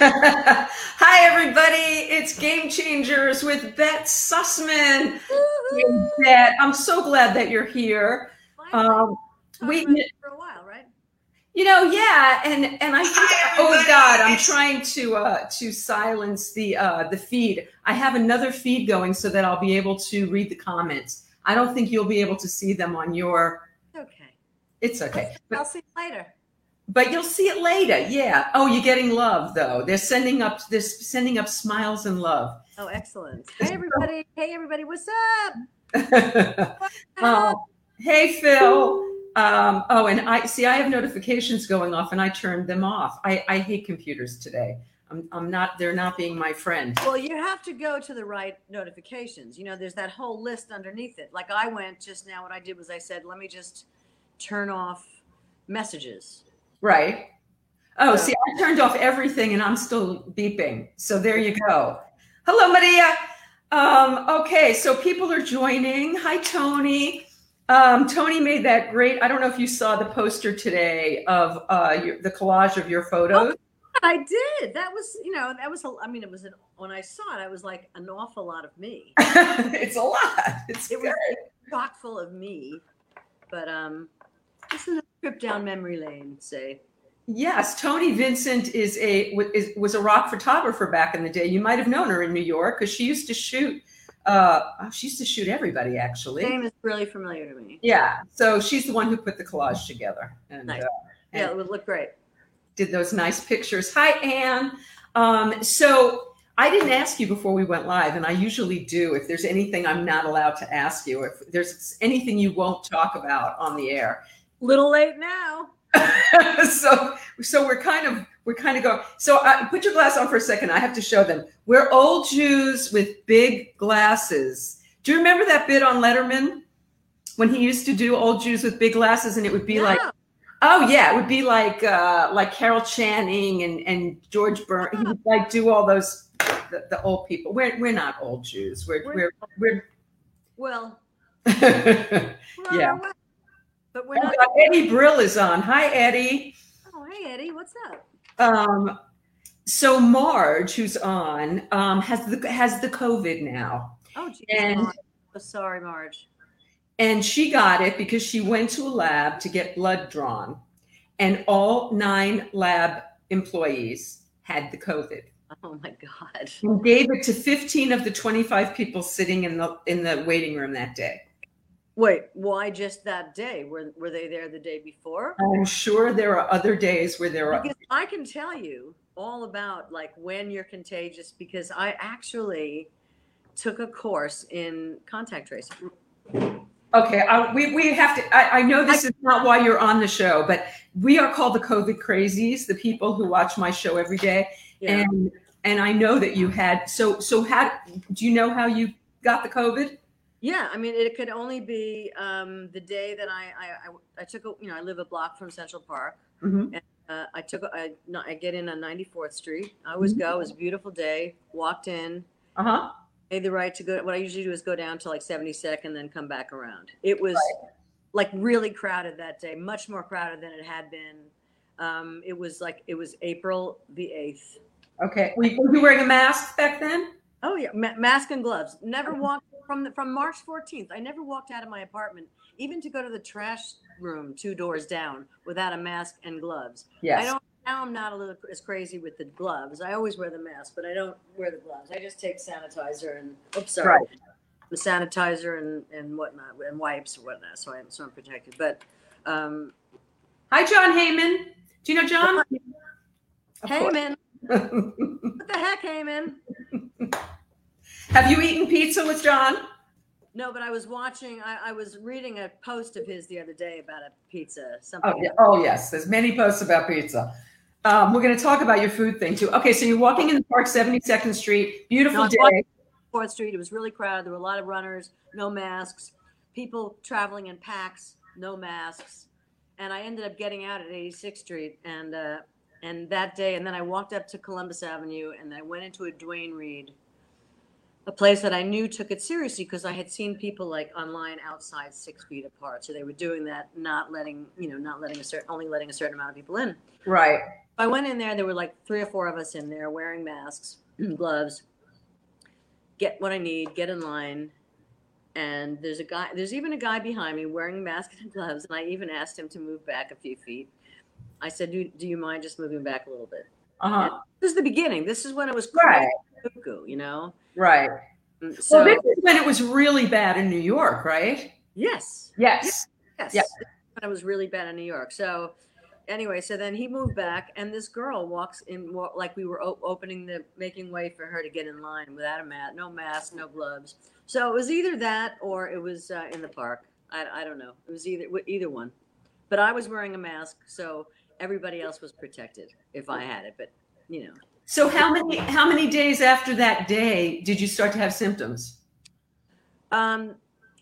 Hi, everybody. It's Game Changers with Bette Sussman. Hey, Bette, I'm so glad that you're here. Um, we, for a while, right? you know, yeah, and and I think, oh God, I'm trying to uh, to silence the uh, the feed. I have another feed going so that I'll be able to read the comments. I don't think you'll be able to see them on your. Okay. It's okay, I'll but, see you later. But you'll see it later. Yeah. Oh, you're getting love though. They're sending up. They're sending up smiles and love. Oh, excellent. Hey, everybody. Hey, everybody. What's up? oh, hey Phil. Um, oh, and I see I have notifications going off and I turned them off. I, I hate computers today. I'm, I'm not, they're not being my friend. Well, you have to go to the right notifications. You know, there's that whole list underneath it. Like I went just now, what I did was I said, let me just turn off messages. Right. Oh, So- see, I turned off everything and I'm still beeping. So there you go. Hello, Maria. Um, okay, so people are joining. Hi, Tony. Um, Tony made that great. I don't know if you saw the poster today of uh, your, the collage of your photos. I did. That was, you know, that was, a- I mean, it was, an, when I saw it, I was like an awful lot of me. it's a lot. It's It was chock full of me. But um, this is a trip down memory lane, say. Yes, Tony Vincent is a is, was a rock photographer back in the day. You might have known her in New York because she used to shoot. Uh, oh, she used to shoot everybody actually. Name is really familiar to me. Yeah, so she's the one who put the collage together and, Nice. uh, Yeah, it would look great. did those nice pictures. Hi, Anne. Um, so I didn't ask you before we went live, and I usually do. If there's anything I'm not allowed to ask you, if there's anything you won't talk about on the air, Little late now. so so we're kind of we're kind of going so uh, put your glass on for a second i have to show them we're old jews with big glasses do you remember that bit on letterman when he used to do old jews with big glasses and it would be like oh yeah it would be like uh like carol channing and and george byrne he would like do all those the, the old people we're we're not old jews we're we're we're, Well, we're we're Yeah. way. But we're Oh, not. God, eddie brill is on hi eddie Oh, hey, Eddie, what's up? Um, so Marge, who's on, um, has the has the COVID now, Oh, geez. And- Marge. Oh, sorry, Marge. and she got it because she went to a lab to get blood drawn, and all nine lab employees had the COVID. Oh my God. And gave it to 15 of the 25 people sitting in the in the waiting room that day. Wait, why just that day? Were were they there the day before? I'm sure there are other days where there are. Because I can tell you all about like when you're contagious because I actually took a course in contact tracing. Okay, I, we we have to. I, I know this is not why you're on the show, but we are called the COVID crazies, the people who watch my show every day. Yeah. and and I know that you had so so how do you know how you got the COVID? Yeah, I mean, it could only be um, the day that I, I, I, I took a, you know, I live a block from Central Park. Mm-hmm. Uh, I took, a- I, no, I get in on 94th Street. I always go. It was a beautiful day. Walked in, Uh huh. made the right to go. What I usually do is go down to like 72nd, then come back around. It was like really crowded that day, much more crowded than it had been. Um, it was like it was April the 8th. Okay. Were you, were you wearing a mask back then? Oh yeah, Ma- mask and gloves. Never walked from the, from March 14th. I never walked out of my apartment, even to go to the trash room two doors down, without a mask and gloves. Yes. I don't. Now I'm not a little as crazy with the gloves. I always wear the mask, but I don't wear the gloves. I just take sanitizer and oops, sorry, Right. the sanitizer and and whatnot and wipes or whatnot. So I'm so I'm protected. But um, Hi, John Heyman. Do you know John? Of. Heyman, what the heck, Heyman? Have you eaten pizza with John? No, but I was watching. I, I was reading a post of his the other day about a pizza. Something. Oh, yeah. oh yes. There's many posts about pizza. Um, we're going to talk about your food thing too. Okay, so you're walking in the park, 72nd Street. Beautiful No, day. Fourth Street. It was really crowded. There were a lot of runners, no masks, people traveling in packs, no masks. And I ended up getting out at 86th Street, and uh, and that day, and then I walked up to Columbus Avenue, and I went into a Duane Reade, a place that I knew took it seriously because I had seen people like online outside six feet apart. So they were doing that, not letting you know, not letting a certain, only letting a certain amount of people in. Right. I went in there. There were like three or four of us in there wearing masks, and gloves. Get what I need. Get in line. And there's a guy. There's even a guy behind me wearing a mask and gloves. And I even asked him to move back a few feet. I said, "Do, do you mind just moving back a little bit?" Uh-huh. This is the beginning. This is when it was Right. cuckoo, you know. Right. Mm, So So this is when it was really bad in New York, right? yes, Yes. yes, Yeah. when it was really bad in New York. So anyway, so then he moved back, and this girl walks in like we were opening the making way for her to get in line without a mat, no mask, no gloves. So it was either that or it was uh, in the park. I, I don't know. It was either either one. But I was wearing a mask, so everybody else was protected if I had it. But you know. So how many how many days after that day did you start to have symptoms? Um,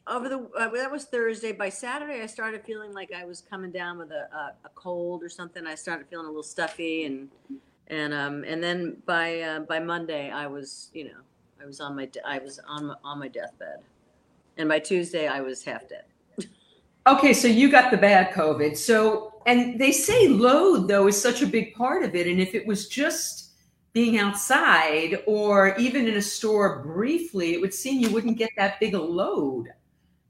over the uh, that was Thursday. By Saturday, I started feeling like I was coming down with a, a, a cold or something. I started feeling a little stuffy, and and um and then by uh, by Monday, I was you know I was on my I was on my, on my deathbed, and by Tuesday, I was half dead. Okay, so you got the bad COVID. So and they say load though is such a big part of it. And if it was just being outside or even in a store briefly, it would seem you wouldn't get that big a load.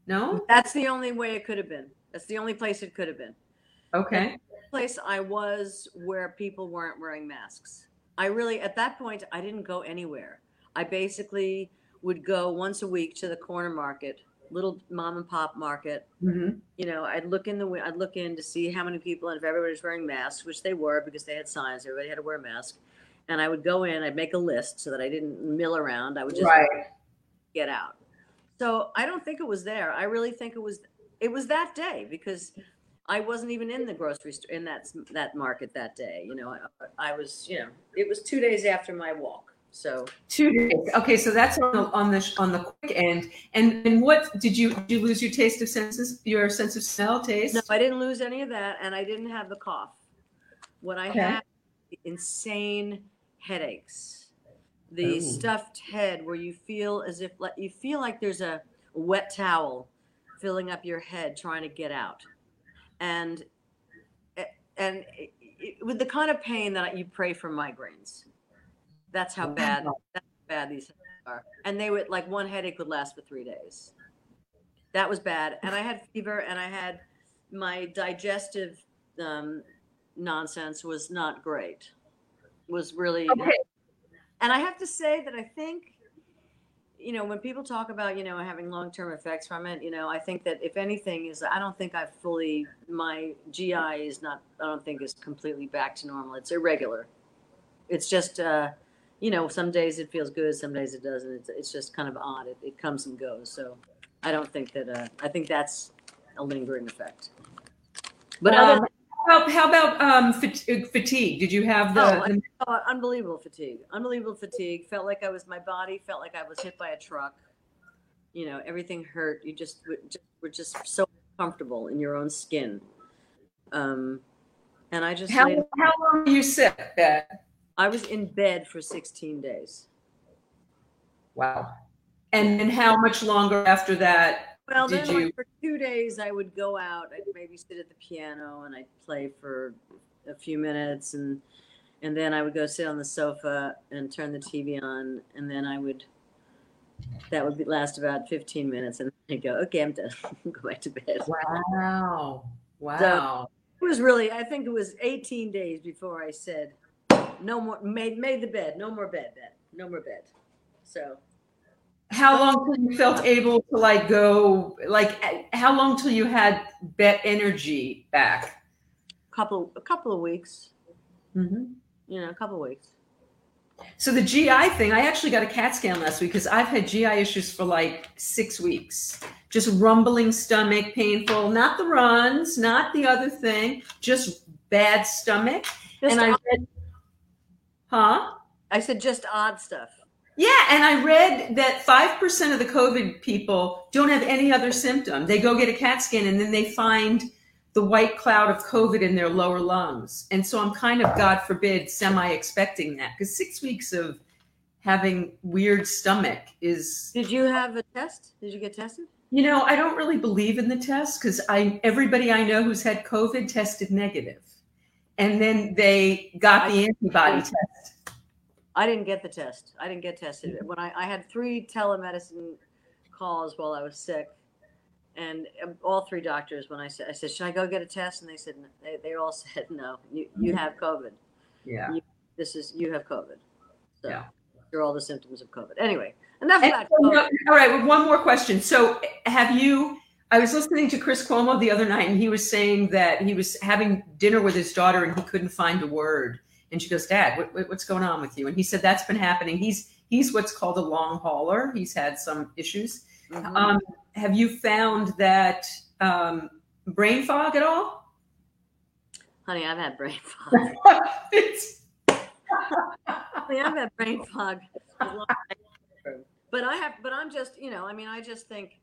No? That's the only way it could have been. That's the only place it could have been. Okay. place I was where people weren't wearing masks. I really, at that point, I didn't go anywhere. I basically would go once a week to the corner market, little mom and pop market. hmm You know, I'd look in the, I'd look in to see how many people and if everybody was wearing masks, which they were because they had signs. Everybody had to wear a mask. And I would go in. I'd make a list so that I didn't mill around. I would just Right. get out. So I don't think it was there. I really think it was it was that day because I wasn't even in the grocery store in that that market that day. You know, I, I was you know it was two days after my walk. So Two days. Okay, so that's on the on the on the quick end. And and what did you did you lose your taste of senses, your sense of smell, taste? no, I didn't lose any of that, and I didn't have the cough. What I Okay. had insane headaches, the Ooh. stuffed head where you feel as if like you feel like there's a wet towel filling up your head trying to get out, and and it, it- with the kind of pain that you pray for migraines. That's how bad that's how bad these are, and they would like one headache would last for three days. That was bad, and I had fever, and I had my digestive um, nonsense was not great. Was really Okay. and I have to say that I think, you know, when people talk about, you know, having long term effects from it, you know, I think that if anything is, I don't think I've fully, my GI is not, I don't think is completely back to normal. It's irregular. It's just, uh, you know, some days it feels good, some days it doesn't. It's, it's just kind of odd. It, it comes and goes. So I don't think that, uh, I think that's a lingering effect. But other Um, how about, how about um, fatigue? Did you have the, Oh, the Oh, unbelievable fatigue. Unbelievable fatigue. Felt like I was my body felt like I was hit by a truck. You know, everything hurt. You just just were just so comfortable in your own skin. Um, and I just how, laid, how long were you sick? Beth? I was in bed for 16 days. Wow. And then how much longer after that? Well, Did then like, for two days I would go out. I'd maybe sit at the piano and I'd play for a few minutes, and and then I would go sit on the sofa and turn the TV on, and then I would. That would be, last about 15 minutes, and I'd go, okay, I'm done. go back to bed. Wow. Wow. It was really, I think it was 18 days before I said, no more, made made the bed, no more bed, bed, no more bed. So How long till you felt able to like go like eh, how long till you had bet energy back? couple a couple of weeks, Mm-hmm. you know, a couple of weeks. So the GI thing, I actually got a CAT scan last week because I've had GI issues for like six weeks. Just rumbling stomach, painful, not the runs, not the other thing, just bad stomach. Just and I odd- read, huh? I said just odd stuff. Yeah, and I read that 5% of the COVID people don't have any other symptom. They go get a CAT scan and then they find the white cloud of COVID in their lower lungs. And so I'm kind of, God forbid, semi expecting that because six weeks of having weird stomach is, Did you have a test? Did you get tested? you know, I don't really believe in the test because I everybody I know who's had COVID tested and then they got the antibody test. I didn't get the test. I didn't get tested. When I, I had three telemedicine calls while I was sick, and um, all three doctors, when I said, I said, should I go get a test? And they said, they, they all said, no, you, you have COVID. Yeah. You, this is, you have COVID. So Yeah. you're all the symptoms of COVID. Anyway, enough And about COVID. all right, well, one more question. So, have you? I was listening to Chris Cuomo the other night, and he was saying that he was having dinner with his daughter, and he couldn't find a word. And she goes, "Dad, what, what- what's going on with you?" And he said, "That's been happening. He's he's what's called a long hauler. He's had some issues. Mhm. Um, have you found that um, brain fog at all? Honey, I've had brain fog. it's, Honey, I've had brain fog. a long time. But I have, but I'm just, you know, I mean, I just think,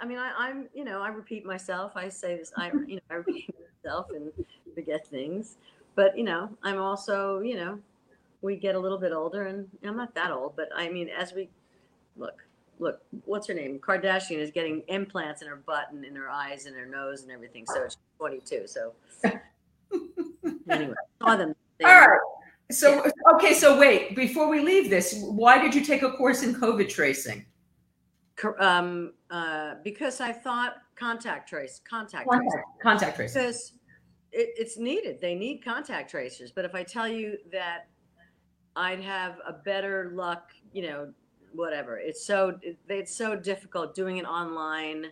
I mean, I, I'm, you know, I repeat myself. I say this, I, you know, I repeat myself and forget things. But you know, I'm also, you know, we get a little bit older, and I'm not that old, but I mean, as we look, look, what's her name? Kardashian is getting implants in her butt and in her eyes and her nose and everything. So she's 22. So anyway, saw them. All right. So okay. So wait. Before we leave this, why did you take a course in COVID tracing? Um, uh, because I thought contact trace, contact. Contact, contact tracing. because it, it's needed. They need contact tracers. But if I tell you that I'd have a better luck, you know, whatever. It's so it, it's so difficult doing it online.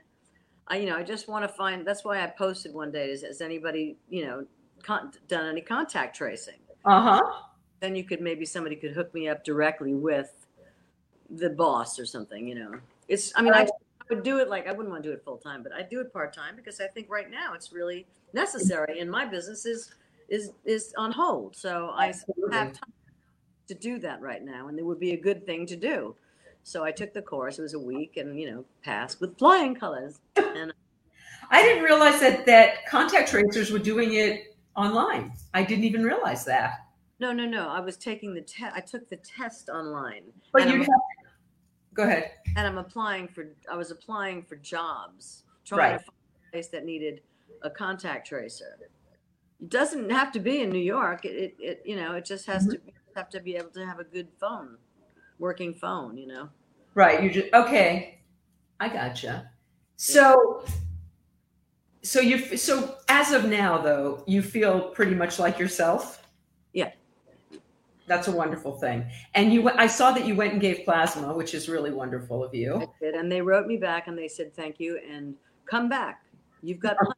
I you know I just want to find. That's why I posted one day. Is has anybody you know con- done any contact tracing? Uh huh. Then you could maybe somebody could hook me up directly with the boss or something. You know, it's. I mean, I, I would do it like I wouldn't want to do it full time, but I do it part time because I think right now it's really necessary, and my business is is is on hold. So I have time to do that right now, and it would be a good thing to do. So I took the course. It was a week, and you know, passed with flying colors. And I didn't realize that that contact tracers were doing it online. I didn't even realize that. no, no, no. I was taking the test. I took the test online, But you have, go ahead. and I'm applying for. I was applying for jobs, trying Right. to find a place that needed a contact tracer. It doesn't have to be in New York. It, it, it you know, it just has to mm-hmm. be, have to be able to have a good phone, working phone. You know. Right. You just okay. I gotcha. So, so you so as of now though, you feel pretty much like yourself. Yeah. That's a wonderful thing. And you, I saw that you went and gave plasma, which is really wonderful of I you. did, and they wrote me back and they said thank you and come back. You've got. plenty."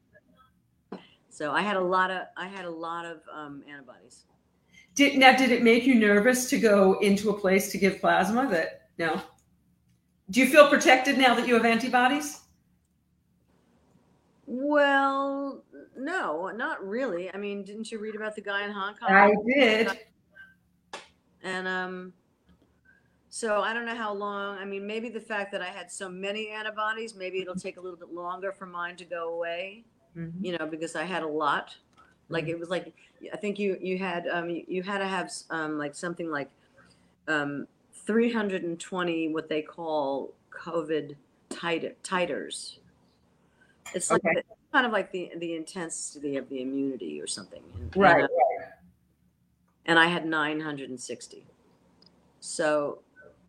So I had a lot of I had a lot of um, antibodies. Did now? Did it make you nervous to go into a place to give plasma? That no. Do you feel protected now that you have antibodies? Well, no, not really. I mean, didn't you read about the guy in Hong Kong? I did. And um, so I don't know how long. I mean, maybe the fact that I had so many antibodies, maybe it'll take a little bit longer for mine to go away. Mhm. You know, because I had a lot. Like it was like I think you you had um you, you had to have um like something like um 320 what they call COVID titer, titers. It's like Okay. the, kind of like the the intensity of the immunity or something. And- Right. and, uh, and I had 960. So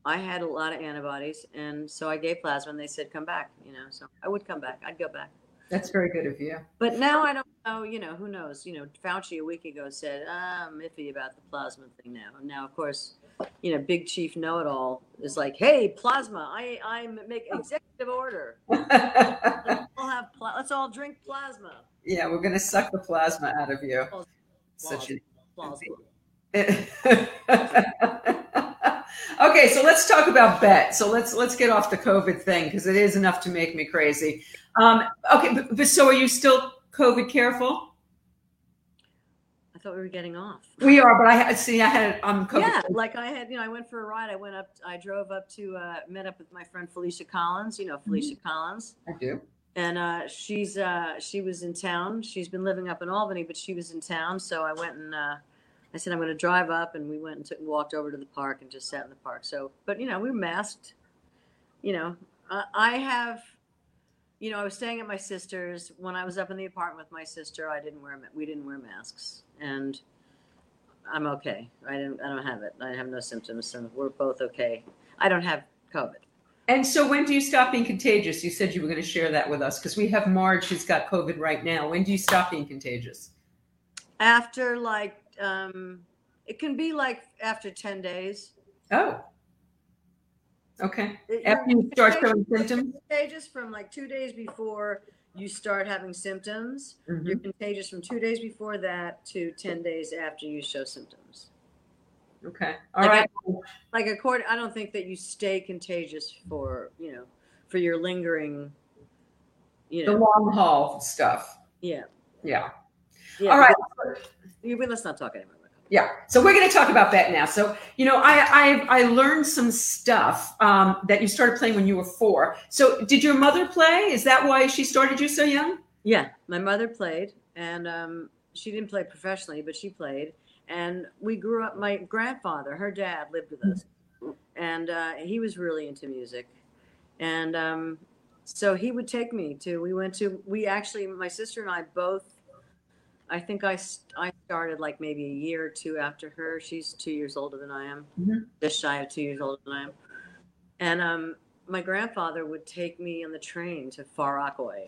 I had a lot of antibodies, and so I gave plasma, and they said come back. You know, so I would come back. I'd go back. That's very good of you. But now I don't know. You know, who knows? You know, Fauci a week ago said "Ah, I'm iffy about the plasma thing now. And now, of course, you know, Big Chief Know It All is like, hey, plasma. I I make executive order. Let's all have pla- let's all drink plasma. yeah, we're gonna suck the plasma out of you. Such an Plasma. okay, so let's talk about Bette. So let's let's get off the COVID thing because it is enough to make me crazy. Um, okay, but, but so are you still COVID careful? I thought we were getting off. We are, but I had see I had um COVID. Yeah, like I had, you know, I went for a ride. I went up, I drove up to, uh, met up with my friend Felicia Collins. You know, Felicia Collins. I do. and uh, she's uh, she was in town. She's been living up in Albany, but she was in town. So I went and uh, I said I'm going to drive up, and we went and took, walked over to the park and just sat in the park. So, but you know, we were masked. You know, uh, I have you know, I was staying at my sister's. When I was up in the apartment with my sister, I didn't wear we didn't wear masks, and I'm okay. I didn't. I don't have it. I have no symptoms, so we're both okay. I don't have COVID. And so, when do you stop being contagious? You said you were going to share that with us because we have Marge who's got COVID right now. When do you stop being contagious? After like, um, it can be like after ten days. Oh, okay. After you start showing symptoms, contagious from like two days before you start having symptoms. Mm-hmm. You're contagious from two days before that to ten days after you show symptoms. Okay. All like, right. Like according, I don't think that you stay contagious for you know for your lingering. You know, the long haul stuff. Yeah. Yeah. yeah All right. Let's not talk anymore. Yeah. So we're going to talk about that now. So you know, I I, I learned some stuff um, that you started playing when you were four. So did your mother play? Is that why she started you so young? Yeah, my mother played, and um, she didn't play professionally, but she played and we grew up. My grandfather, her dad, lived with us, and uh, he was really into music, and um, so he would take me to. We went to. We actually, my sister and I both. I think I I started like maybe a year or two after her. She's two years older than I am, mm-hmm. just shy of two years older than I am, and um, my grandfather would take me on the train to Far Rockaway,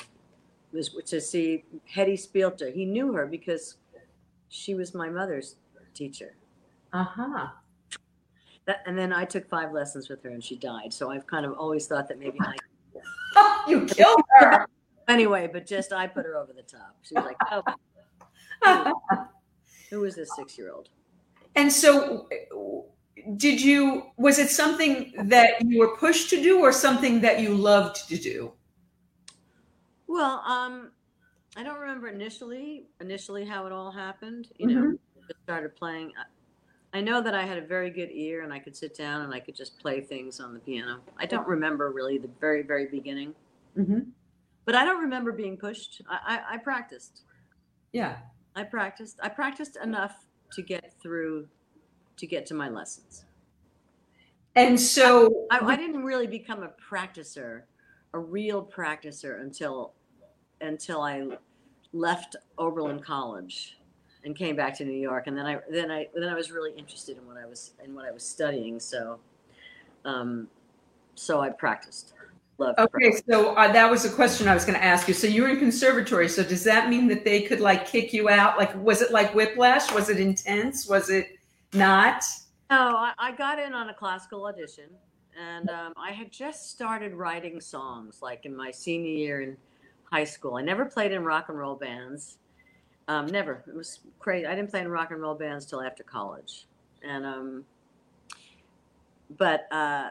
to see Hetty Spielter. He knew her because she was my mother's teacher. Uh huh. That, and then I took five lessons with her, and she died. So I've kind of always thought that maybe I. you killed her. anyway, but just I put her over the top. She was like, "Oh, who is this six-year-old?" And so, did you? Was it something that you were pushed to do, or something that you loved to do? Well, um, I don't remember initially initially how it all happened. You know, mm-hmm started playing, I know that I had a very good ear and I could sit down and I could just play things on the piano. I don't remember really the very, very beginning. Mm-hmm. But I don't remember being pushed. I, I, I practiced. Yeah. I practiced. I practiced enough to get through, to get to my lessons. And so I, I, I didn't really become a practicer, a real practicer until until I left Oberlin College and came back to New York. And then I then I then I was really interested in what I was in what I was studying. So, um, so I practiced. Loved okay, so uh, that was a question I was going to ask you. So you were in conservatory. So does that mean that they could like kick you out? Like, was it like whiplash? Was it intense? Was it not? No, I, I got in on a classical audition, and um, I had just started writing songs like in my senior year in high school. I never played in rock and roll bands um, never. It was crazy. I didn't play in rock and roll bands till after college, and um, but uh,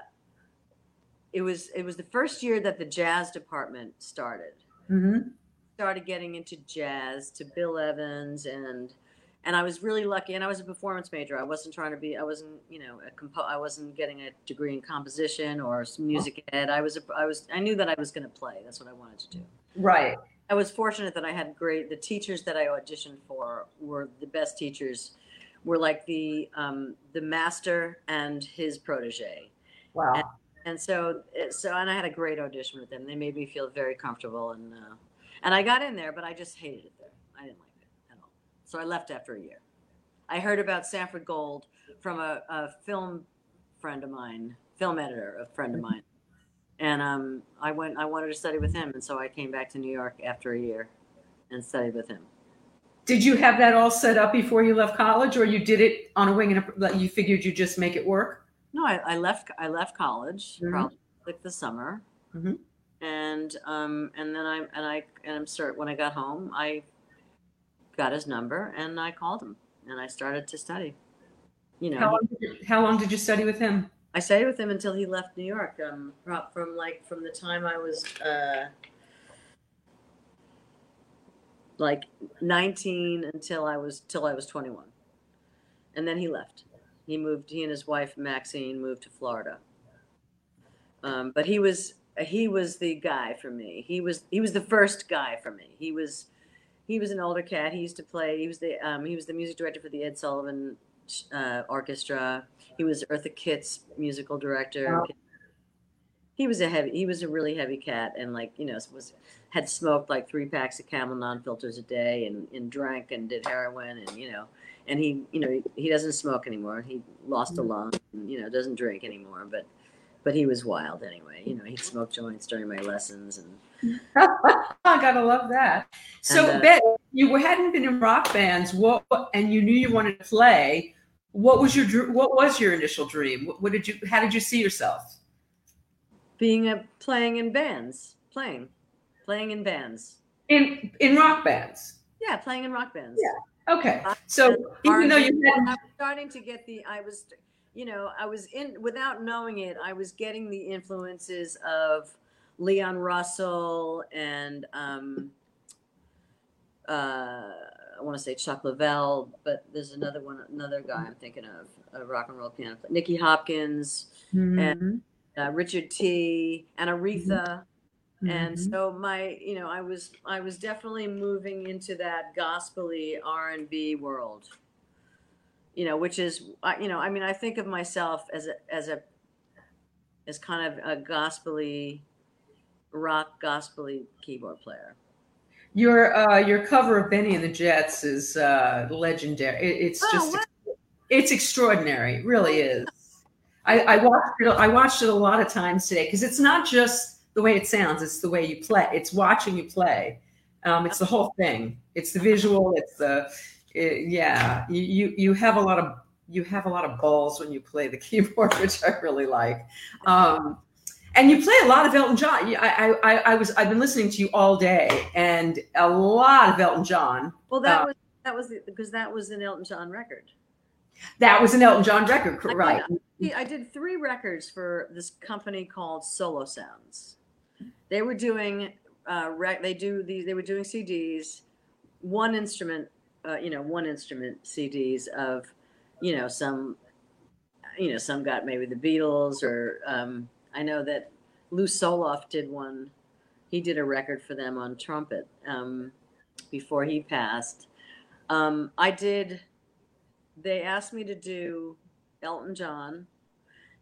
it was it was the first year that the jazz department started. Mm-hmm. Started getting into jazz to Bill Evans and and I was really lucky. And I was a performance major. I wasn't trying to be. I wasn't you know a compo- I wasn't getting a degree in composition or music ed. I was a, I was I knew that I was going to play. That's what I wanted to do. Right. I was fortunate that I had great. The teachers that I auditioned for were the best teachers. Were like the um, the master and his protege. Wow. And, and so so and I had a great audition with them. They made me feel very comfortable and uh, and I got in there, but I just hated it there. I didn't like it at all. So I left after a year. I heard about Sanford Gold from a, a film friend of mine, film editor, a friend of mm-hmm. mine and um, I went. I wanted to study with him, and so I came back to New York after a year and studied with him. Did you have that all set up before you left college, or you did it on a wing and a, you figured you'd just make it work? No, I, I left. I left college mm-hmm. probably like the summer, mm-hmm. and um, and then I and I and I'm cert when I got home, I got his number and I called him and I started to study. You know, how long did you, how long did you study with him? I stayed with him until he left New York. Um, from like from the time I was uh, like 19 until I was till I was 21, and then he left. He moved. He and his wife Maxine moved to Florida. Um, but he was he was the guy for me. He was he was the first guy for me. He was he was an older cat. He used to play. He was the um, he was the music director for the Ed Sullivan uh, Orchestra. He was Eartha Kitt's musical director. Wow. he was a heavy he was a really heavy cat and like you know was had smoked like three packs of camel non-filters a day and, and drank and did heroin and you know and he you know he, doesn't smoke anymore he lost a lung and, you know doesn't drink anymore but but he was wild anyway you know he'd smoke joints during my lessons and i gotta love that so and, uh, bet you hadn't been in rock bands what and you knew you wanted to play what was your what was your initial dream what, what did you how did you see yourself being a playing in bands, playing, playing in bands. In in rock bands. Yeah, playing in rock bands. Yeah. Okay. So even though you had, I was starting to get the, I was, you know, I was in without knowing it, I was getting the influences of Leon Russell and um, uh, I want to say Chuck Leavell, but there's another one, another guy I'm thinking of, a rock and roll piano player, Nicky Hopkins, mm-hmm. and uh, Richard Tee, and Aretha. Mm-hmm. And so my, you know, I was I was definitely moving into that gospely R and B world. You know, which is, you know, I mean, I think of myself as a as a as kind of a gospely rock gospely keyboard player. Your uh, your cover of Bennie and the Jets is uh, legendary. It, it's oh, just it's extraordinary. It really is. I, I watched it. I watched it a lot of times today because it's not just the way it sounds; it's the way you play. It's watching you play. Um, it's the whole thing. It's the visual. It's the it, yeah. You, you you have a lot of you have a lot of balls when you play the keyboard, which I really like. Um, and you play a lot of Elton John. I, I, I was I've been listening to you all day, and a lot of Elton John. Well, that uh, was that was because that was an Elton John record. That was an Elton John record, right? I did three records for this company called Solo Sounds. They were doing uh, rec- they do these they were doing CDs, one instrument, uh, you know, one instrument CDs of, you know, some, you know, some got maybe the Beatles or um, I know that Lew Soloff did one. He did a record for them on trumpet um, before he passed. Um, I did. They asked me to do Elton John,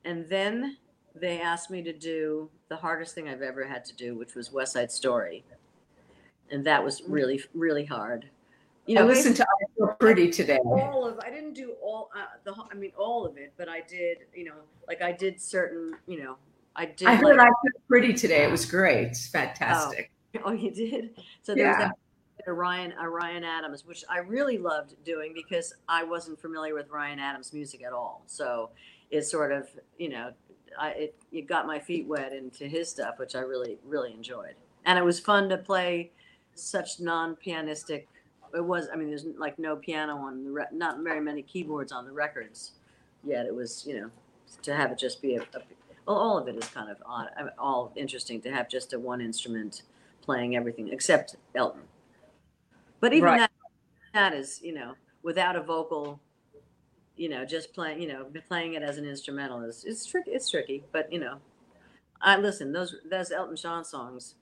and then they asked me to do the hardest thing I've ever had to do, which was West Side Story, and that was really really hard. You know, I listened to "I Feel Pretty" today. All of I didn't do all uh, the I mean all of it, but I did. You know, like I did certain. You know, I did. I heard like, "I Feel Pretty" today. It was great. It's fantastic. Oh, oh you did. So there yeah. was a Ryan a Ryan Adams, which I really loved doing because I wasn't familiar with Ryan Adams' music at all. So it sort of you know I it, it got my feet wet into his stuff, which I really really enjoyed, and it was fun to play such non-pianistic. It was I mean there's like no piano on the re- not very many keyboards on the records, yet it was you know to have it just be a, a well all of it is kind of odd, all interesting to have just a one instrument playing everything except Elton. But even right. that that is you know without a vocal you know, just playing, you know, playing it as an instrumental is it's tricky. It's tricky, but you know, I listen. Those those Elton John songs,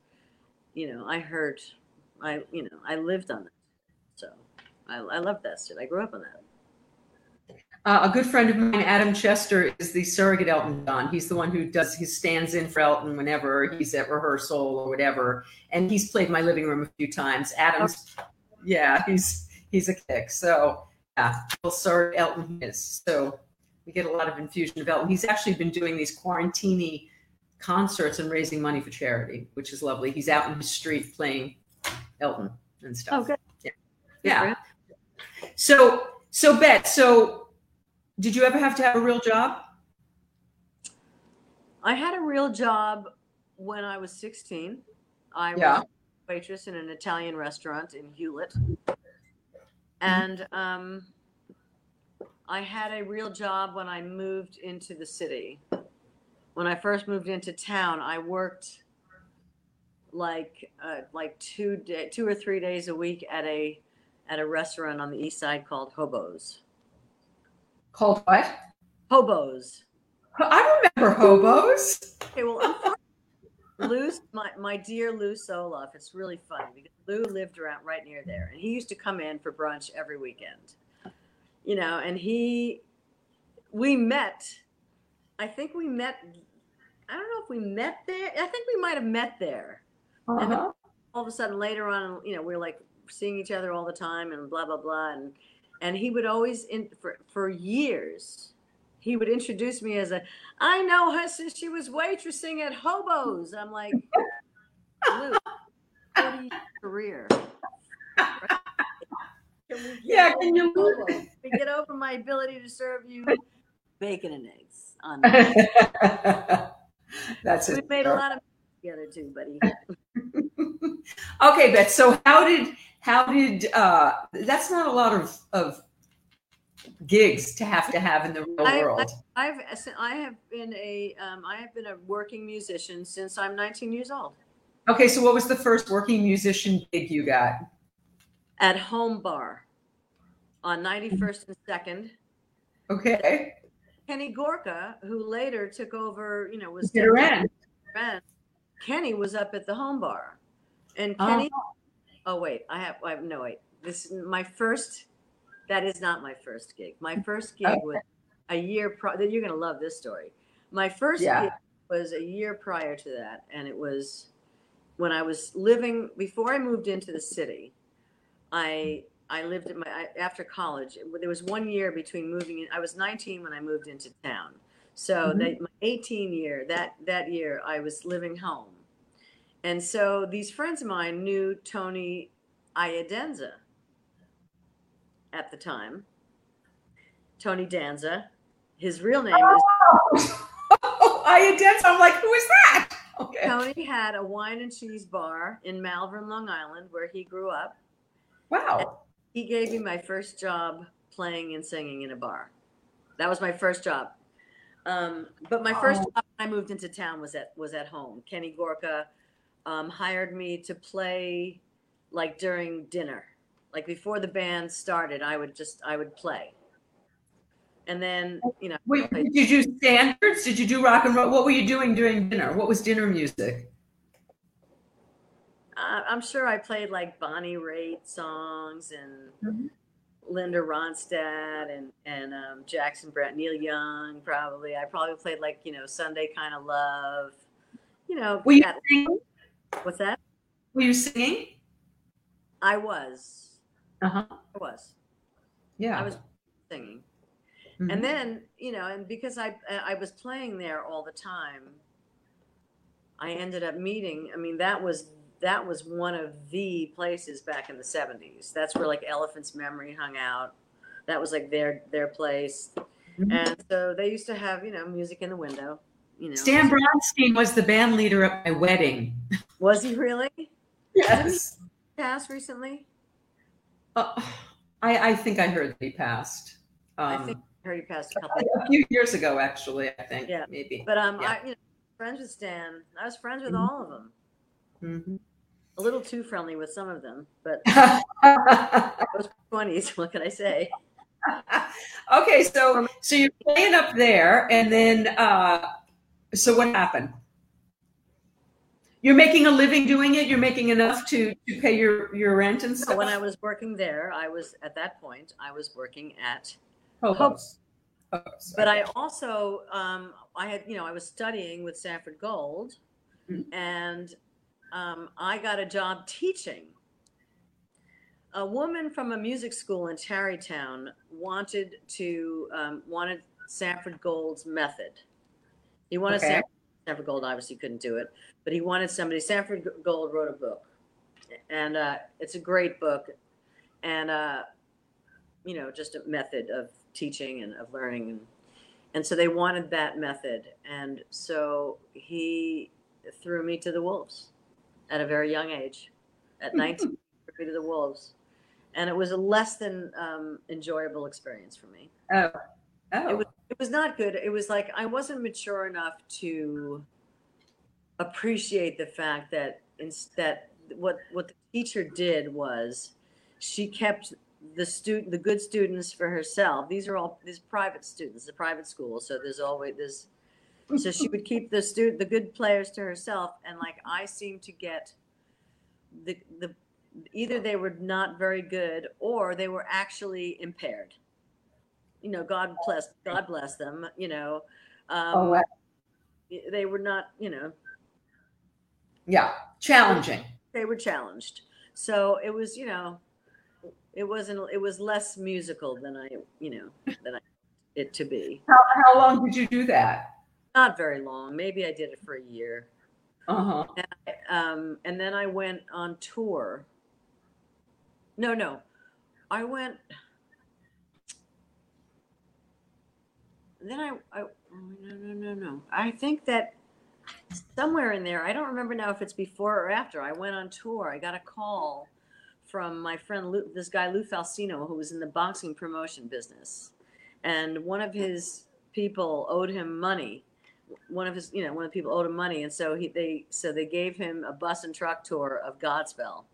you know, I heard, I you know, I lived on it, so I, I love that shit. I grew up on that. Uh, a good friend of mine, Adam Chester, is the surrogate Elton John. He's the one who does he stands in for Elton whenever he's at rehearsal or whatever, and he's played my living room a few times. Adam's, yeah, he's he's a kick. So yeah, well, sorry, Elton is. So we get a lot of infusion of Elton. He's actually been doing these quarantini concerts and raising money for charity, which is lovely. He's out in the street playing Elton and stuff. Oh, good. Yeah. Yeah. So, so Bette, so did you ever have to have a real job? I had a real job when I was 16. I yeah. was a waitress in an Italian restaurant in Hewlett. And um, I had a real job when I moved into the city. When I first moved into town, I worked like uh, like two day, two or three days a week at a at a restaurant on the east side called Hobos. Called what? Hobos. I remember Hobos. Okay, well, Lou, my, my dear Lew Soloff, it's really funny because Lou lived around right near there, and he used to come in for brunch every weekend. You know, and he, we met. I think we met I don't know if we met there. I think we might have met there. Uh-huh. And then all of a sudden later on, you know, we are like seeing each other all the time and blah blah blah and and he would always in for for years he would introduce me as a I know her since she was waitressing at Hobos. I'm like Luke, 40 career. Can we Yeah, can you move? Get over my ability to serve you bacon and eggs on that. That's it. we it. made a lot of together too, buddy. okay, Beth. So how did how did uh that's not a lot of of gigs to have to have in the real I- world. I've I have been a um, I have been a working musician since I'm 19 years old. Okay, so what was the first working musician gig you got? At Home Bar on 91st and 2nd. Okay. Kenny Gorka, who later took over, you know, was Get her in. friend. Kenny was up at the Home Bar, and Oh. Kenny. Oh wait, I have I have no wait. This my first. That is not my first gig. My first gig Okay. was a year. prior. you're gonna love this story. My first Yeah. gig was a year prior to that, and it was when I was living before I moved into the city. I I lived in my I, after college. There was one year between moving in. I was 19 when I moved into town. So Mhm. that my 18 year that that year I was living home, and so these friends of mine knew Tony Iadanza at the time. Tony Danza. His real name is Oh, I did. I'm like, who is that? Okay. Tony had a wine and cheese bar in Malverne, Long Island, where he grew up. Wow. He gave me my first job playing and singing in a bar. That was my first job. Um, but my first Oh. job when I moved into town was at was at home. Kenny Gorka um, hired me to play like during dinner, like before the band started. I would just I would play, and then you know Wait, did you do standards? Did you do rock and roll? What were you doing during dinner? What was dinner music? Uh, I'm sure I played like Bonnie Raitt songs and Mhm. Linda Ronstadt and and um, Jackson Brett, Neil Young. Probably I probably played like you know Sunday kind of love. You know Were you that- what's that? Were you singing? I was. Uh huh. I was. Yeah. I was singing. Mhm. And then you know, and because I I was playing there all the time, I ended up meeting. I mean, that was that was one of the places back in the '70s. That's where like Elephant's Memory hung out. That was like their their place, Mhm. and so they used to have you know music in the window. You know, Stan Bronstein was the band leader at my wedding. was he really Yes. passed recently? Uh, I, I think I heard that he passed. Um, I think I heard he passed a couple. a few years ago, actually. I think Yeah. maybe. But um, Yeah. I you know friends with Stan. I was friends with Mhm. all of them. Mhm. A little too friendly with some of them, but those twenties. What can I say? okay, so so you're playing up there, and then uh, so what happened? You're making a living doing it. You're making enough to to pay your your rent and So when I was working there, I was at that point I was working at, Hobos. Hobos, but I also um, I had you know I was studying with Sanford Gold, Mhm. and um, I got a job teaching. A woman from a music school in Tarrytown wanted to um, wanted Sanford Gold's method. He wanted Okay. Sanford, Sanford Gold obviously couldn't do it, but he wanted somebody. Sanford Gold wrote a book, and uh, it's a great book, and uh, you know just a method of teaching and of learning, and and so they wanted that method, and so he threw me to the wolves at a very young age, at 19, threw me to the wolves, and it was a less than um, enjoyable experience for me Oh, oh. it was was not good. It was like i wasn't mature enough to appreciate the fact that instead what what the teacher did was she kept the student the good students for herself. These are all these private students the private school so there's always this so she would keep the student the good players to herself. And like i seemed to get the the either they were not very good or they were actually impaired you know god bless god bless them you know um, oh, wow. they were not, you know, Yeah, challenging. they were challenged. So it was, you know, it wasn't. It was less musical than I, you know, than I it to be. How, how long did you do that? Not very long. Maybe I did it for a year. Uh huh. um, and then I went on tour. No, no, I went. Then I, I oh, no, no, no, no. I think that somewhere in there, I don't remember now if it's before or after. I went on tour. I got a call from my friend Lou, this guy Lou Falsino, who was in the boxing promotion business, and one of his people owed him money one of his, you know, one of the people owed him money, and so he they so they gave him a bus and truck tour of Godspell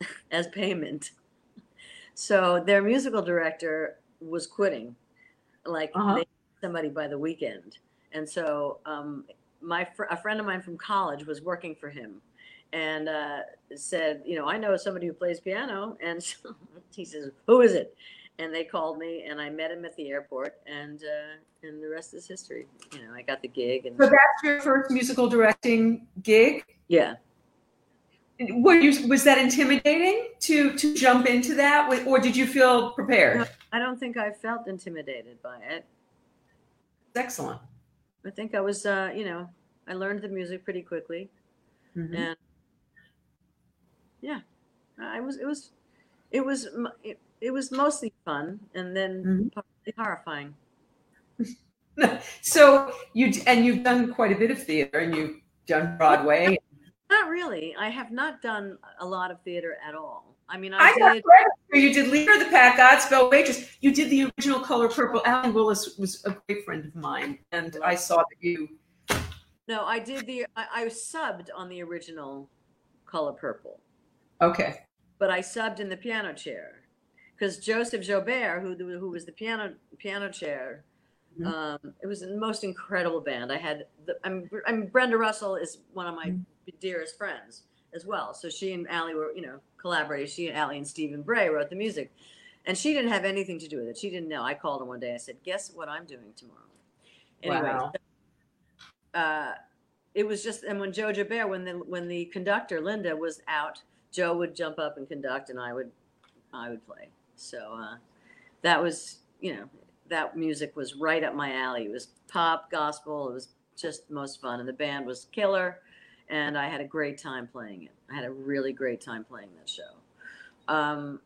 as payment. So their musical director was quitting, like Uh-huh. they somebody by the weekend, and so um, my fr- a friend of mine from college was working for him, and uh, said, you know, I know somebody who plays piano, and so he says, who is it? And they called me, and I met him at the airport, and uh, and the rest is history. You know, I got the gig, and So that's your first musical directing gig. yeah. Were you was that intimidating to to jump into that, or did you feel prepared? I don't think I felt intimidated by it. Excellent. I think I was, uh, you know, I learned the music pretty quickly, Mhm. and yeah, I was. It was, it was, it, it was mostly fun, and then Mhm. partly horrifying. So you and you've done quite a bit of theater, and you've done Broadway. Not really. I have not done a lot of theater at all. I mean, I, I did. you. did Leader of the Pack, Godspell, Waitress. You did the original Color Purple. Allee Willis was a great friend of mine, and I saw that you. No, I did the. I, I subbed on the original Color Purple. Okay. but I subbed in the piano chair because Joseph Joubert, who who was the piano piano chair, Mhm. um, it was the most incredible band. I had, the, I mean, I mean, Brenda Russell is one of my Mhm. dearest friends as well. So she and Allee were, you know, collaborators. She and Allee and Stephen Bray wrote the music, and she didn't have anything to do with it. She didn't know. I called her one day. I said, "Guess what I'm doing tomorrow?" Anyway, Wow. uh, it was just and when Joe Joubert, when the when the conductor Linda was out, Joe would jump up and conduct, and I would I would play. So uh, that was you know that music was right up my alley. It was pop gospel. It was just the most fun, and the band was killer, and I had a great time playing it. I had a really great time playing that show. Um,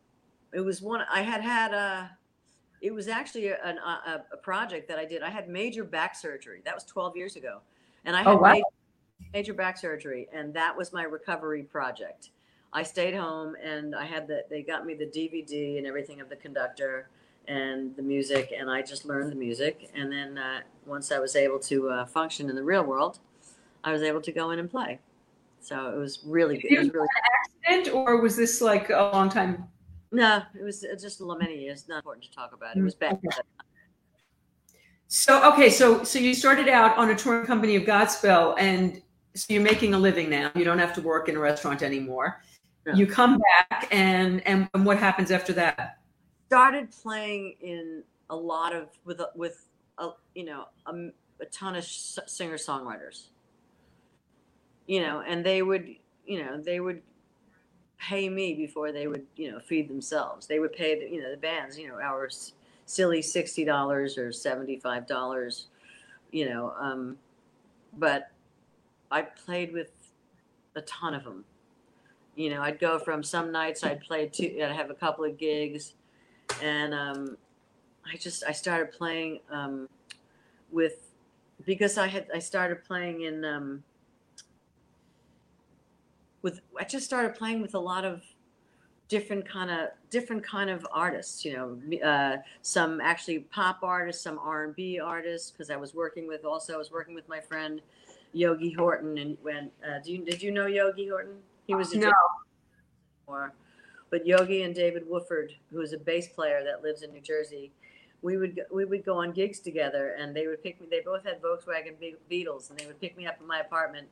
it was one I had had a. It was actually a, an- a, a project that I did. I had major back surgery. That was 12 years ago, and I had Oh, wow. major, major back surgery, and that was my recovery project. I stayed home, and I had the. They got me the DVD and everything of the conductor and the music, and I just learned the music. And then uh, once I was able to uh, function in the real world, I was able to go in and play. So it was really good. It was really an Accident, or was this like a long time? no, it was just many years. Not important to talk about. It was bad. Okay. So okay, so so you started out on a touring company of Godspell, and so you're making a living now. You don't have to work in a restaurant anymore. No. You come back, and, and and what happens after that? started playing in a lot of with with a, you know a, a ton of singer songwriters you know and they would you know they would pay me before they would you know feed themselves. They would pay the, you know the bands you know our silly $60 or $75 you know um but i played with a ton of them you know i'd go from some nights i'd play two i'd have a couple of gigs and um, I just I started playing um, with because I had I started playing in um, with I just started playing with a lot of different kind of different kind of artists you know uh, some actually pop artists some R&B artists because I was working with also I was working with my friend Yogi Horton and when uh, do you did you know Yogi Horton he was a No. or but Yogi and David Wooford, who is a bass player that lives in New Jersey, we would go- we would go on gigs together, and they would pick me. They both had Volkswagen Be- Beetles, and they would pick me up in my apartment,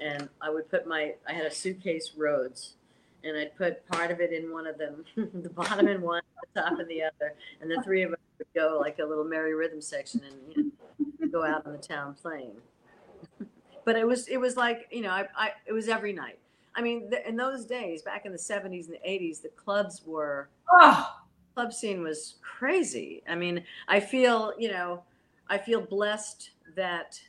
and I would put my I had a suitcase Rhodes, and I'd put part of it in one of them, the bottom in one, the top in the other, and the three of us would go like a little merry rhythm section and you know, go out in the town playing. but it was it was like you know I, I it was every night. I mean, the, in those days, back in the '70s and the '80s, the clubs were Oh, club scene was crazy. I mean, I feel you know, I feel blessed that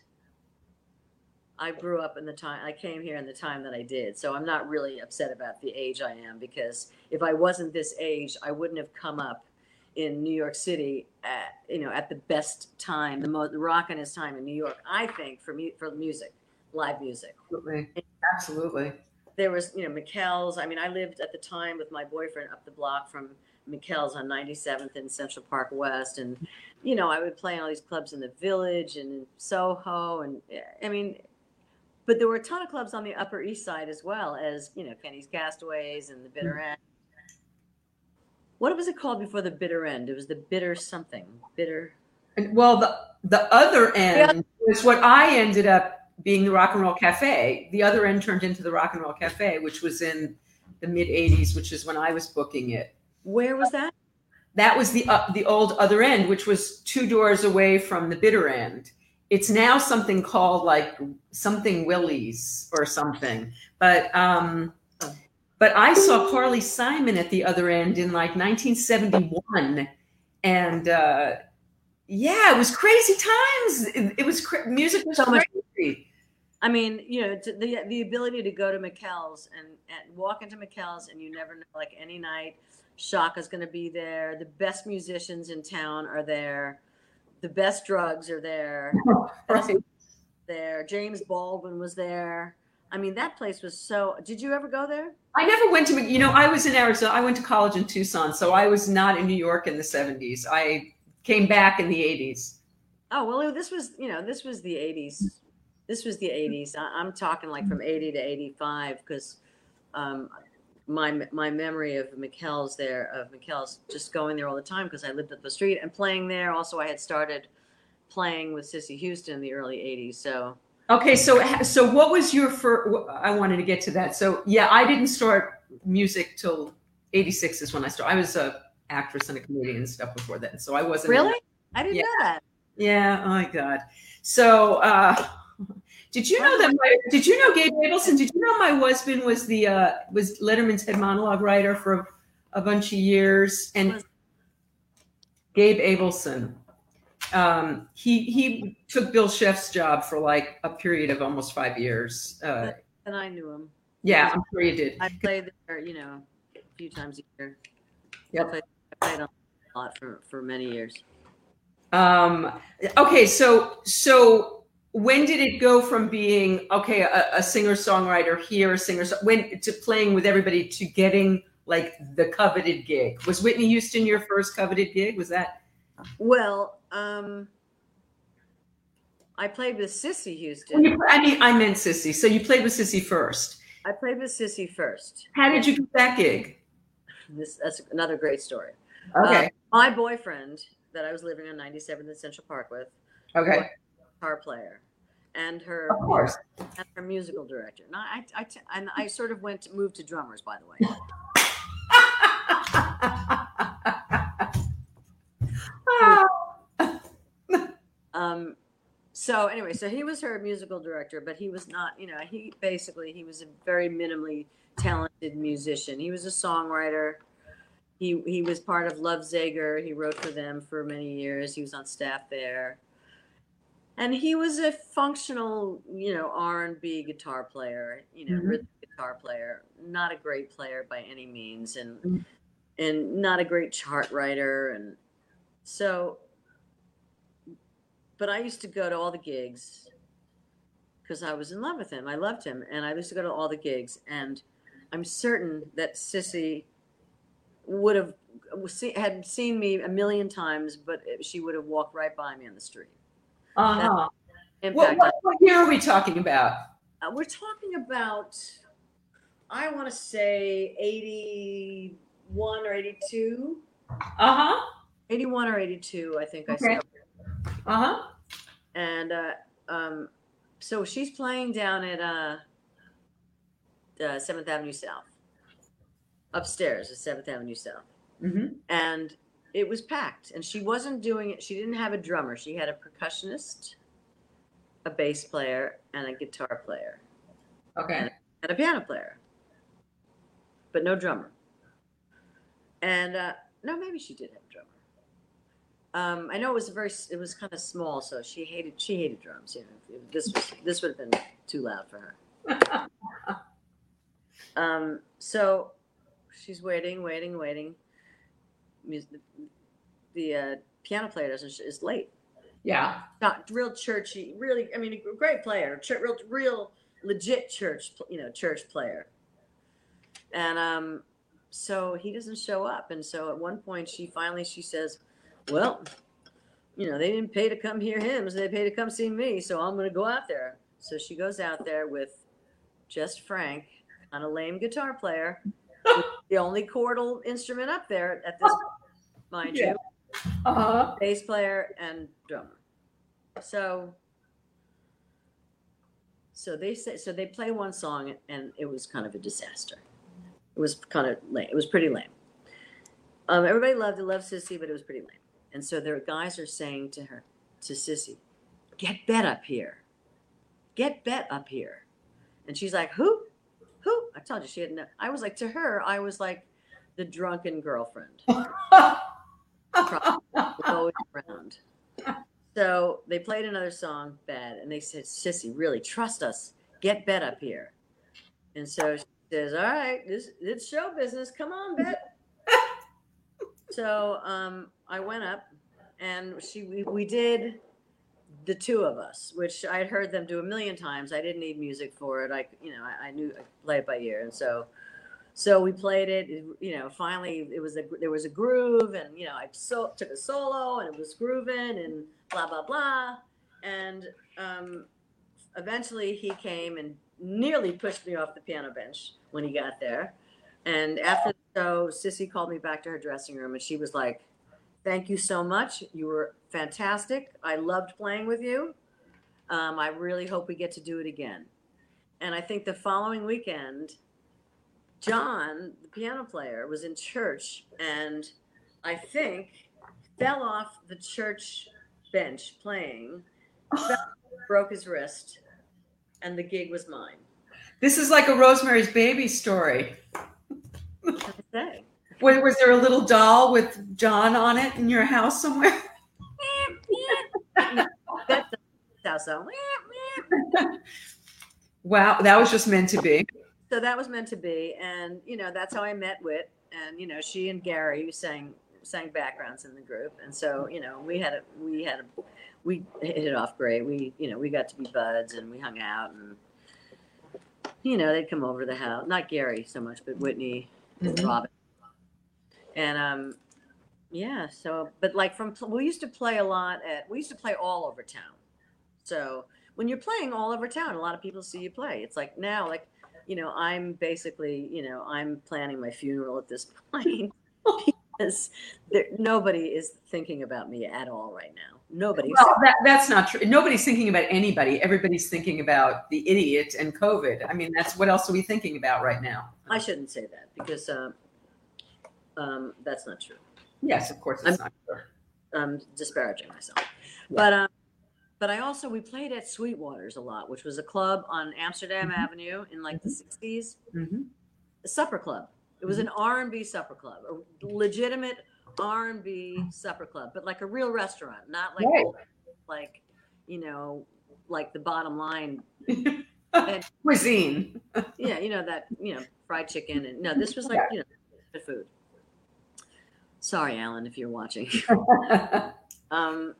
I grew up in the time I came here in the time that I did. So I'm not really upset about the age I am because if I wasn't this age, I wouldn't have come up in New York City at you know at the best time, the most the rockinest time in New York. I think for me for music, live music. absolutely. Absolutely. There was you know Mikell's. I mean, I lived at the time with my boyfriend up the block from Mikell's on 97th and Central Park West, and you know I would play in all these clubs in the Village and in Soho, and I mean but there were a ton of clubs on the Upper East Side as well as you know Kenny's Castaways and the Bitter End. What was it called before the Bitter End? It was the Bitter something. Bitter. And, well, the the other end is what I ended up being the Rock and Roll Cafe. The other end turned into the Rock and Roll Cafe, which was in the mid '80s, which is when I was booking it. Where was that? That was the uh, the old other end, which was two doors away from the bitter end. It's now something called like something Willie's or something. But um, but I saw Carly Simon at the other end in like 1971, and uh, yeah, it was crazy times. It, it was cra- music was So much- I mean, you know, to, the the ability to go to Mikell's and, and walk into Mikell's and you never know, like any night, Chaka's going to be there. The best musicians in town are there. The best drugs are there. Right. There, James Baldwin was there. I mean, that place was so. Did you ever go there? I never went to, you know, I was in Arizona. I went to college in Tucson, so I was not in New York in the 70s. I came back in the 80s. Oh well, this was you know this was the '80s. This was the '80s. I, I'm talking like from '80 to '85 because um, my my memory of Mikell's there of Mikell's just going there all the time because I lived up the street and playing there. Also, I had started playing with Cissy Houston in the early '80s. So Okay, so so what was your first? I wanted to get to that. So yeah, I didn't start music till '86 is when I started. I was a actress and a comedian and stuff before then, so I wasn't really, I didn't Yeah. know that. Yeah. Oh my God. So, uh, did you know that? My, did you know Gabe Abelson? Did you know my husband was the uh, was Letterman's head monologue writer for a bunch of years? And Gabe Abelson, um, he he took Bill Scheft's job for like a period of almost five years. Uh, And I knew him. yeah, I'm sure you did. I played there, you know, a few times a year. Yep. I played, I played a lot for for many years. Um, okay, so so when did it go from being okay a, a singer songwriter here, a singer when to playing with everybody to getting like the coveted gig? Was Whitney Houston your first coveted gig? Was that Well, um, I played with Cissy Houston. I mean I meant Cissy. So you played with Cissy first. I played with Cissy first. How did you get that gig? This that's another great story. Okay, My boyfriend that I was living on 97th and Central Park with, okay, guitar player, and her of course. and her musical director. Now, I, I, and I sort of went to move to drummers, by the way. Um, so anyway, so he was her musical director, but he was not, you know, he basically he was a very minimally talented musician. He was a songwriter. He he was part of Love Zager. He wrote for them for many years. He was on staff there. And he was a functional, you know, R and B guitar player, you know, Mhm. rhythm guitar player. Not a great player by any means, and Mhm. and not a great chart writer. And so but I used to go to all the gigs because I was in love with him. I loved him, and I used to go to all the gigs. And I'm certain that Cissy would have had seen me a million times, but she would have walked right by me on the street. Uh-huh. What, what, what year are we talking about? uh, we're talking about, I want to say 81 or 82. Uh-huh. 81 or 82, I think I said. Uh-huh. and uh, um, so she's playing down at uh, uh, Seventh Avenue South, upstairs at Seventh Avenue South, mm-hmm. and it was packed. And she wasn't doing it. She didn't have a drummer. She had a percussionist, a bass player, and a guitar player, Okay. and a piano player, but no drummer. And uh, no, maybe she did have a drummer. Um, I know it was a very, it was kind of small, so she hated she hated drums. You know, this was this would have been too loud for her. Um, so she's waiting, waiting, waiting. The uh, piano player doesn't is late. Yeah. Not real churchy, really. I mean, a great player, ch- real, real legit church, you know, church player. And um, so he doesn't show up. And so at one point, she finally she says, "Well, you know, they didn't pay to come hear hymns; they paid to come see me. So I'm going to go out there." So she goes out there with just Frank on a lame guitar player, the only chordal instrument up there at this, mind Yeah. you Uh-huh. bass player and drummer. So so they say so they play one song and it was kind of a disaster. It was kind of lame. It was pretty lame. Um, everybody loved it, loved Cissy, but it was pretty lame. And so their guys are saying to her, to Cissy, get Bette up here. Get Bette up here. And she's like, who? Who? I told you she had no. I was like, to her, I was like the drunken girlfriend always around. So they played another song, bad, and they said, "Cissy, really trust us. Get Bette up here." And so she says, "All right, this it's show business. Come on, Bette." so um, I went up, and she we, we did the two of us, which I'd heard them do a million times. I didn't need music for it. I you know I, I knew I play it by ear, and so so we played it you know finally it was a there was a groove and you know i so, took a solo and it was grooving and blah blah blah. And um, eventually he came and nearly pushed me off the piano bench when he got there. And after the show Cissy called me back to her dressing room and she was like thank you so much. You were fantastic. I loved playing with you. Um, i really hope we get to do it again. And i think the following weekend John, the piano player, was in church and I think fell off the church bench playing, oh. fell, broke his wrist, and the gig was mine. This is like a Rosemary's Baby story. What can I say? Was, was there a little doll with John on it in your house somewhere? That's how so. Wow, that was just meant to be. So that was meant to be, and you know that's how I met Whit, and you know she and Gary sang sang backgrounds in the group, and so you know we had a we had a we hit it off great. We you know we got to be buds, and we hung out, and you know they'd come over to the house. Not Gary so much, but Whitney and Mhm. Robyn, and um yeah. So but like from we used to play a lot at we used to play all over town. So when you're playing all over town, a lot of people see you play. It's like now like you know, I'm basically, you know, I'm planning my funeral at this point because there, nobody is thinking about me at all right now. Nobody. Well, that, that's not true. Nobody's thinking about anybody. Everybody's thinking about the idiot and COVID. I mean, that's what else are we thinking about right now? I shouldn't say that because um, um, that's not true. Yes, of course it's not true. I'm disparaging myself. But um, but I also we played at Sweetwaters a lot, which was a club on Amsterdam Mhm. Avenue in like the '60s. Mhm. a supper club. It was an R and B supper club, a legitimate R and B supper club, but like a real restaurant, not like Right. like you know like the bottom line. and, Cuisine. Yeah, you know that you know fried chicken and no, this was like you know the food. Sorry, Alan, if you're watching. Um.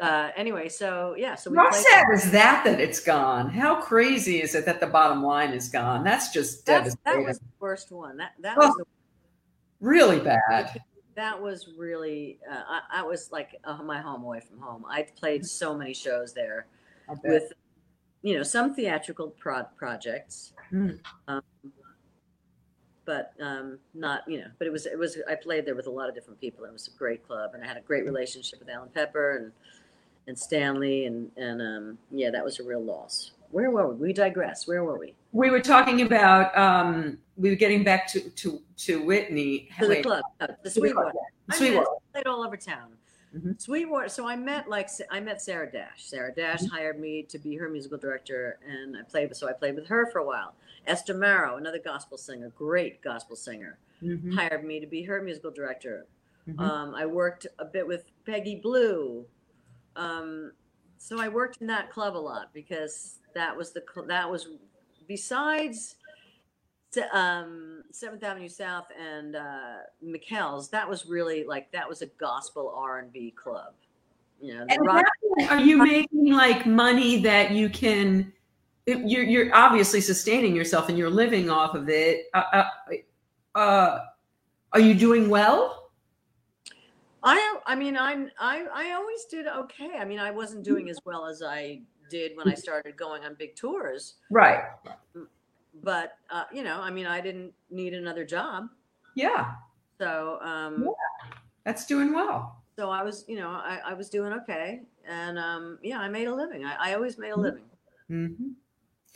Uh. Anyway, so yeah, so we How sad is that that it's gone? How crazy is it that the bottom line is gone? That's just That's, that devastating. was the worst one. That that Oh. was the really bad. that was really uh, I, I was like uh, my home away from home. I played so many shows there. With you know some theatrical pro- projects Mm. um, but um, not you know but it was it was i played there with a lot of different people it was a great club and i had a great relationship with Allan Pepper and and stanley and and um, yeah that was a real loss where were we we digress where were we we were talking about um, we were getting back to to to Whitney. to the Wait, club uh, the sweetwater Sweetwater. Played all over town Mhm. Sweetwater. So I met like I met Sarah Dash. Sarah Dash hired me to be her musical director, and I played. So I played with her for a while. Esther Marrow, another gospel singer, great gospel singer, Mhm. hired me to be her musical director. Mhm. Um, I worked a bit with Peggy Blue. Um, so I worked in that club a lot because that was the that was besides um, Seventh Avenue South and uh, Mikell's. That was really like that was a gospel R and B club. You know, the And rock, how- are you making like money that you can? You're you're obviously sustaining yourself and you're living off of it. Uh, uh, uh, are you doing well? I I mean I'm I I always did okay. I mean I wasn't doing as well as I did when I started going on big tours, Right. but uh, you know I mean I didn't need another job, Yeah, so um, that's doing well. so I was you know I, I was doing okay, and um, yeah I made a living. I, I always made a living, Mhm.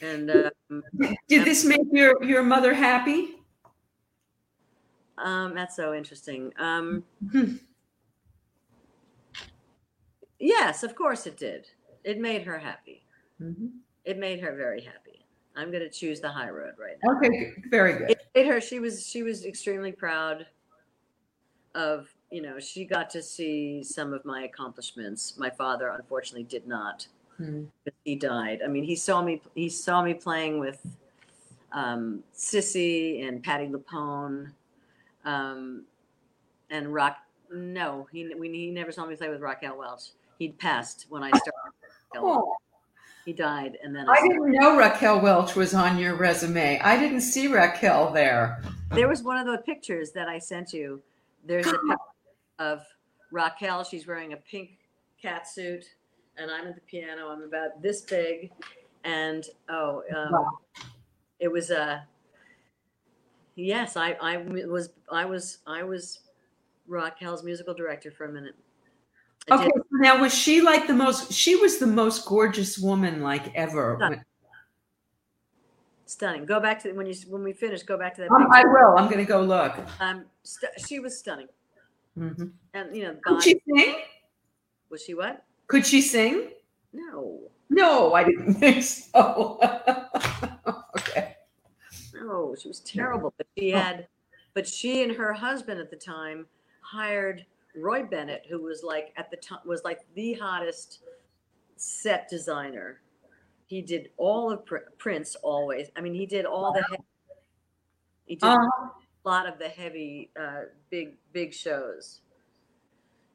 and um, Did this make your your mother happy? um, that's so interesting. Um. yes, of course it did. It made her happy. Mhm. It made her very happy. I'm going to choose the high road right now. Okay, very good. it made her she was she was extremely proud of you know she got to see some of my accomplishments my father unfortunately did not Hmm. he died i mean he saw me he saw me playing with um, Cissy and Patti LuPone um, and rock no he, we, he never saw me play with raquel welch he'd passed when i started Oh, he died and then I I didn't know Raquel Welch was on your resume. I didn't see Raquel there. There was one of the pictures that I sent you. There's a picture of Raquel. She's wearing a pink cat suit, and I'm at the piano. I'm about this big, and oh, um, Wow. it was a. yes, I I was I was I was Raquel's musical director for a minute. Okay, now was she like the most? She was the most gorgeous woman like ever. Stunning. stunning. Go back to when you when we finish. Go back to that Um, I will. I'm going to go look. Um, st- she was stunning, Mhm. and you know, Could she sing? was she what? Could she sing? No. No, I didn't think so. okay. No, she was terrible. But she had, but she and her husband at the time hired Roy Bennett, who was like at the time was like the hottest set designer. He did all of Pr- Prince always. I mean, he did all the. He- he did Uh, a lot of the heavy, uh, big, big shows.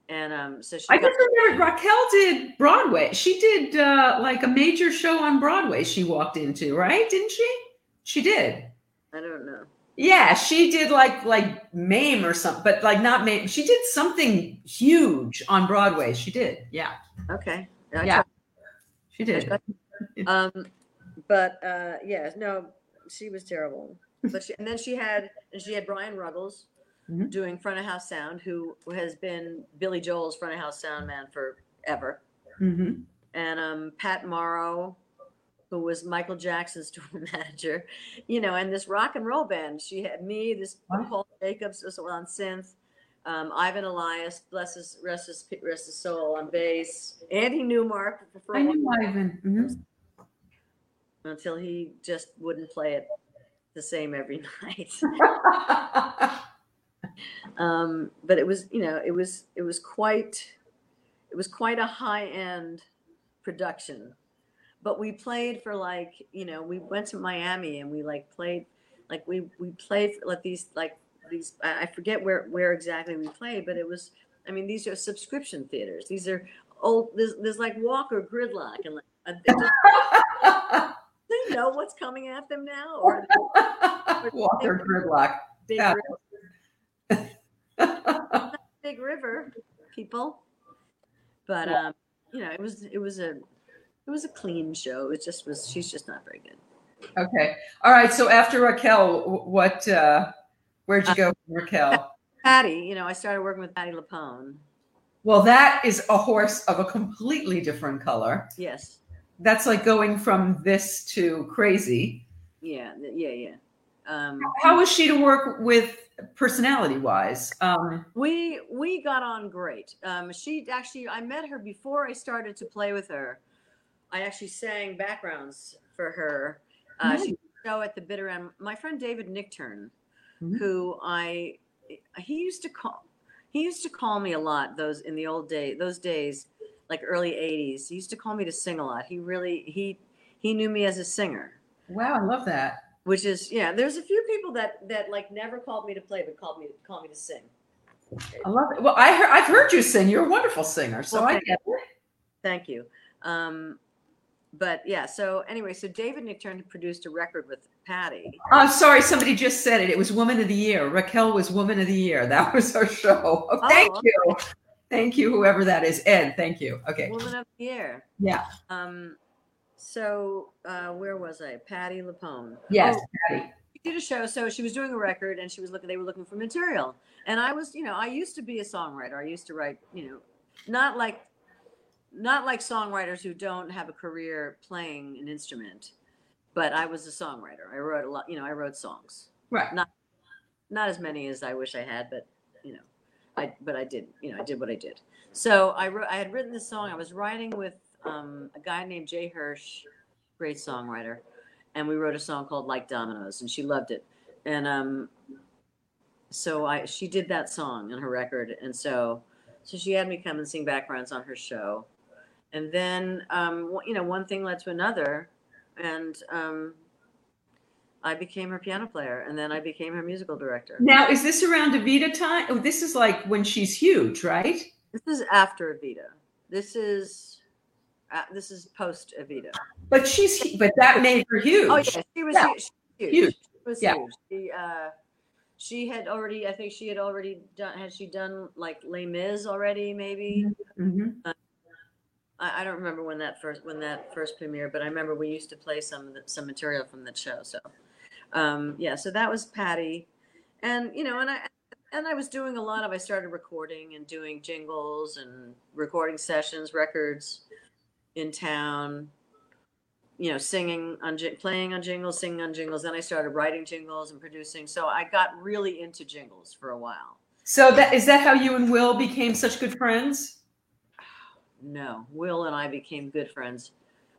And um, so she I got, just remember Raquel did Broadway. She did uh, like a major show on Broadway. She walked into, right? Didn't she? She did. I don't know. Yeah, she did like like Mame or something, but like not Mame. She did something huge on Broadway. She did. Yeah, Okay. Yeah. she did. um but uh yeah no she was terrible but she and then she had and she had brian ruggles Mhm. doing front of house sound who has been billy joel's front of house sound man forever hmm and um pat morrow who was michael jackson's tour manager you know and this rock and roll band she had me this paul jacobs was on synth um, Ivan Elias, bless his rest his rest his soul on bass. Andy Newmark for, I knew Ivan. Mhm. until he just wouldn't play it the same every night. um, but it was, you know, it was it was quite it was quite a high end production. But we played for like, you know, we went to Miami and we like played like we we played for like these like these I forget where where exactly we played, but it was I mean these are subscription theaters. These are old there's, there's like Walker Gridlock and like uh, they know what's coming at them now or Walker Gridlock. big, Yeah. river, big river people but um you know it was it was a it was a clean show it just was she's just not very good okay. All right. So after Raquel, what? uh Where'd you go, from Raquel? Patti you know i started working with Patti LuPone Well, that is a horse of a completely different color. yes That's like going from this to crazy. yeah yeah yeah Um, How was she to work with personality wise? Um, we we got on great. Um, she actually, I met her before I started to play with her. I actually sang backgrounds for her. Uh, Nice. She did a show at the bitter end. My friend David Nichtern, Mhm. who I he used to call he used to call me a lot those in the old day those days like early 80s he used to call me to sing a lot he really he he knew me as a singer wow, I love that. which is yeah there's a few people that that like never called me to play but called me call me to sing I love it. Well, I heard, I've heard you sing. You're a wonderful singer, so Well, I thank get it. Thank you. Um, but yeah, so anyway, so David Nichtern produced a record with Patti. I'm sorry, somebody just said it. It was Woman of the Year. Raquel was Woman of the Year. That was our show. Oh, thank Oh, you. Thank you, whoever that is. Ed, thank you. Okay. Woman of the Year. Yeah. Um, so uh, where was I? Patti LuPone. Yes, Oh, Patti. she did a show. So she was doing a record, and she was looking. They were looking for material, and I was, you know, I used to be a songwriter. I used to write, you know, not like, not like songwriters who don't have a career playing an instrument, but I was a songwriter. I wrote a lot. You know, I wrote songs. Right. not not as many as I wish I had, but you know, I but I did, you know, I did what I did. So I wrote, I had written this song. I was writing with um, a guy named Jay Hirsch, great songwriter, and we wrote a song called Like Dominoes, and she loved it. And um, so I she did that song on her record, and so so she had me come and sing backgrounds on her show, and then um, you know one thing led to another, and um, I became her piano player, and then I became her musical director. Now, is this around Evita time? Oh, this is like when she's huge, right? This is after Evita. This is uh, this is post Evita. But she's, but that made her huge. Oh yeah, she was Yeah. huge. She was huge. She was Yeah. huge. She, uh, she had already. I think she had already done. Had she done like Les Mis already? Maybe. Mhm. I, I don't remember when that first when that first premiered, but I remember we used to play some the, some material from that show. So, um, yeah. So that was Patti, and you know, and I and I was doing a lot of. I started recording and doing jingles and recording sessions, records in town. You know, singing on playing on jingles, singing on jingles. Then I started writing jingles and producing. So I got really into jingles for a while. So that is that how you and Will became such good friends? No, Will and I became good friends.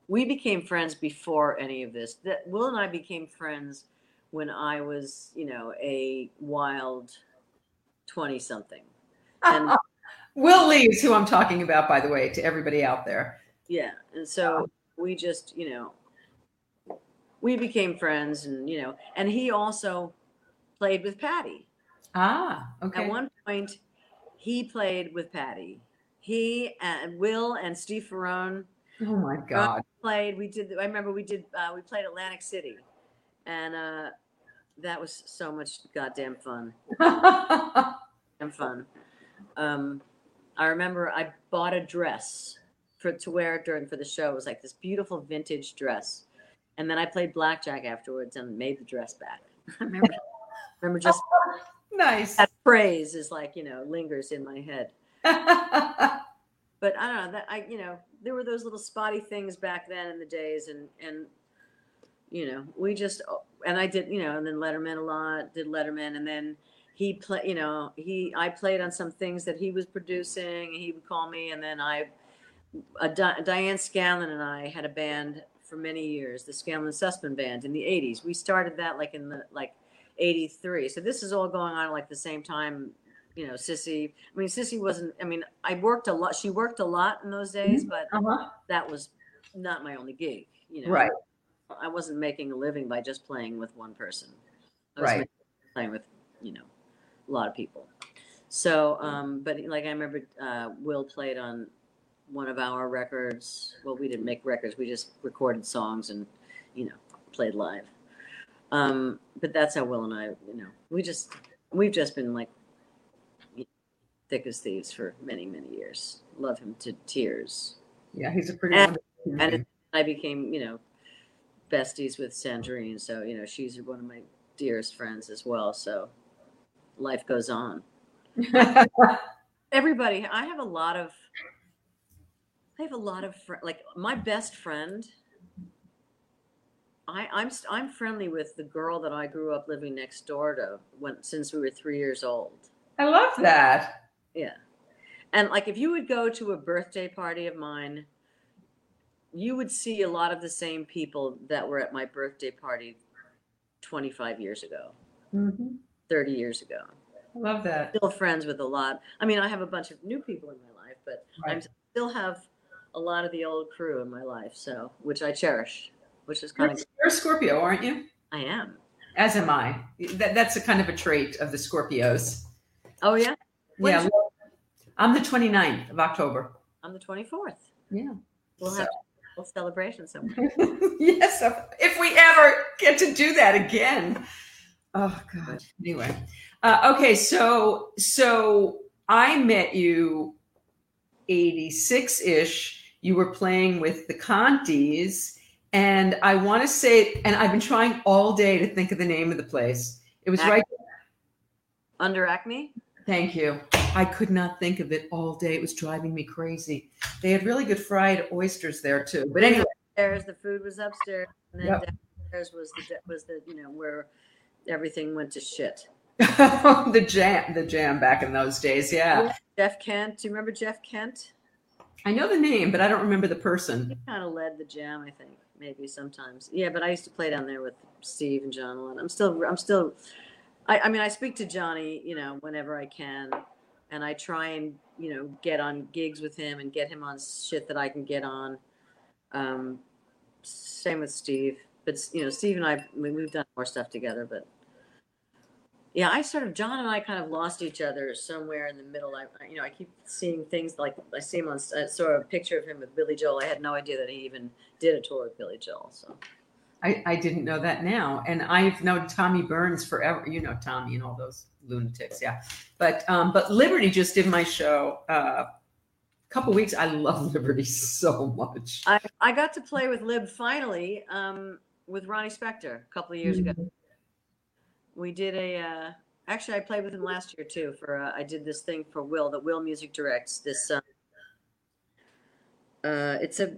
We became friends before any of this. That Will and I became friends when I was, you know, a wild twenty something. And- Will Lee is who I'm talking about, by the way, to everybody out there. Yeah, and so we just, you know, we became friends, and you know, and he also played with Patti. Ah, okay. At one point, he played with Patti. He and Will and Steve Ferrone oh my God. played. We did. I remember we did. Uh, we played Atlantic City, and uh, that was so much goddamn fun. Damn fun. Um, I remember I bought a dress for to wear during for the show. It was like this beautiful vintage dress, and then I played blackjack afterwards and made the dress back. I remember. remember just nice. that phrase is like you know lingers in my head. But I don't know that I you know there were those little spotty things back then in the days, and and you know we just oh, and I did you know and then Letterman a lot did Letterman, and then he play you know he I played on some things that he was producing, he would call me, and then I Diane Scanlon and I had a band for many years, the Scanlon Sussman Band in the '80s. We started that like in the like '83, so this is all going on like the same time you know, Cissy. I mean, Cissy wasn't. I mean, I worked a lot. She worked a lot in those days, but uh-huh. that was not my only gig. You know, Right. I wasn't making a living by just playing with one person. I was Right. making- playing with you know a lot of people. So, um, but like I remember, uh, Will played on one of our records. Well, we didn't make records; we just recorded songs and you know played live. Um, but that's how Will and I, you know, we just we've just been like thick as thieves for many many years. Love him to tears. Yeah, he's a pretty And- and I became, you know, besties with Sandrine. So, you know, she's one of my dearest friends as well. So life goes on. Everybody, I have a lot of, I have a lot of, fr- like my best friend, I, I'm st- I'm friendly with the girl that I grew up living next door to when since we were three years old. I love that. Yeah, and like if you would go to a birthday party of mine, you would see a lot of the same people that were at my birthday party 25 years ago, Mhm. 30 years ago. I love that. Still friends with a lot. I mean, I have a bunch of new people in my life, but I Right. still have a lot of the old crew in my life, so which I cherish, which is You're, kind of you're a Scorpio, aren't you? I am. As am I. That, that's a kind of a trait of the Scorpios. Oh yeah, Yeah. is well, I'm the 29th of October. I'm the 24th. Yeah. We'll So- have a celebration somewhere. yes, if- we ever get to do that again. Oh God. Anyway, uh, okay. So so I met you eighty six ish. You were playing with the Contis, and I want to say, and I've been trying all day to think of the name of the place. It was right. Under Acme. Thank you. I could not think of it all day. It was driving me crazy. They had really good fried oysters there too. But anyway. Upstairs, the food was upstairs, and then Yep. downstairs was the was the you know where everything went to shit. the jam, the jam back in those days. Yeah, Jeff Kent. Do you remember Jeff Kent? I know the name, but I don't remember the person. He kind of led the jam, I think, maybe sometimes. Yeah, but I used to play down there with Steve and John. a lot. I'm still, I'm still. I, I mean, I speak to Johnny, you know, whenever I can, and I try and you know get on gigs with him and get him on shit that I can get on. Um, same with Steve, but you know, Steve and I, we've done more stuff together, but yeah, I sort of John and I kind of lost each other somewhere in the middle. I, I- you know, I keep seeing things like I see him on. I saw a picture of him with Billy Joel. I had no idea that he even did a tour with Billy Joel. So I, I didn't know that now, and I've known Tommy Byrnes forever. You know Tommy and all those lunatics, yeah. But um, but Liberty just did my show uh, a couple weeks. I love Liberty so much. I, I got to play with Lib finally um, with Ronnie Spector a couple of years ago. We did a. Uh, actually, I played with him last year too. For uh, I did this thing for Will that Will Music directs. This. Um, uh, it's a.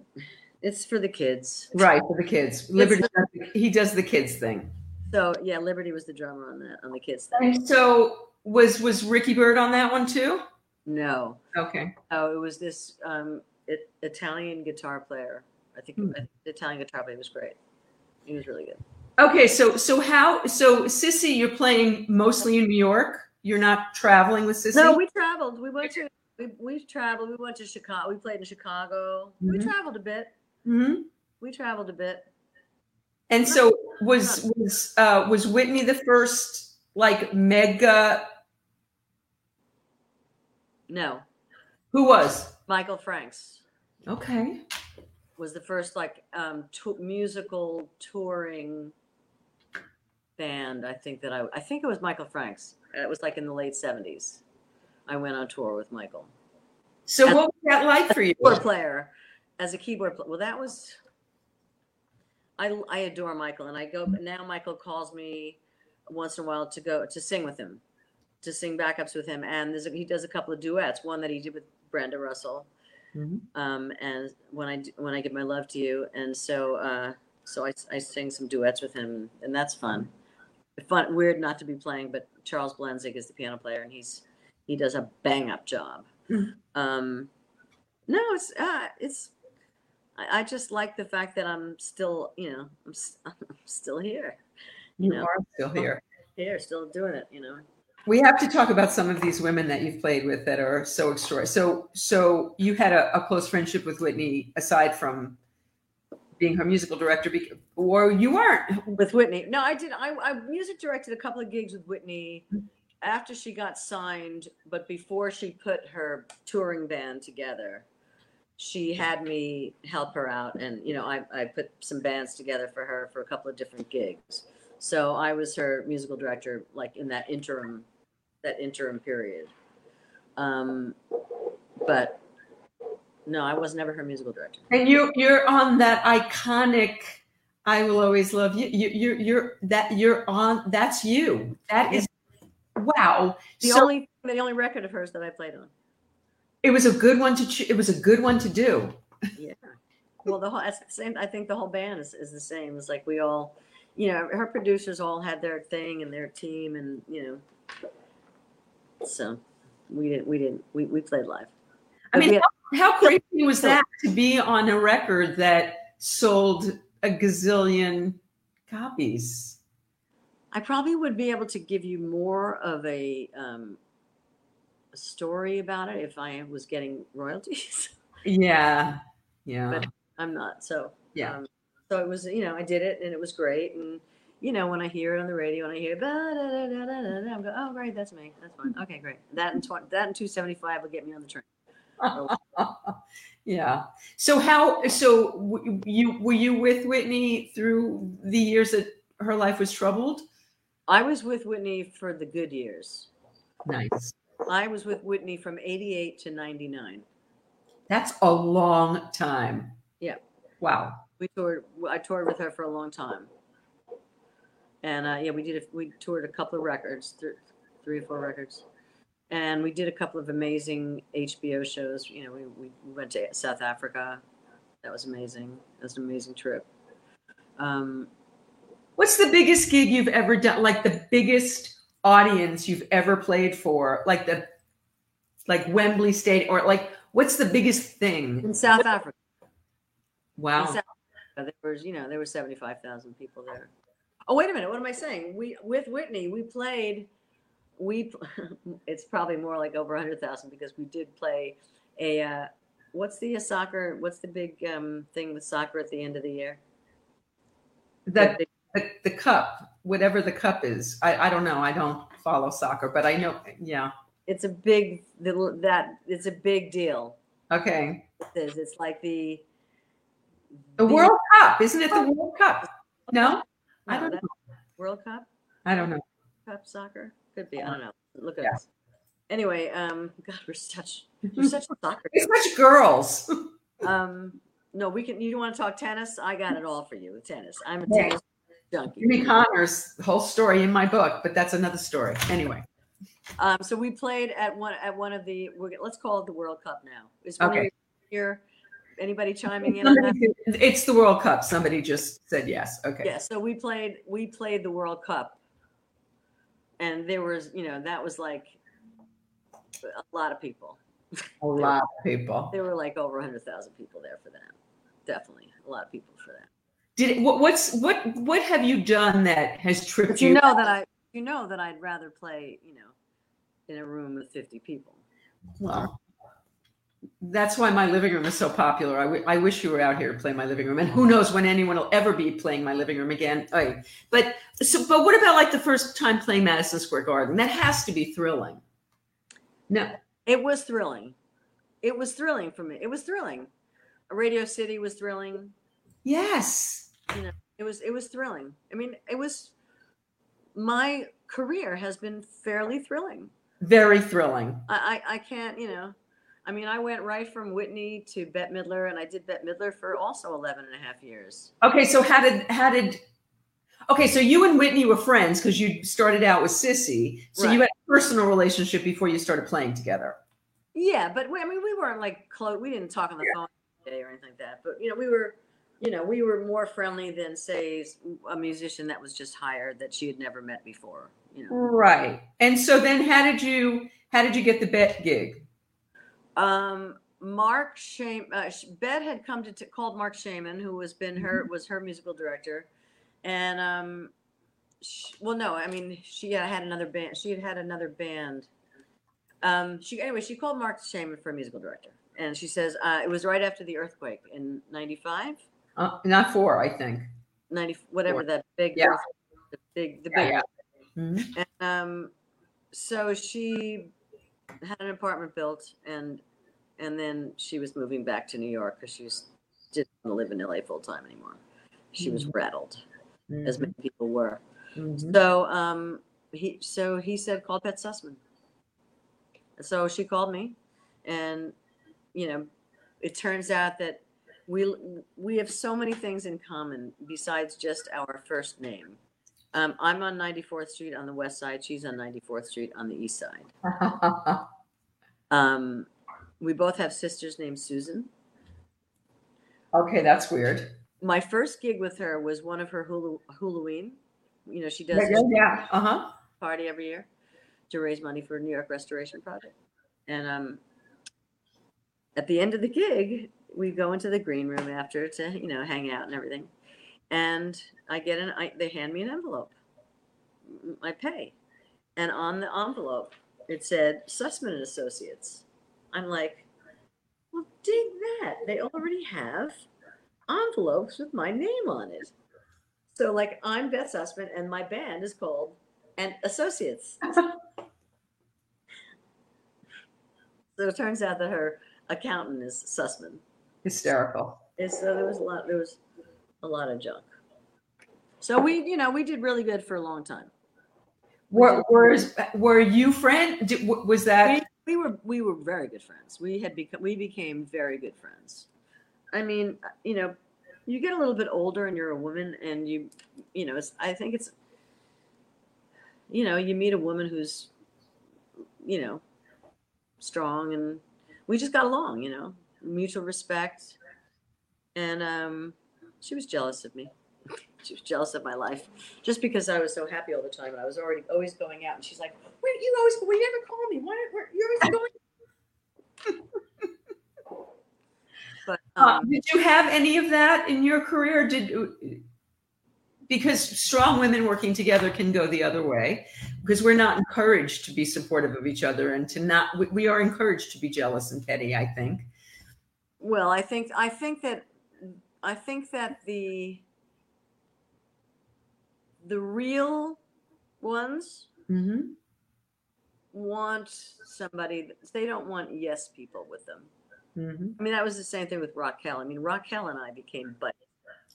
It's for the kids. Right for the kids. Liberty, the- he does the kids thing. So yeah, Liberty was the drummer on that on the kids thing. And so was was Ricky Byrd on that one too? No, Okay. oh, it was this um, it, Italian guitar player. I think Hmm. The Italian guitar player was great. He was really good. Okay, so so how so Cissy, you're playing mostly in New York. You're not traveling with Cissy. No, we traveled. We went to we we traveled. We went to Chicago. We played in Chicago. We Mhm. traveled a bit. Mhm. We traveled a bit. And so was was uh, was Whitney the first like mega? No, Who was? Michael Franks Okay. was the first like um to- musical touring band. I think that I I think it was Michael Franks. It was like in the late seventies. I went on tour with Michael. So what was that like for you? keyboard player as a keyboard player. Well, that was. I I adore Michael, and I go now. Michael calls me once in a while to go to sing with him, to sing backups with him, and there's a, he does a couple of duets. One that he did with Brenda Russell, Mhm. um, and when I when I give my love to you, and so uh, so I, I sing some duets with him, and that's fun. Fun, weird not to be playing, but Charles Blenzig is the piano player, and he's he does a bang up job. Mhm. Um, no, it's uh, it's. I, I just like the fact that I'm still, you know, I'm, s- I'm still here, You know. are still here. here, still doing it. You know, We have to talk about some of these women that you've played with that are so extraordinary. So, so you had a, a close friendship with Whitney aside from being her musical director, or you weren't. with Whitney. No, I did. I, I music directed a couple of gigs with Whitney after she got signed, but before she put her touring band together. She had me help her out, and you know, I, I put some bands together for her for a couple of different gigs. So I was her musical director, like in that interim, that interim period. Um, but no, I was never her musical director. And you you're on that iconic I will always love you. You you're you're that you're on that's you. That is wow. The So only the only record of hers that I played on. It was a good one to ch- it was a good one to do. Yeah. well, the whole that's the same. I think the whole band is, is the same. It's like we all, you know, her producers all had their thing and their team, and you know, so we didn't, we didn't, we, we played live. I mean, had- how, how crazy was that to be on a record that sold a gazillion copies? I probably would be able to give you more of a, um, a story about it if I was getting royalties. Yeah. Yeah. But- I'm not. So Yeah. Um, so it was, you know, I did it and it was great. And you know, when I hear it on the radio and I hear, "Ba, da, da, da, da, da, da," I'm going, oh, great, that's me. That's fine. Okay, great. That and tw- that and 275 will get me on the train. yeah. So how? So w- you were you with Whitney through the years that her life was troubled? I was with Whitney for the good years. Nice. I was with Whitney from 88 to 99. That's a long time. Yeah. Wow. We toured. I toured with her for a long time. And uh, yeah, we did. A, we toured a couple of records, th- three or four records, and we did a couple of amazing HBO shows. You know, we, we we went to South Africa. That was amazing. That was an amazing trip. Um, What's the biggest gig you've ever done? Like the biggest audience you've ever played for? Like the like Wembley Stadium, or like what's the biggest thing? in South Africa, Wow. South Africa, there was you know there were seventy five thousand people there. Oh wait a minute, what am I saying? We with Whitney we played. We it's probably more like over hundred thousand because we did play a. Uh, what's the soccer? What's the big um, thing with soccer at the end of the year? The, big- the the cup, whatever the cup is. I I don't know. I don't follow soccer, but I know. Yeah. it's a big that it's a big deal. Okay. It is. It's like the The World Cup, isn't it? The World Cup? No, I don't know. World Cup. I don't know. Cup soccer could be. I don't know. Look at Yeah. us. Anyway, um, God, we're such we're such soccer. It's such girls. Um, no, we can. You want to talk tennis? I got it all for you tennis. I'm a tennis. Jimmy Connors, whole story in my book, but that's another story. Anyway. Um, so we played at one at one of the. We're, let's call it the World Cup now. Is one Okay. you here? Anybody chiming in on that? Somebody- It's the World Cup. Somebody just said yes. Okay. Yeah. So we played. We played the World Cup, and there was, you know, that was like a lot of people. A lot of people. There were like over hundred thousand people there for that. Definitely a lot of people for that. Did it, what, what's what what have you done that has tripped you you? know that I, you know that I'd rather play, you know, in a room with fifty people. Well, that's why my living room is so popular. I, w- I wish you were out here to play my living room, and who knows when anyone will ever be playing my living room again. Oh, but so, but what about like the first time playing Madison Square Garden? That has to be thrilling. No, It was thrilling. It was thrilling for me. It was thrilling. Radio City was thrilling. Yes, It was it was thrilling. I mean, it was my career has been fairly thrilling. very thrilling. I, I, I can't, you know, I mean, I went right from Whitney to Bette Midler, and I did Bette Midler for also 11 and a half years. Okay, so how did how did? Okay, so you and Whitney were friends because you started out with Cissy. So you had a personal relationship before you started playing together. Yeah, but we, I mean, we weren't like close. We didn't talk on the phone every day or anything like that. But you know, we were, you know, we were more friendly than say a musician that was just hired that she had never met before. You know, Right. And so then, how did you how did you get the Bette gig? um, Mark Shame, uh, Bette had come to t- called Marc Shaiman, who was been her was her musical director, and um, sh well, no, I mean, she had had another band. She had had another band. Um, she anyway, she called Marc Shaiman for a musical director, and she says uh, it was right after the earthquake in '95. Uh, not four, I think. 90 whatever Four. that big Yeah. the big the Yeah, big yeah. Mhm. and um so she had an apartment built and and then she was moving back to new york because she was didn't want to live in la full time anymore she was Mhm. rattled as many people were Mhm. so um he so he said call Pat sussman so she called me and you know it turns out that we we have so many things in common besides just our first name um, i'm on 94th street on the west side she's on 94th street on the east side um, we both have sisters named susan Okay, that's weird. My first gig with her was one of her Hulu Halloween. You know, she does Yeah, yeah, yeah. Uh huh. party every year to raise money for a New York Restoration Project. And um, at the end of the gig, we go into the green room after to you know hang out and everything. And I get an I, they hand me an envelope. i pay, and on the envelope it said Sussman and Associates. I'm like, well, dig that! They already have envelopes with my name on it. So like I'm Bette Sussman, and my band is called and Associates. So it turns out that her accountant is Sussman. Hysterical. And so uh, there was a lot. There was a lot of junk. So we, you know, we did really good for a long time. Were, were, were you friend? did- Was that? We were we were very good friends. We had become we became very good friends. I mean, you know, you get a little bit older and you're a woman, and you, you know, it's, I think it's, you know, you meet a woman who's, you know, strong, and we just got along. You know, mutual respect, and um, she was jealous of me. She was jealous of my life, just because I was so happy all the time, and I was already always going out. And she's like, Wait, you always? We never call me. Why? Where, you're always going." but Uh, um, did you have any of that in your career? Did because strong women working together can go the other way because we're not encouraged to be supportive of each other and to not we- we are encouraged to be jealous and petty i think well, I think I think that I think that the the real ones mm-hmm. want somebody. that- They don't want yes people with them. Mm-hmm. I mean, that was the same thing with Raquel. I mean, Raquel and I became buddies.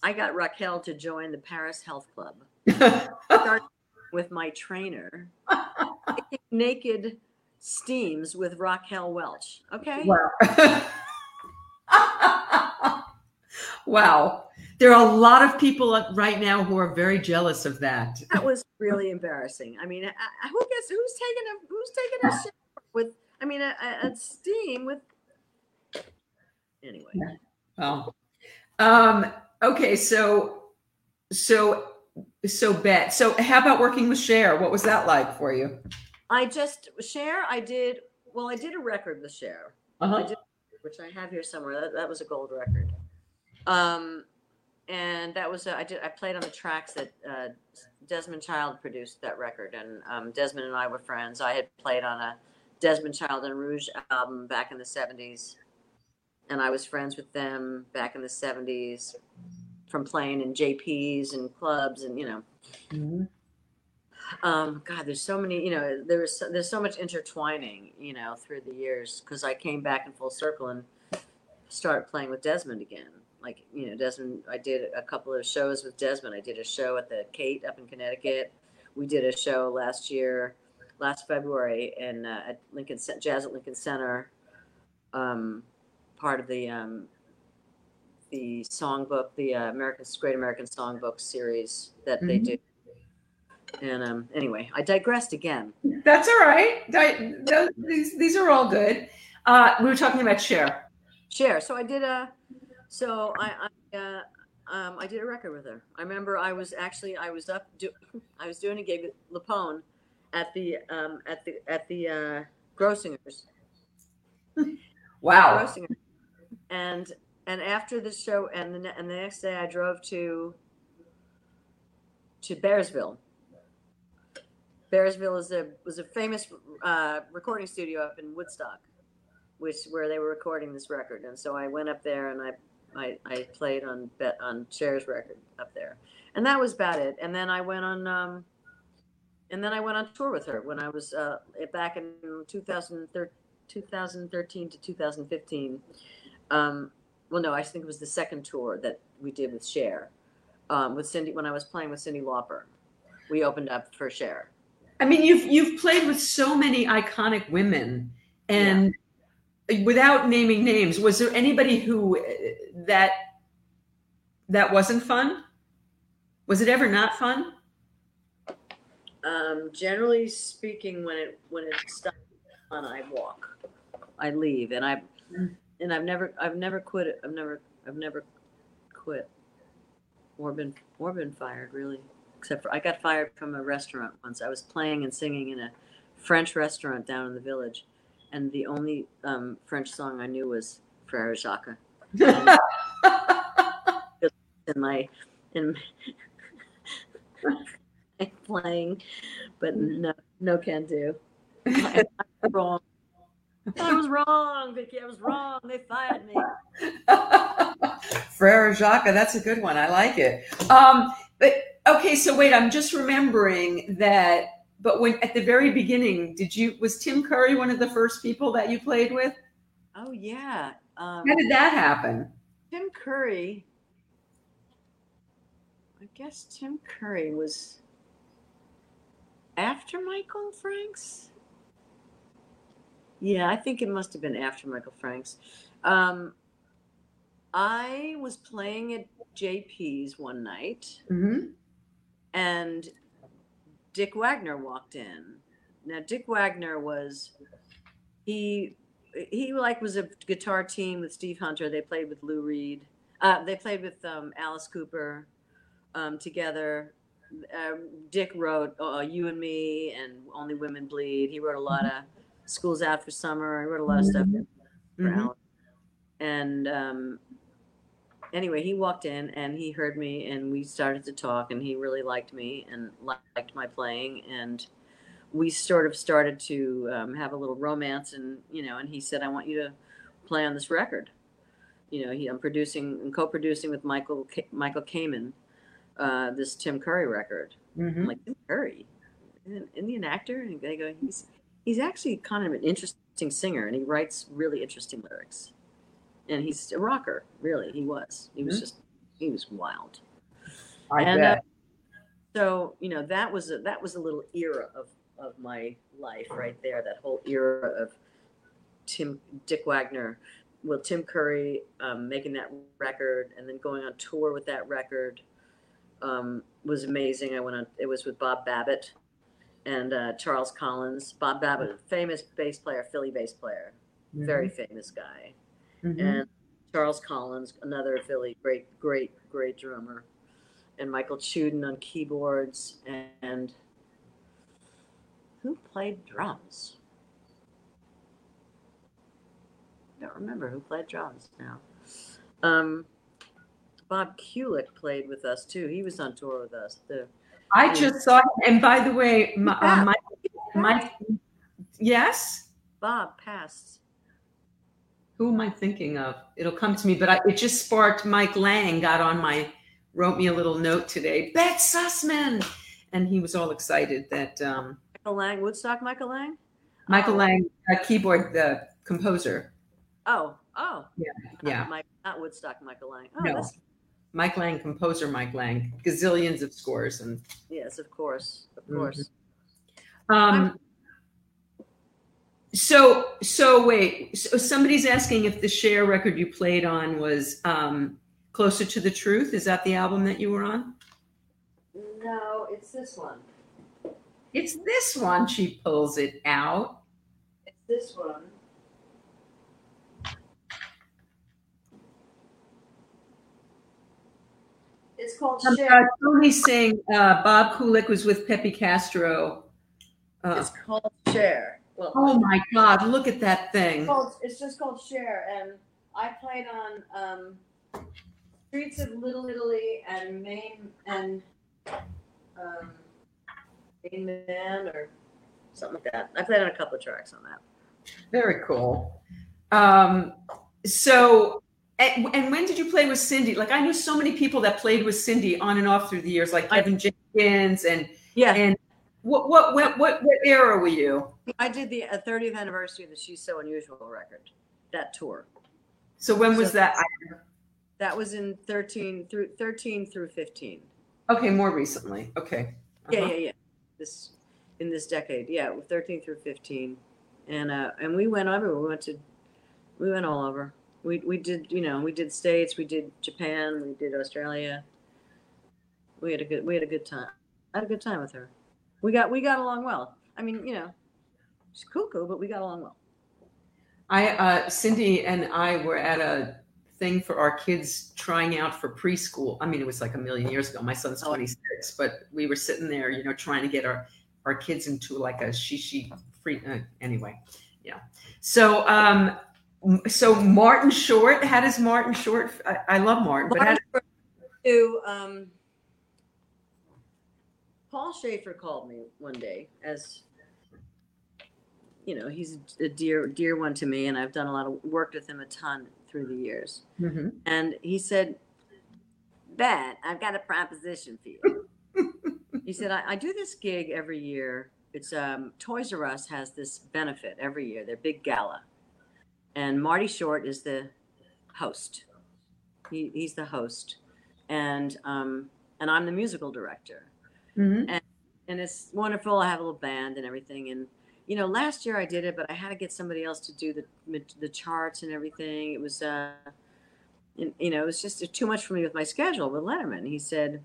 I got Raquel to join the Paris Health Club. With my trainer, naked steams with Raquel Welch. Okay. wow wow there are a lot of people right now who are very jealous of that That was really embarrassing. I mean, I, I- who gets who's taking a who's taking a shower with? I mean, a, a, a steam with. Anyway, Oh, um, okay. So, so, so Bette. So, how about working with Cher? What was that like for you? I just Cher. I did well. I did a record with Cher, Uh-huh. I did, which I have here somewhere. That, that was a gold record. Um, and that was I did. I played on the tracks that uh, Desmond Child produced that record, and um, Desmond and I were friends. I had played on a Desmond Child and Rouge album back in the '70s, and I was friends with them back in the '70s from playing in JPs and clubs, and you know, Mhm. um, God, there's so many, you know, there's there's so much intertwining, you know, through the years because I came back in full circle and started playing with Desmond again. Like, you know, Desmond, I did a couple of shows with Desmond. I did a show at the Kate up in Connecticut. We did a show last year, last February, in uh, at Lincoln Jazz at Lincoln Center, um, part of the um, the songbook, the uh, American Great American Songbook series that they Mhm. do. And um, anyway, I digressed again. That's all right. Di- those- these, these are all good. Uh, we were talking about Cher Cher. So I did a, so I, I, uh, um, I did a record with her. I remember I was actually I was up, do, I was doing a gig with LuPone at the um, at the at the uh, Grossingers. Wow. Grossingers. And and after the show and the and the next day I drove to to Bearsville. Bearsville is a was a famous uh, recording studio up in Woodstock, which where they were recording this record. And so I went up there and I I, I played on Bette on Cher's record up there, and that was about it. And then I went on um, and then I went on tour with her when I was uh, back in 2013, 2013 to 2015. Um, well, no, I think it was the second tour that we did with Cher, um, with Cyndi when I was playing with Cyndi Lauper. We opened up for Cher. I mean, you've you've played with so many iconic women, and without naming names, was there anybody who uh, that that wasn't fun? Was it ever not fun? Um, generally speaking, when it when it stops on, I walk, I leave, and I and I've never I've never quit. I've never I've never quit or been or been fired really. Except for I got fired from a restaurant once. I was playing and singing in a French restaurant down in the village, and the only um, French song I knew was Frere Jacques. In my in my playing, but no, no can do. I, I'm wrong. I was wrong, Vicky. I was wrong. They fired me. Frere Jacques, that's a good one. I like it. Um, but okay, so wait, I'm just remembering that. But when at the very beginning, did you was Tim Curry one of the first people that you played with? Oh yeah. Um, How did that happen? Tim Curry. I guess Tim Curry was after Michael Franks. Yeah, I think it must have been after Michael Franks. Um, I was playing at JP's one night, Mm-hmm. and Dick Wagner walked in. Now, Dick Wagner was he he like was a guitar team with Steve Hunter. They played with Lou Reed. Uh, they played with um, Alice Cooper um, together. Um, Dick wrote uh, "You and Me" and "Only Women Bleed." He wrote a lot of "Schools Out for Summer." He wrote a lot of stuff for Mhm. Alice. And um, anyway, he walked in and he heard me, and we started to talk, and he really liked me and liked my playing, and we sort of started to um, have a little romance, and you know, and he said, "I want you to play on this record." You know, he, I'm producing and co-producing with Michael K- Michael Kamen uh, this Tim Curry record. Mhm. I'm like Tim Curry, an Indian actor, and they go, he's he's actually kind of an interesting singer, and he writes really interesting lyrics, and he's a rocker. Really, he was. He was Mhm. just he was wild. I And, uh, Bette. So you know that was a, that was a little era of of my life right there. That whole era of Tim Dick Wagner, well Tim Curry um, making that record and then going on tour with that record um, was amazing. I went on. It was with Bob Babbitt and uh, Charles Collins. Bob Babbitt, famous bass player, Philly bass player, very famous guy Mhm. and Charles Collins, another Philly great, great, great drummer, and Michael Chuden on keyboards, and who played drums? I don't remember who played drums now. Um, Bob Kulick played with us too. He was on tour with us. The I just saw. him. And by the way, my, uh, my, my yes. Bob passed. Who am I thinking of? It'll come to me, but I, it just sparked. Mike Lang got on my, wrote me a little note today. Bette Sussman, and he was all excited that um, Lang, Woodstock Michael Lang. Michael Oh. Lang, uh, keyboard the composer. Oh, oh, Yeah, yeah. Mike, not Woodstock Michael Lang. Oh, No. that's Mike Lang, composer Mike Lang, gazillions of scores and. Yes, of course, of Mhm. course. Um, so so wait, so somebody's asking if the Cher record you played on was um, closer to the truth. Is that the album that you were on? No, it's this one. It's this one. She pulls it out. It's this one. It's called Um, Cher. uh, Tony's saying uh, Bob Kulick was with Pepe Castro. Uh, It's called Cher. Well, oh my God! Look at that it's, thing. called, it's just called Cher, and I played on um, Streets of Little Italy and Maine and um, Main Man or something like that. I played on a couple of tracks on that. Very cool. Um, so, and, and when did you play with Cyndi? Like, I knew so many people that played with Cyndi on and off through the years, like Kevin Jenkins. And Yeah, and what what what what, what era were you? I did the uh, 30th anniversary of the She's So Unusual record, that tour. So when was So- that? That was in 13 through 13 through 15. Okay, more recently. Okay. Yeah, Uh-huh. yeah, yeah. This in this decade, yeah, 13 through 15, and uh, and we went everywhere. We went to, we went all over. We we did, you know, we did states, we did Japan, we did Australia. We had a good we had a good time. I had a good time with her. We got we got along well. I mean, you know, she's cuckoo, but we got along well. I uh, Cyndi and I were at a thing for our kids trying out for preschool. I mean, it was like a million years ago. My son's Oh. 26, but we were sitting there, you know, trying to get our our kids into like a shishi free. Uh, anyway, yeah. So, um, so Martin Short. How does Martin Short? I, I love Martin, but how, to um, Paul Shaffer called me one day as you know he's a dear dear one to me and I've done a lot of work with him a ton through the years Mhm. and he said Bette I've got a proposition for you he said I, I do this gig every year it's um, Toys R Us has this benefit every year their big gala and Marty Short is the host he, he's the host and um, and I'm the musical director. Mhm. And it's wonderful. I have a little band and everything. And you know, last year I did it, but I had to get somebody else to do the the charts and everything. It was, uh, you know, it was just too much for me with my schedule with Letterman. He said,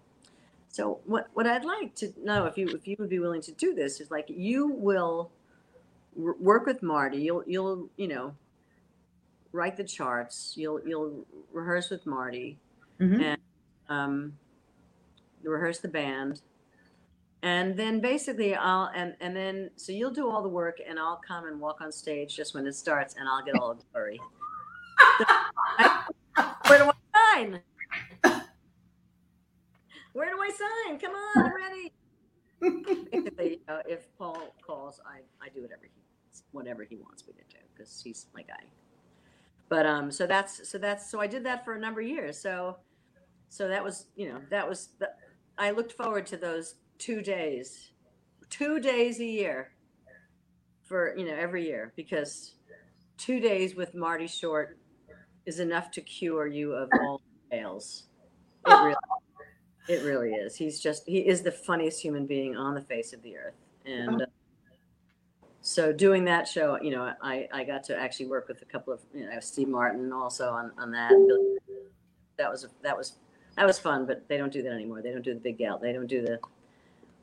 "So what what I'd like to know if you if you would be willing to do this is like you will work with Marty. You'll you'll you know." Write the charts. You'll you'll rehearse with Marty Mhm. um, rehearse the band, and then basically I'll and and then so you'll do all the work, and I'll come and walk on stage just when it starts, and I'll get all the glory. Where do I sign? Where do I sign? Come on, I'm ready. Basically, if Paul calls, I, I do whatever he whatever he wants me to do because he's my guy. But um, so that's so that's so I did that for a number of years. So so that was you know that was the, I looked forward to those two days, two days a year for you know every year because two days with Marty Short is enough to cure you of all ails. It really, it really is. He's just he is the funniest human being on the face of the earth, and uh, so doing that show, you know, I I got to actually work with a couple of you know Steve Martin also on on that. That was that was that was fun, but they don't do that anymore. They don't do the big gal. They don't do the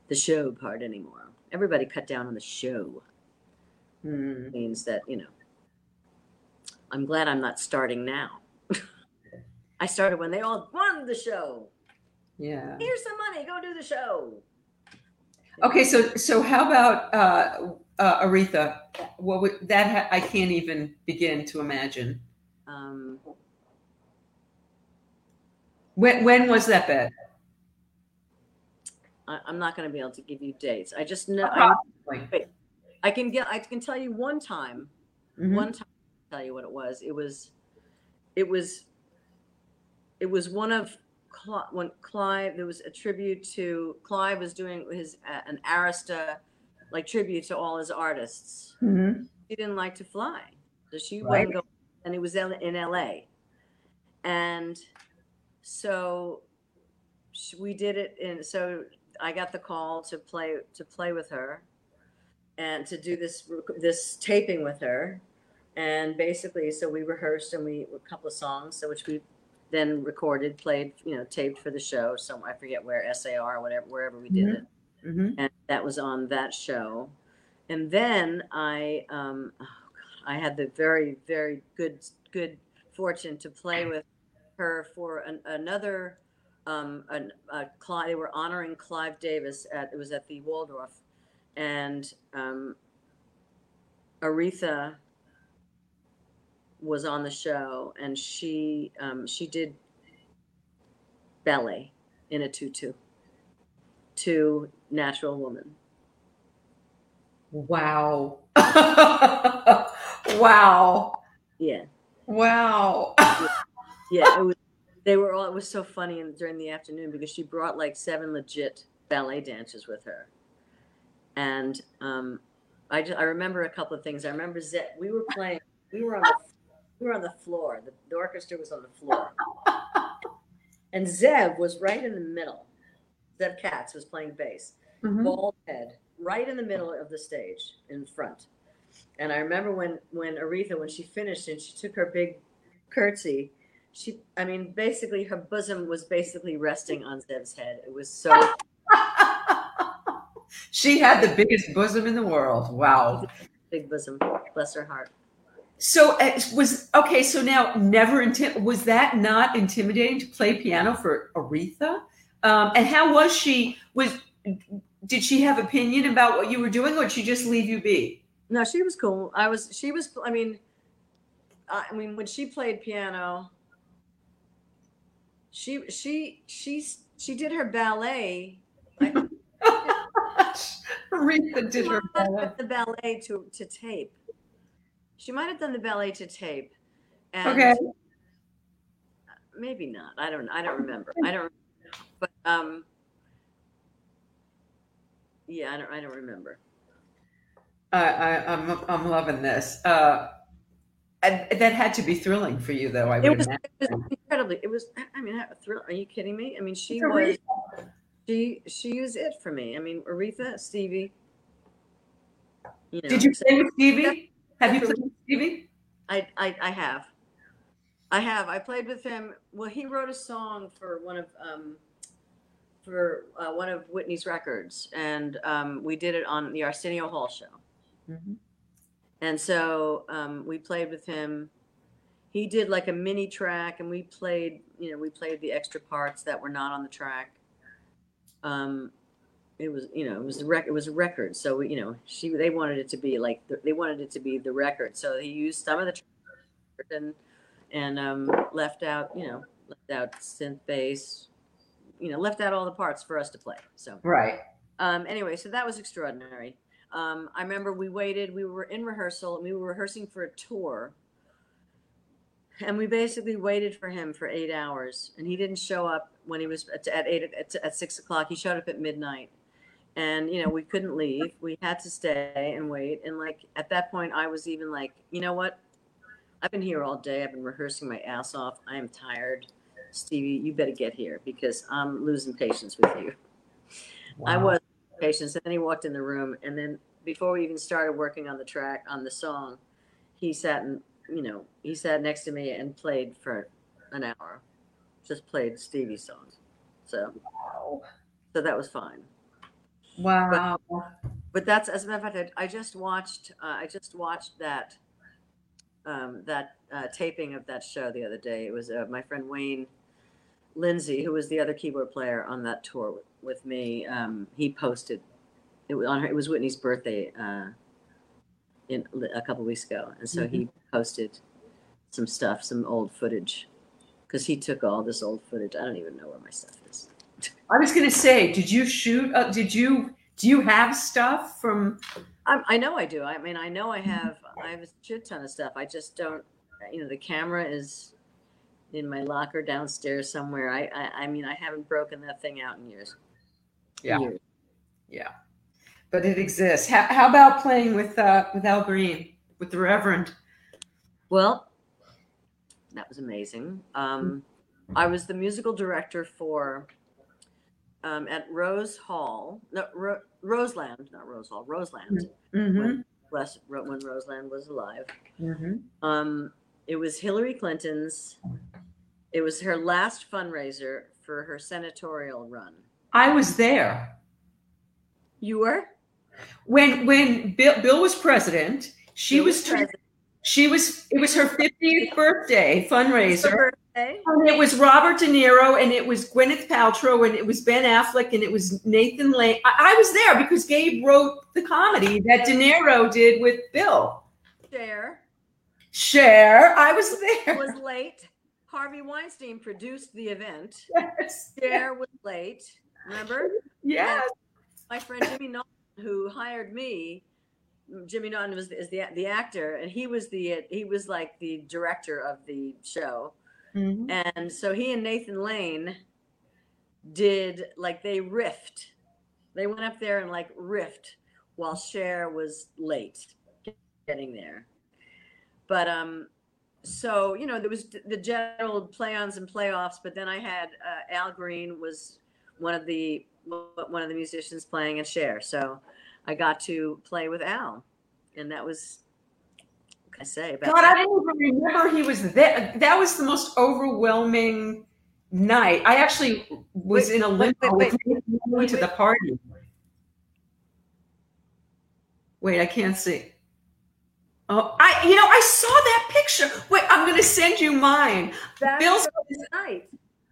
the show part anymore. Everybody cut down on the show. Mhm. Means that you know. I'm glad I'm not starting now. I started when they all won the show. Yeah. Here's some money. Go do the show. Okay, so so how about uh, uh, Aretha? What would that? Ha- I can't even begin to imagine. Um, When when was that Bette? I, I'm not going to be able to give you dates. I just know. I, I can get. I can tell you one time. Mhm. One time, I'll tell you what it was. It was, it was, it was one of when Clive. There was a tribute to Clive was doing his uh, an Arista, like tribute to all his artists. Mhm. She didn't like to fly, so she Right. go. And it was in L.A. And so we did it in. So I got the call to play to play with her, and to do this this taping with her and basically so we rehearsed and we a couple of songs so which we then recorded played you know taped for the show so i forget where sar whatever wherever we did Mhm. it Mhm. and that was on that show and then i um oh God, i had the very very good good fortune to play with her for an, another um an, a clive they were honoring clive davis at it was at the waldorf and um aretha was on the show and she um she did ballet in a tutu to natural woman Wow. wow. yeah Wow. yeah it was they were all it was so funny in, during the afternoon because she brought like seven legit ballet dancers with her. And um i just i remember a couple of things. I remember Zev, we were playing we were on the we were on the floor. The, the orchestra was on the floor. And zev was right in the middle. Zev katz was playing bass. Mhm. bald head right in the middle of the stage in front. And I remember when when Aretha when she finished and she took her big curtsy, she I mean basically her bosom was basically resting on Zev's head. It was so she had the biggest bosom in the world. Wow. big bosom, bless her heart. So uh, was okay. So now, never intim- was that not intimidating to play piano for Aretha? Um, and how was she? Was did she have opinion about what you were doing, or did she just leave you be? No, she was cool. I was. She was. I mean, I mean, when she played piano, she she she she did her ballet. Aretha did her ballet. The ballet to to tape. She might have done the ballet to tape. And Okay. Maybe not. I don't. I don't remember. I don't. But um. Yeah, I don't. I don't remember. I, I, I'm I'm loving this. Uh, and that had to be thrilling for you, though. I It would was, imagine. it was incredibly. It was. I mean, a thrill. Are you kidding me? I mean, she It's was. She she was it for me. I mean, Aretha, Stevie. You know, Did you so play with Stevie? Have you played with Stevie? I, I I have, I have. I played with him. Well, he wrote a song for one of um, for uh, one of Whitney's records, and um, we did it on the Arsenio Hall show. And so um, we played with him. He did like a mini track, and we played. You know, we played the extra parts that were not on the track. Um, it was, you know, it was a rec- It was a record. So you know, she they wanted it to be like the, they wanted it to be the record. So he used some of the track and and um, left out, you know, left out synth bass. You know, left out all the parts for us to play. So Right. um, anyway, so that was extraordinary. Um, I remember we waited, we were in rehearsal, and we were rehearsing for a tour. And we basically waited for him for eight hours, and he didn't show up when he was at, at eight at, at six o'clock. He showed up at midnight, and you know we couldn't leave. We had to stay and wait. And like at that point, I was even like, you know what? I've been here all day. I've been rehearsing my ass off. I am tired. Stevie, you better get here because I'm losing patience with you. I was patience. And then he walked in the room, and then before we even started working on the track on the song, he sat and you know he sat next to me and played for an hour, just played Stevie songs. So Wow. so that was fine. Wow. But that's as a matter of fact, I, I just watched uh, I just watched that um, that uh, taping of that show the other day. It was uh, my friend Wayne Linsey, who was the other keyboard player on that tour with, with me. Um, he posted it was on her. It was Whitney's birthday uh, in a couple weeks ago, and so he posted some stuff, some old footage, because he took all this old footage. I don't even know where my stuff is. I was going to say, did you shoot? Uh, did you? Do you have stuff from? I, I know I do. I mean, I know I have. I have a shit ton of stuff. I just don't. You know, the camera is in my locker downstairs somewhere. I, I, I mean, I haven't broken that thing out in years. Yeah. Years. Yeah, but it exists. How, how about playing with uh, with Al Green, with the Reverend? Well, that was amazing. Um, I was the musical director for um, at Rose Hall, no, Ro- Roseland, not Rose Hall, Roseland. Mm-hmm. West, when Roseland was alive. Mm-hmm. Um, it was Hillary Clinton's. It was her last fundraiser for her senatorial run. I was there You were. When when Bill, Bill was president. She You was tur- president. she was it was her 50th birthday fundraiser. birthday. And it was Robert De Niro, and it was Gwyneth Paltrow, and it was Ben Affleck, and it was Nathan Lane. I, I was there because Gabe wrote the comedy that De Niro did with Bill. Share. Cher, I was there. was late. Harvey Weinstein produced the event. Yes. Cher was late. Remember? Yes. My friend Jimmy who hired me, Jimmy Naughton was is the the actor, and he was the he was like the director of the show. Mhm. And so he and Nathan Lane did like they riffed. They went up there and like riffed while Cher was late getting there. But um so you know there was the general play-ons and playoffs, but then I had uh, Al Green was one of the one of the musicians playing and Cher. So I got to play with Al, and that was what can I say about God, that? I didn't even remember he was there. That was the most overwhelming night. I actually was Wait, in a wait, limbo wait, Nathan Lane to the party. Wait, I can't see. Oh, I you know I saw that picture. Wait, I'm going to send you mine. That Bill's night.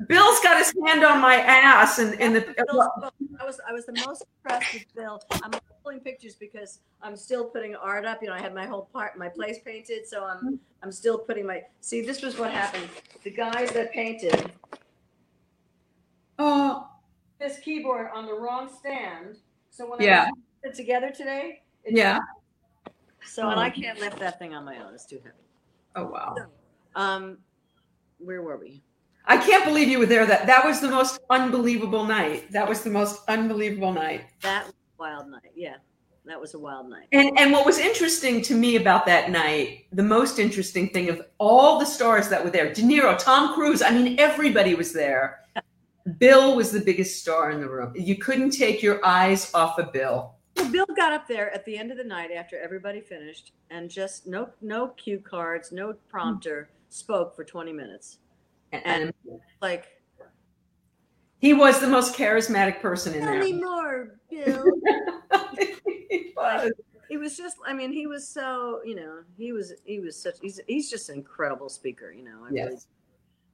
Bill's got his hand on my ass, and in the I was I was the most impressed with Bill. I'm pulling pictures because I'm still putting art up. You know, I had my whole part, my place painted, so I'm I'm still putting my. See, this was what happened. The guys that painted oh this keyboard on the wrong stand. So when Yeah. I put it together today, it yeah. So and I can't lift that thing on my own. It's too heavy. Oh wow. Um, where were we? I can't believe you were there. That that was the most unbelievable night. That was the most unbelievable night. That was a wild night. Yeah, that was a wild night. And and what was interesting to me about that night, the most interesting thing of all the stars that were there, De Niro, Tom Cruise, I mean everybody was there. Bill was the biggest star in the room. You couldn't take your eyes off of Bill. Well, Bill got up there at the end of the night after everybody finished, and just no no cue cards, no prompter, spoke for twenty minutes. And, And like, he was the most charismatic person in there. more, Bill. He was. he was just i mean he was so you know he was he was such he's he's just an incredible speaker you know I really,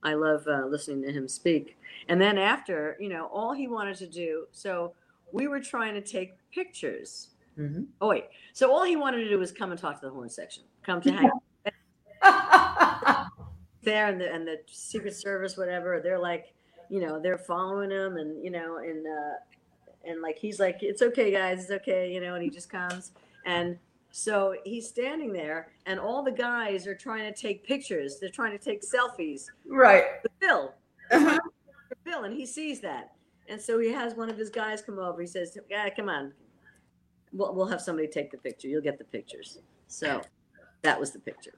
i love uh, listening to him speak and then after you know all he wanted to do so we were trying to take pictures Mhm. oh wait so all he wanted to do was come and talk to the horn section come to hang there and the and the secret service whatever they're like you know they're following him and you know and uh and like he's like it's okay guys it's okay you know and he just comes. And so he's standing there and all the guys are trying to take pictures. They're trying to take selfies right. with bill. Uh-huh. bill and he sees that. And so he has one of his guys come over. He says yeah come on. We'll, we'll have somebody take the picture. You'll get the pictures. So that was the picture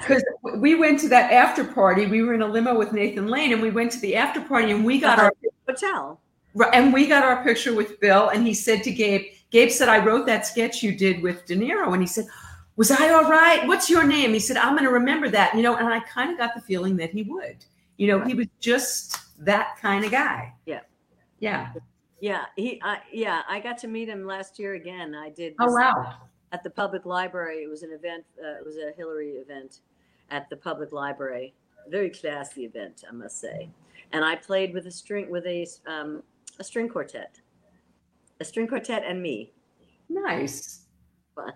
Because we went to that after party. We were in a limo with Nathan Lane, and we went to the after party, and we got our hotel and we got our picture with Bill. And he said to Gabe, Gabe said, "I wrote that sketch you did with De Niro," and he said. Was I all right? What's your name? He said, I'm going to remember that. You know, and I kind of got the feeling that he would. You know, he was just that kind of guy. Yeah. Yeah. Yeah, he, I, yeah, I got to meet him last year again. I did. Oh, wow. At the public library, it was an event. Uh, it was a Hillary event at the public library. Very classy event, I must say. And I played with a string with a um, a string quartet, a string quartet, and me. Nice. Fun.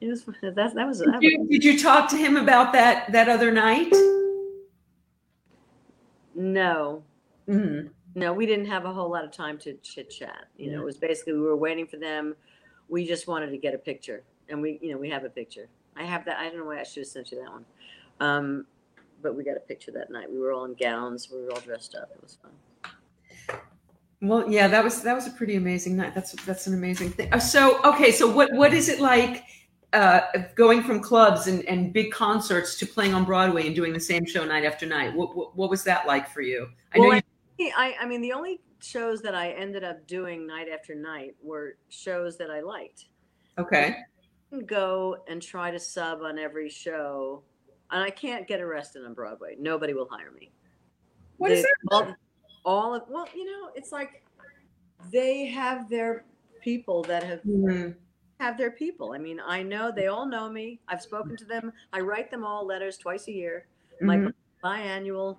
It was that. That was. Did That was you, did you talk to him about that that other night? no, Mhm. no, we didn't have a whole lot of time to chit chat. You know, it was basically we were waiting for them. We just wanted to get a picture, and we, you know, we have a picture. I have that. I don't know why I should have sent you that one, um, but we got a picture that night. We were all in gowns. We were all dressed up. It was fun. Well, yeah, that was that was a pretty amazing night. That's that's an amazing thing. Uh, So, okay, so what what is it like uh, going from clubs and, and big concerts to playing on Broadway and doing the same show night after night? What what, what was that like for you? I know Well, you, I, I mean, the only shows that I ended up doing night after night were shows that I liked. okay. can go and try to sub on every show, and I can't get arrested on Broadway. Nobody will hire me. What is They- that? All, all of well, you know, it's like they have their people that have Mhm. have their people. I mean, I know they all know me. I've spoken to them. I write them all letters twice a year, my Mhm. biannual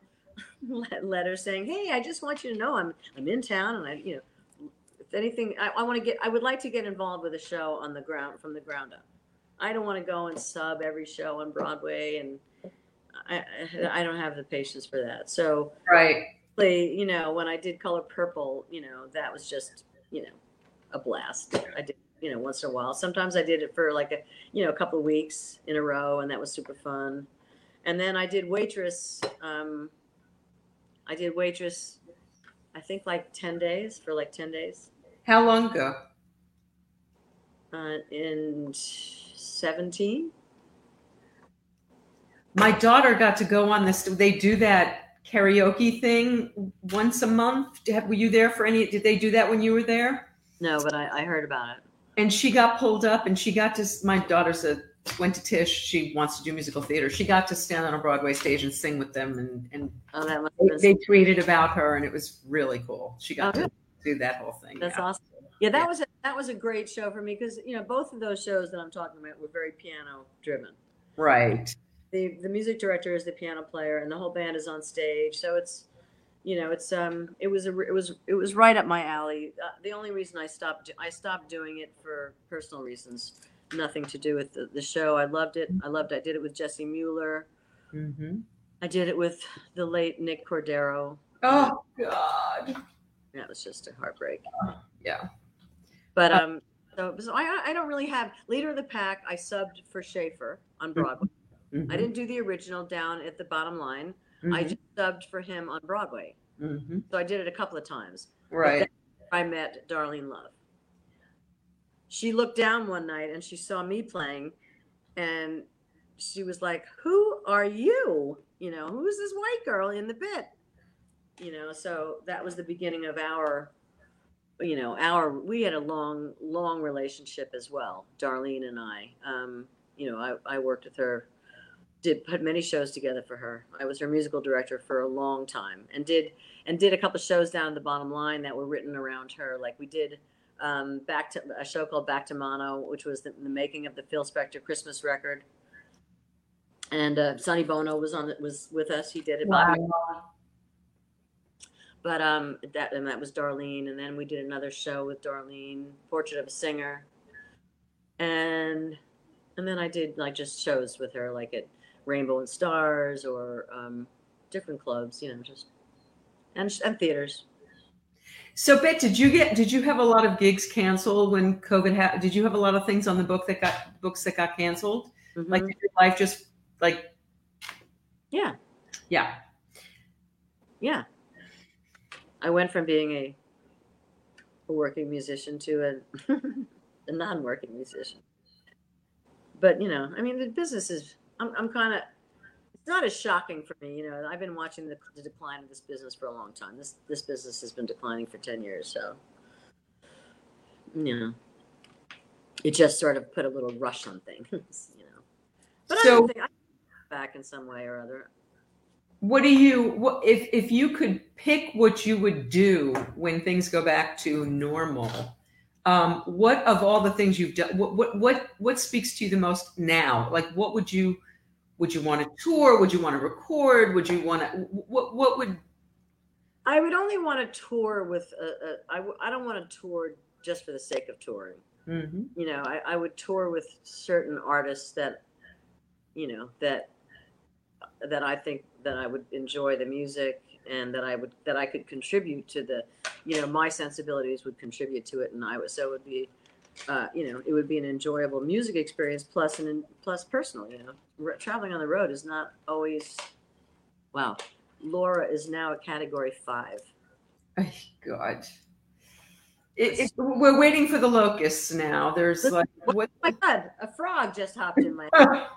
letter saying, "Hey, I just want you to know I'm I'm in town, and I, you know, if anything, I, I want to get. I would like to get involved with a show on the ground from the ground up. I don't want to go and sub every show on Broadway, and I I, don't have the patience for that. So, Right. you know, when I did Color Purple, you know, that was just, you know, a blast. I did, you know, once in a while. Sometimes I did it for like a, you know, a couple of weeks in a row, and that was super fun. And then I did Waitress. Um, I did Waitress, I think like 10 days for like 10 days How long ago? uh, in 17. My daughter got to go on this. They do that karaoke thing once a month. Were you there for any? Did they do that when you were there? No, but I, I heard about it. and she got pulled up and she got to my daughter's a went to Tisch she wants to do musical theater she got to stand on a broadway stage and sing with them and and Oh, they, they tweeted about her and it was really cool she got Oh, to do that whole thing that's yeah. awesome. Yeah, that Yeah. was a, that was a great show for me because you know both of those shows that I'm talking about were very piano driven. Right. The the music director is the piano player, and the whole band is on stage. So it's you know it's um it was a it was it was right up my alley. Uh, the only reason I stopped I stopped doing it for personal reasons, nothing to do with the, the show. I loved it. I loved. I did it with Jessie Mueller. hmm I did it with the late Nick Cordero. Oh God. That was just a heartbreak. Yeah. But um, so, so I I don't really have leader of the pack. I subbed for Shaffer on Broadway. I didn't do the original down at the bottom line. I just subbed for him on Broadway. hmm So I did it a couple of times. Right. I met Darlene Love. She looked down one night and she saw me playing, and she was like, "Who are you? You know, who's this white girl in the bit?" You know, so that was the beginning of our, you know, our. We had a long, long relationship as well, Darlene and I. Um, you know, I, I worked with her, did put many shows together for her. I was her musical director for a long time, and did and did a couple shows down the bottom line that were written around her. Like we did um, back to a show called Back to Mono, which was the, the making of the Phil Spector Christmas record. And uh, Sonny Bono was on was with us. He did it. Wow. But um, that and that was Darlene, and then we did another show with Darlene, Portrait of a Singer, and and then I did like just shows with her, like at Rainbow and Stars or um, different clubs, you know, just and and theaters. So, Bette, did you get? Did you have a lot of gigs canceled when COVID happened? Did you have a lot of things on the book that got books that got canceled? Like, Mhm. did your life just like, yeah, yeah, yeah. I went from being a, a working musician to a, a non-working musician. But you know, I mean, the business is. I'm, I'm kind of. It's not as shocking for me, you know. I've been watching the, the decline of this business for a long time. This this business has been declining for ten years, so you know, it just sort of put a little rush on things, you know. But I So- don't think I back in some way or other. what do you? What if if you could pick what you would do when things go back to normal? Um, what of all the things you've done? What what what what speaks to you the most now? Like, what would you? Would you want to tour? Would you want to record? Would you want to? What what would? I would only want to tour with a, a I, w- I don't want to tour just for the sake of touring. Mhm. You know, I, I would tour with certain artists that, you know, that that I think that I would enjoy the music and that I would that I could contribute to the, you know, my sensibilities would contribute to it, and I would so it would be, uh, you know, it would be an enjoyable music experience and plus personal. You know, R- traveling on the road is not always, wow. Laura is now a category five. Oh, God. It, it, we're waiting for the locusts now. There's like what? Oh my God, a frog just hopped in my.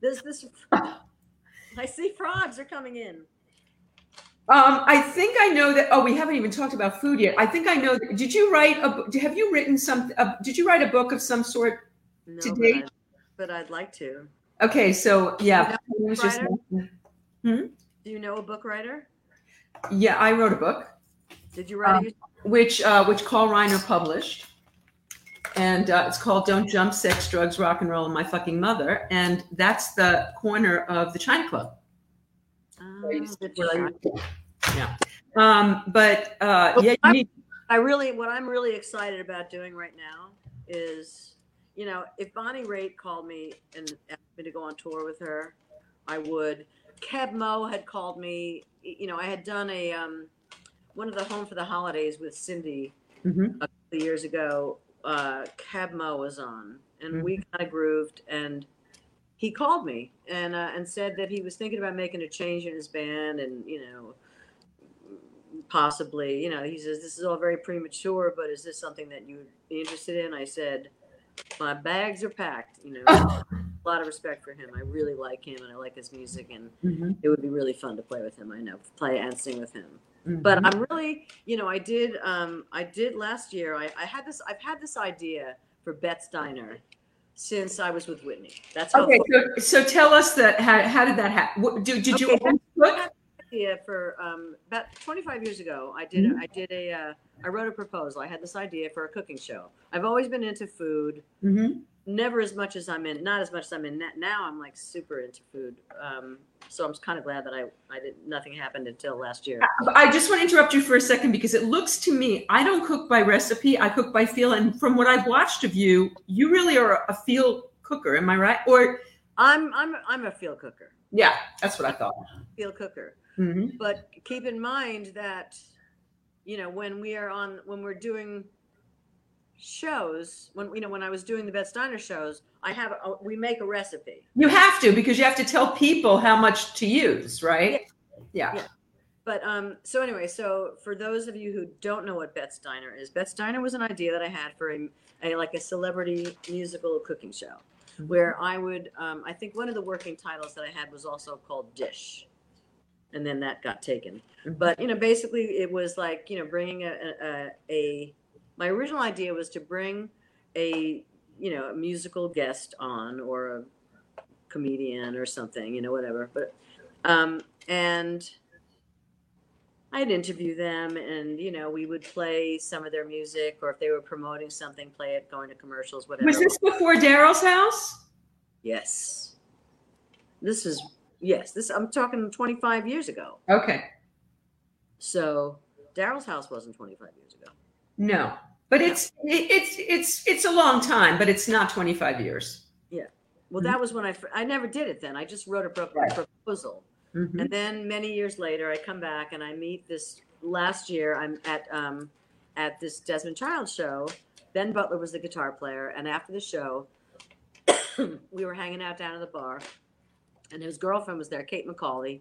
There's this. I see frogs are coming in. Um, I think I know that. Oh, we haven't even talked about food yet. I think I know. That, did you write a? book? Have you written some? Uh, did you write a book of some sort? No, To but. I, but I'd like to. Okay, so yeah, You was just- Do you know a book writer? yeah, I wrote a book, Did you write Um, which uh, which Carl Reiner published, and uh, it's called "Don't Jump: Sex, Drugs, Rock and Roll, and My Fucking Mother," and that's the corner of the China Club. Oh, used to good tell job. you. Yeah. Um, but uh, Well, yeah, need, I really, what I'm really excited about doing right now is, you know, if Bonnie Raitt called me and asked me to go on tour with her, I would. Keb Mo had called me. You know, I had done a um, one of the Home for the Holidays with Cyndi Mhm. a couple of years ago. Uh, Keb Mo was on, and we kind of grooved. And he called me and uh, and said that he was thinking about making a change in his band, and you know, possibly, you know, he says this is all very premature, but is this something that you would be interested in? I said, my bags are packed. You know, a lot of respect for him. I really like him, and I like his music, and Mhm. it would be really fun to play with him. I know, play and sing with him. Mhm. But I'm really, you know, I did, um, I did last year. I, I had this, I've had this idea for Bette's Diner since I was with Whitney. That's. Okay, so, so tell us that. How, how did that happen? Did, did you Okay, own the book? Idea for um, about 25 years ago. I did I did a uh, I wrote a proposal. I had this idea for a cooking show. I've always been into food. Mhm. Never as much as I'm in, not as much as I'm in now. I'm like super into food. Um, so I'm kind of glad that I I did nothing happened until last year. I just want to interrupt you for a second because it looks to me I don't cook by recipe. I cook by feel, and from what I've watched of you, you really are a feel cooker. Am I right? Or I'm I'm I'm a feel cooker, yeah, that's what I thought. feel cooker. Mhm. but keep in mind that you know when we are on when we're doing shows when you know when i was doing the Bette's diner shows i have a, we make a recipe You have to because you have to tell people how much to use, right? Yeah. Yeah. but um so anyway so for those of you who don't know what Bette's diner is Bette's diner was an idea that i had for a, a like a celebrity musical cooking show where i would um, i think one of the working titles that i had was also called dish and then that got taken. But you know basically it was like you know bringing a, a, a my original idea was to bring a you know a musical guest on or a comedian or something you know whatever. But um and I'd interview them and you know we would play some of their music or if they were promoting something play it going to commercials whatever. Was this before Daryl's house? yes. This is yes this i'm talking 25 years ago Okay. so daryl's house wasn't 25 years ago No, but it's it, it's it's it's a long time, but it's not 25 years. Yeah. Well that was when i i never did it then i just wrote a pro- Mm-hmm. Right. proposal Mhm. and then many years later i come back and i meet this last year i'm at um at this desmond child show ben butler was the guitar player and after the show we were hanging out down at the bar and his girlfriend was there kate mccauley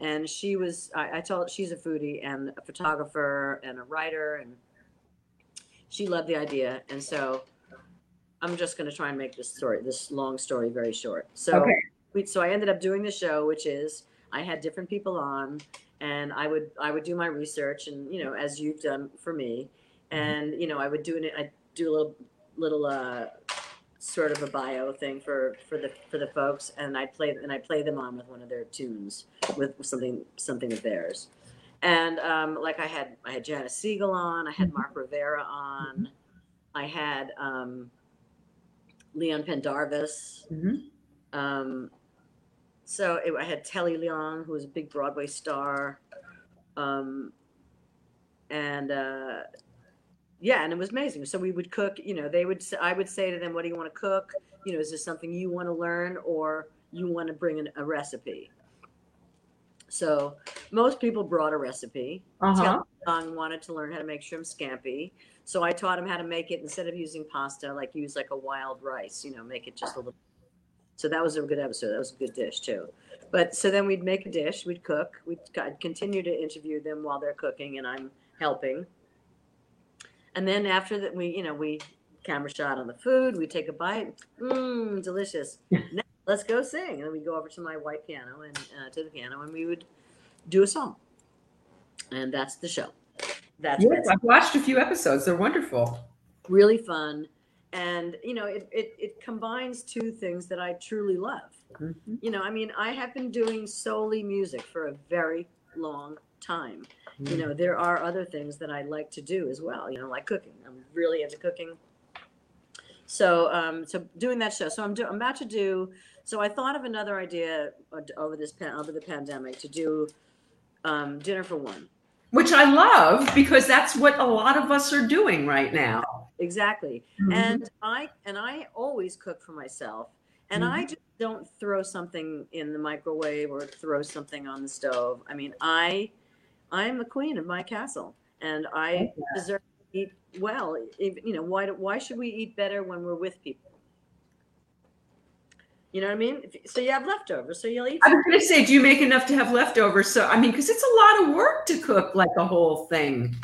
and she was I, I told she's a foodie and a photographer and a writer and she loved the idea and so i'm just going to try and make this story this long story very short so Okay. we, so I ended up doing the show, which is I had different people on, and I would I would do my research, and you know, as you've done for me, and you know, I would do it. I do a little little uh, sort of a bio thing for for the for the folks, and I play and I play them on with one of their tunes with something something of theirs, and um, like I had I had Janis Siegel on, I had Mark Rivera on, I had um, Leon Pendarvis. Mhm. Um, so it, I had Telly Leung, who was a big Broadway star, um, and uh, yeah, and it was amazing. So we would cook. You know, they would. i would say to them, "What do you want to cook? You know, is this something you want to learn, or you want to bring in a recipe?" So most people brought a recipe. Uh-huh. Leung wanted to learn how to make shrimp scampi, so I taught him how to make it instead of using pasta, like use like a wild rice. You know, make it just a little. So that was a good episode. That was a good dish too. But so then we'd make a dish, we'd cook, we'd I'd continue to interview them while they're cooking, and I'm helping. And then after that, we you know we camera shot on the food. We take a bite. Mmm, delicious. Now, let's go sing. And then we go over to my white piano and uh, to the piano, and we would do a song. And that's the show. That's Yes, I've watched a few episodes. They're wonderful. really fun and you know it, it, it combines two things that i truly love Mhm. you know i mean i have been doing solely music for a very long time you know there are other things that i like to do as well you know like cooking. I'm really into cooking. So um so doing that show so i'm, do, I'm about to do so i thought of another idea uh, over this pan, over the pandemic to do um dinner for one. Which I love because that's what a lot of us are doing right now. exactly. Mhm. and i and i always cook for myself and i just don't throw something in the microwave or throw something on the stove. I mean i i'm the queen of my castle and i deserve to eat well you know why do- why should we eat better when we're with people you know what i mean so you have leftovers so you'll eat I was going to say, do you make enough to have leftovers? So, I mean, because it's a lot of work to cook like a whole thing.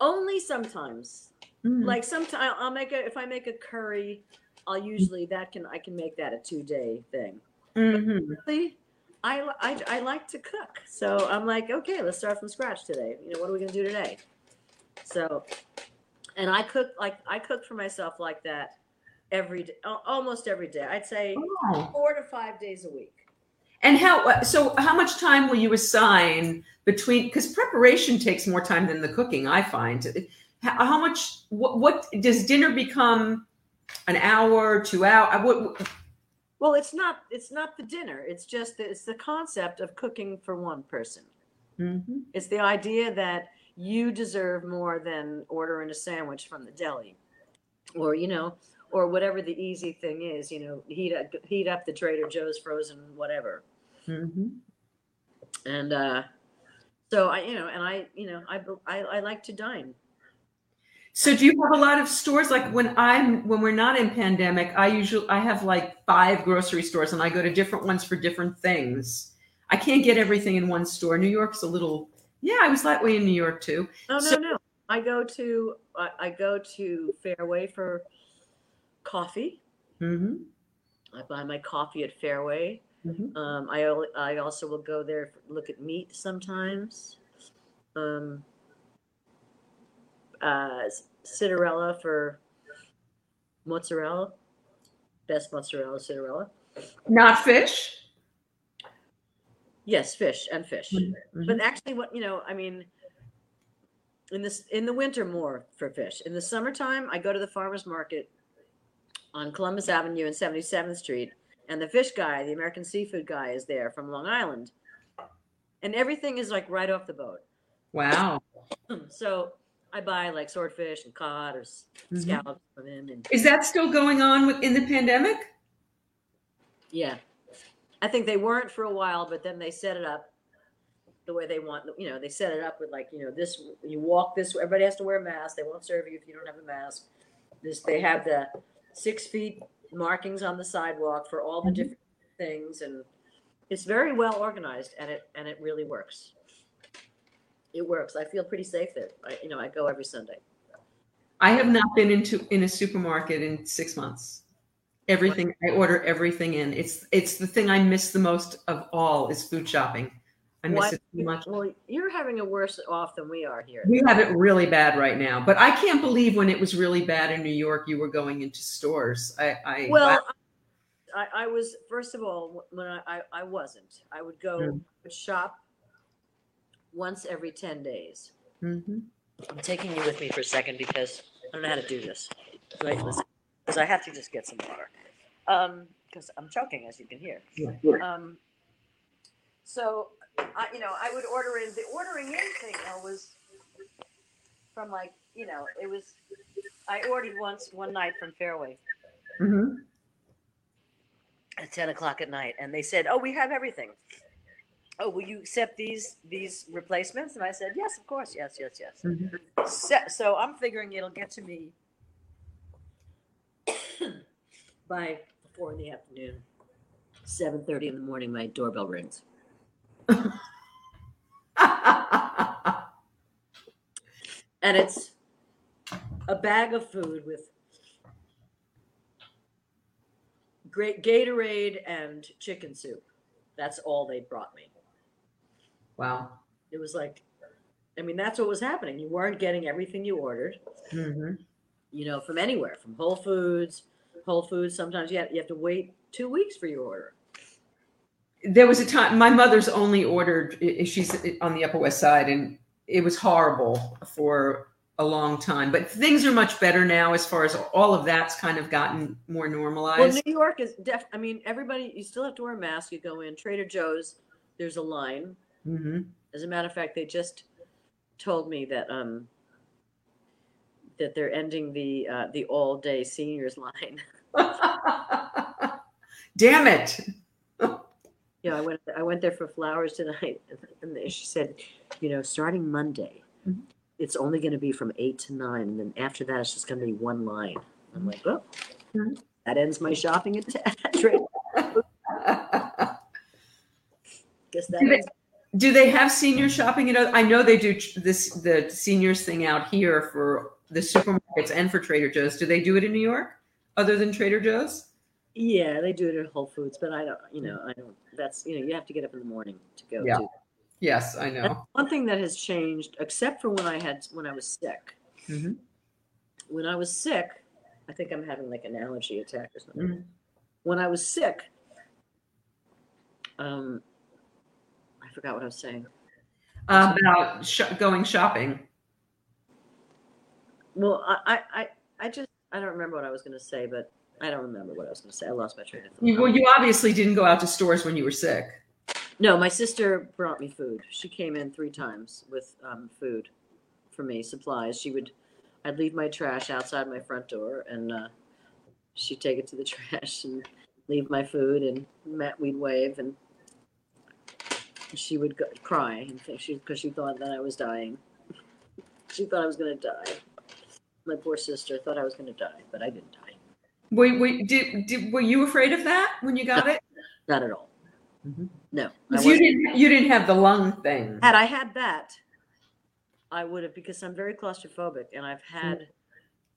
only sometimes Mm. like sometimes i'll make a if i make a curry i'll usually that can i can make that a two day thing Mhm. See, I, I, I like to cook. So I'm like, okay, let's start from scratch today. You know, what are we going to do today? So, and I cook like, I cook for myself like that every day, almost every day. I'd say Oh. four to five days a week. And how uh, so? How much time will you assign between? Because preparation takes more time than the cooking. I find. How, much? What, what does dinner become? An hour, two hour? Uh, what? Well, it's not. It's not the dinner. It's just that it's the concept of cooking for one person. Mm-hmm. It's the idea that you deserve more than ordering a sandwich from the deli, or you know, or whatever the easy thing is. You know, heat up, heat up the Trader Joe's frozen whatever. Mm-hmm. And uh, so I, you know, and I, you know, I, I, I like to dine. So do you have a lot of stores? Like when I'm when we're not in pandemic, I usually I have like five grocery stores and I go to different ones for different things. I can't get everything in one store. New York's a little yeah, I was that way in New York too. Oh no, So- no. I go to I, go to Fairway for coffee. Mm-hmm. I buy my coffee at Fairway. Mhm. Um, I I also will go there look at meat sometimes. Um, uh, Citarella for mozzarella, best mozzarella Citarella. Not fish. Yes, fish and fish. Mhm. But actually, what you know, I mean, in this in the winter more for fish. In the summertime, I go to the farmers market on Columbus Avenue and 77th Street, and the fish guy, the American seafood guy, is there from Long Island, and everything is like right off the boat. Wow. So I buy like swordfish and cod or s Mhm. scallops from him, and Is that still going on with, in the pandemic? yeah, I think they weren't for a while, but then they set it up the way they want. You know, they set it up with like you know this. You walk this. Everybody has to wear a mask. They won't serve you if you don't have a mask. This they have the six feet markings on the sidewalk for all the Mhm. different things, and it's very well organized, and it and it really works. It works. I feel pretty safe there. I, you know, I go every Sunday. I have not been into in a supermarket in six months. Everything I order everything in. It's it's the thing I miss the most of all is food shopping. I miss Why- it too much. Well, you're having it worse off than we are here. We have it really bad right now, but I can't believe when it was really bad in New York, you were going into stores. I, I Well, I, I was first of all when I, I, I wasn't. I would go Mm. shop once every ten days. Mhm. I'm taking you with me for a second because I don't know how to do this. Right, because I have to just get some water. Um, because I'm choking, as you can hear. Um, so I, you know, I would order in. The ordering in thing though was from like, you know, it was. I ordered once one night from Fairway Mhm. at 10 o'clock at night and they said oh we have everything oh will you accept these these replacements and i said yes of course yes yes yes Mhm. so, so i'm figuring it'll get to me by four in the afternoon 7.30 in the morning my doorbell rings and it's a bag of food with great Gatorade and chicken soup. That's all they brought me. Wow. It was like, I mean, that's what was happening. You weren't getting everything you ordered, Mhm. you know, from anywhere, from Whole Foods. Whole Foods, sometimes you have, you have to wait two weeks for your order. There was a time my mother's only ordered. She's on the Upper West Side, and it was horrible for a long time. But things are much better now, as far as all of that's kind of gotten more normalized. Well. New York is def. I mean, everybody. You still have to wear a mask. You go in Trader Joe's. There's a line. Mhm. As a matter of fact, they just told me that um that they're ending the uh, the all day seniors line. Damn it! You know, I went I went there for flowers tonight, and they- she said, you know, starting Monday, Mhm. it's only going to be from eight to nine, and then after that, it's just going to be one line. I'm like, oh, Mhm. that ends my shopping at Trader. Guess that Do they- ends do they have senior shopping? You know, I know they do this the seniors thing out here for the supermarkets and for Trader Joe's. Do they do it in New York, other than Trader Joe's? Yeah, they do it at Whole Foods, but I don't, you know, I don't, that's, you know, you have to get up in the morning to go Yeah. Yes, I That's know. one thing that has changed, except for when I had, when I was sick. Mhm. When I was sick, I think I'm having like an allergy attack or something. Mhm. When I was sick, Um, forgot what I was saying. about sh- going shopping. Well, I, I, I, just I don't remember what I was going to say, but I don't remember what I was going to say. I lost my train of thought. You, well, you obviously didn't go out to stores when you were sick. No, my sister brought me food. She came in three times with um, food for me, supplies. She would, I'd leave my trash outside my front door, and uh, she'd take it to the trash and leave my food, and Matt, we'd wave, and she would go, cry and think she because she thought that I was dying. she thought I was going to die. My poor sister thought I was going to die, but I didn't die. Wait, wait, did, did were you afraid of that when you got it? Not at all. Mhm. No, I 'Cause you didn't. You didn't have the lung thing. Had I had that, I would have because I'm very claustrophobic, and I've had,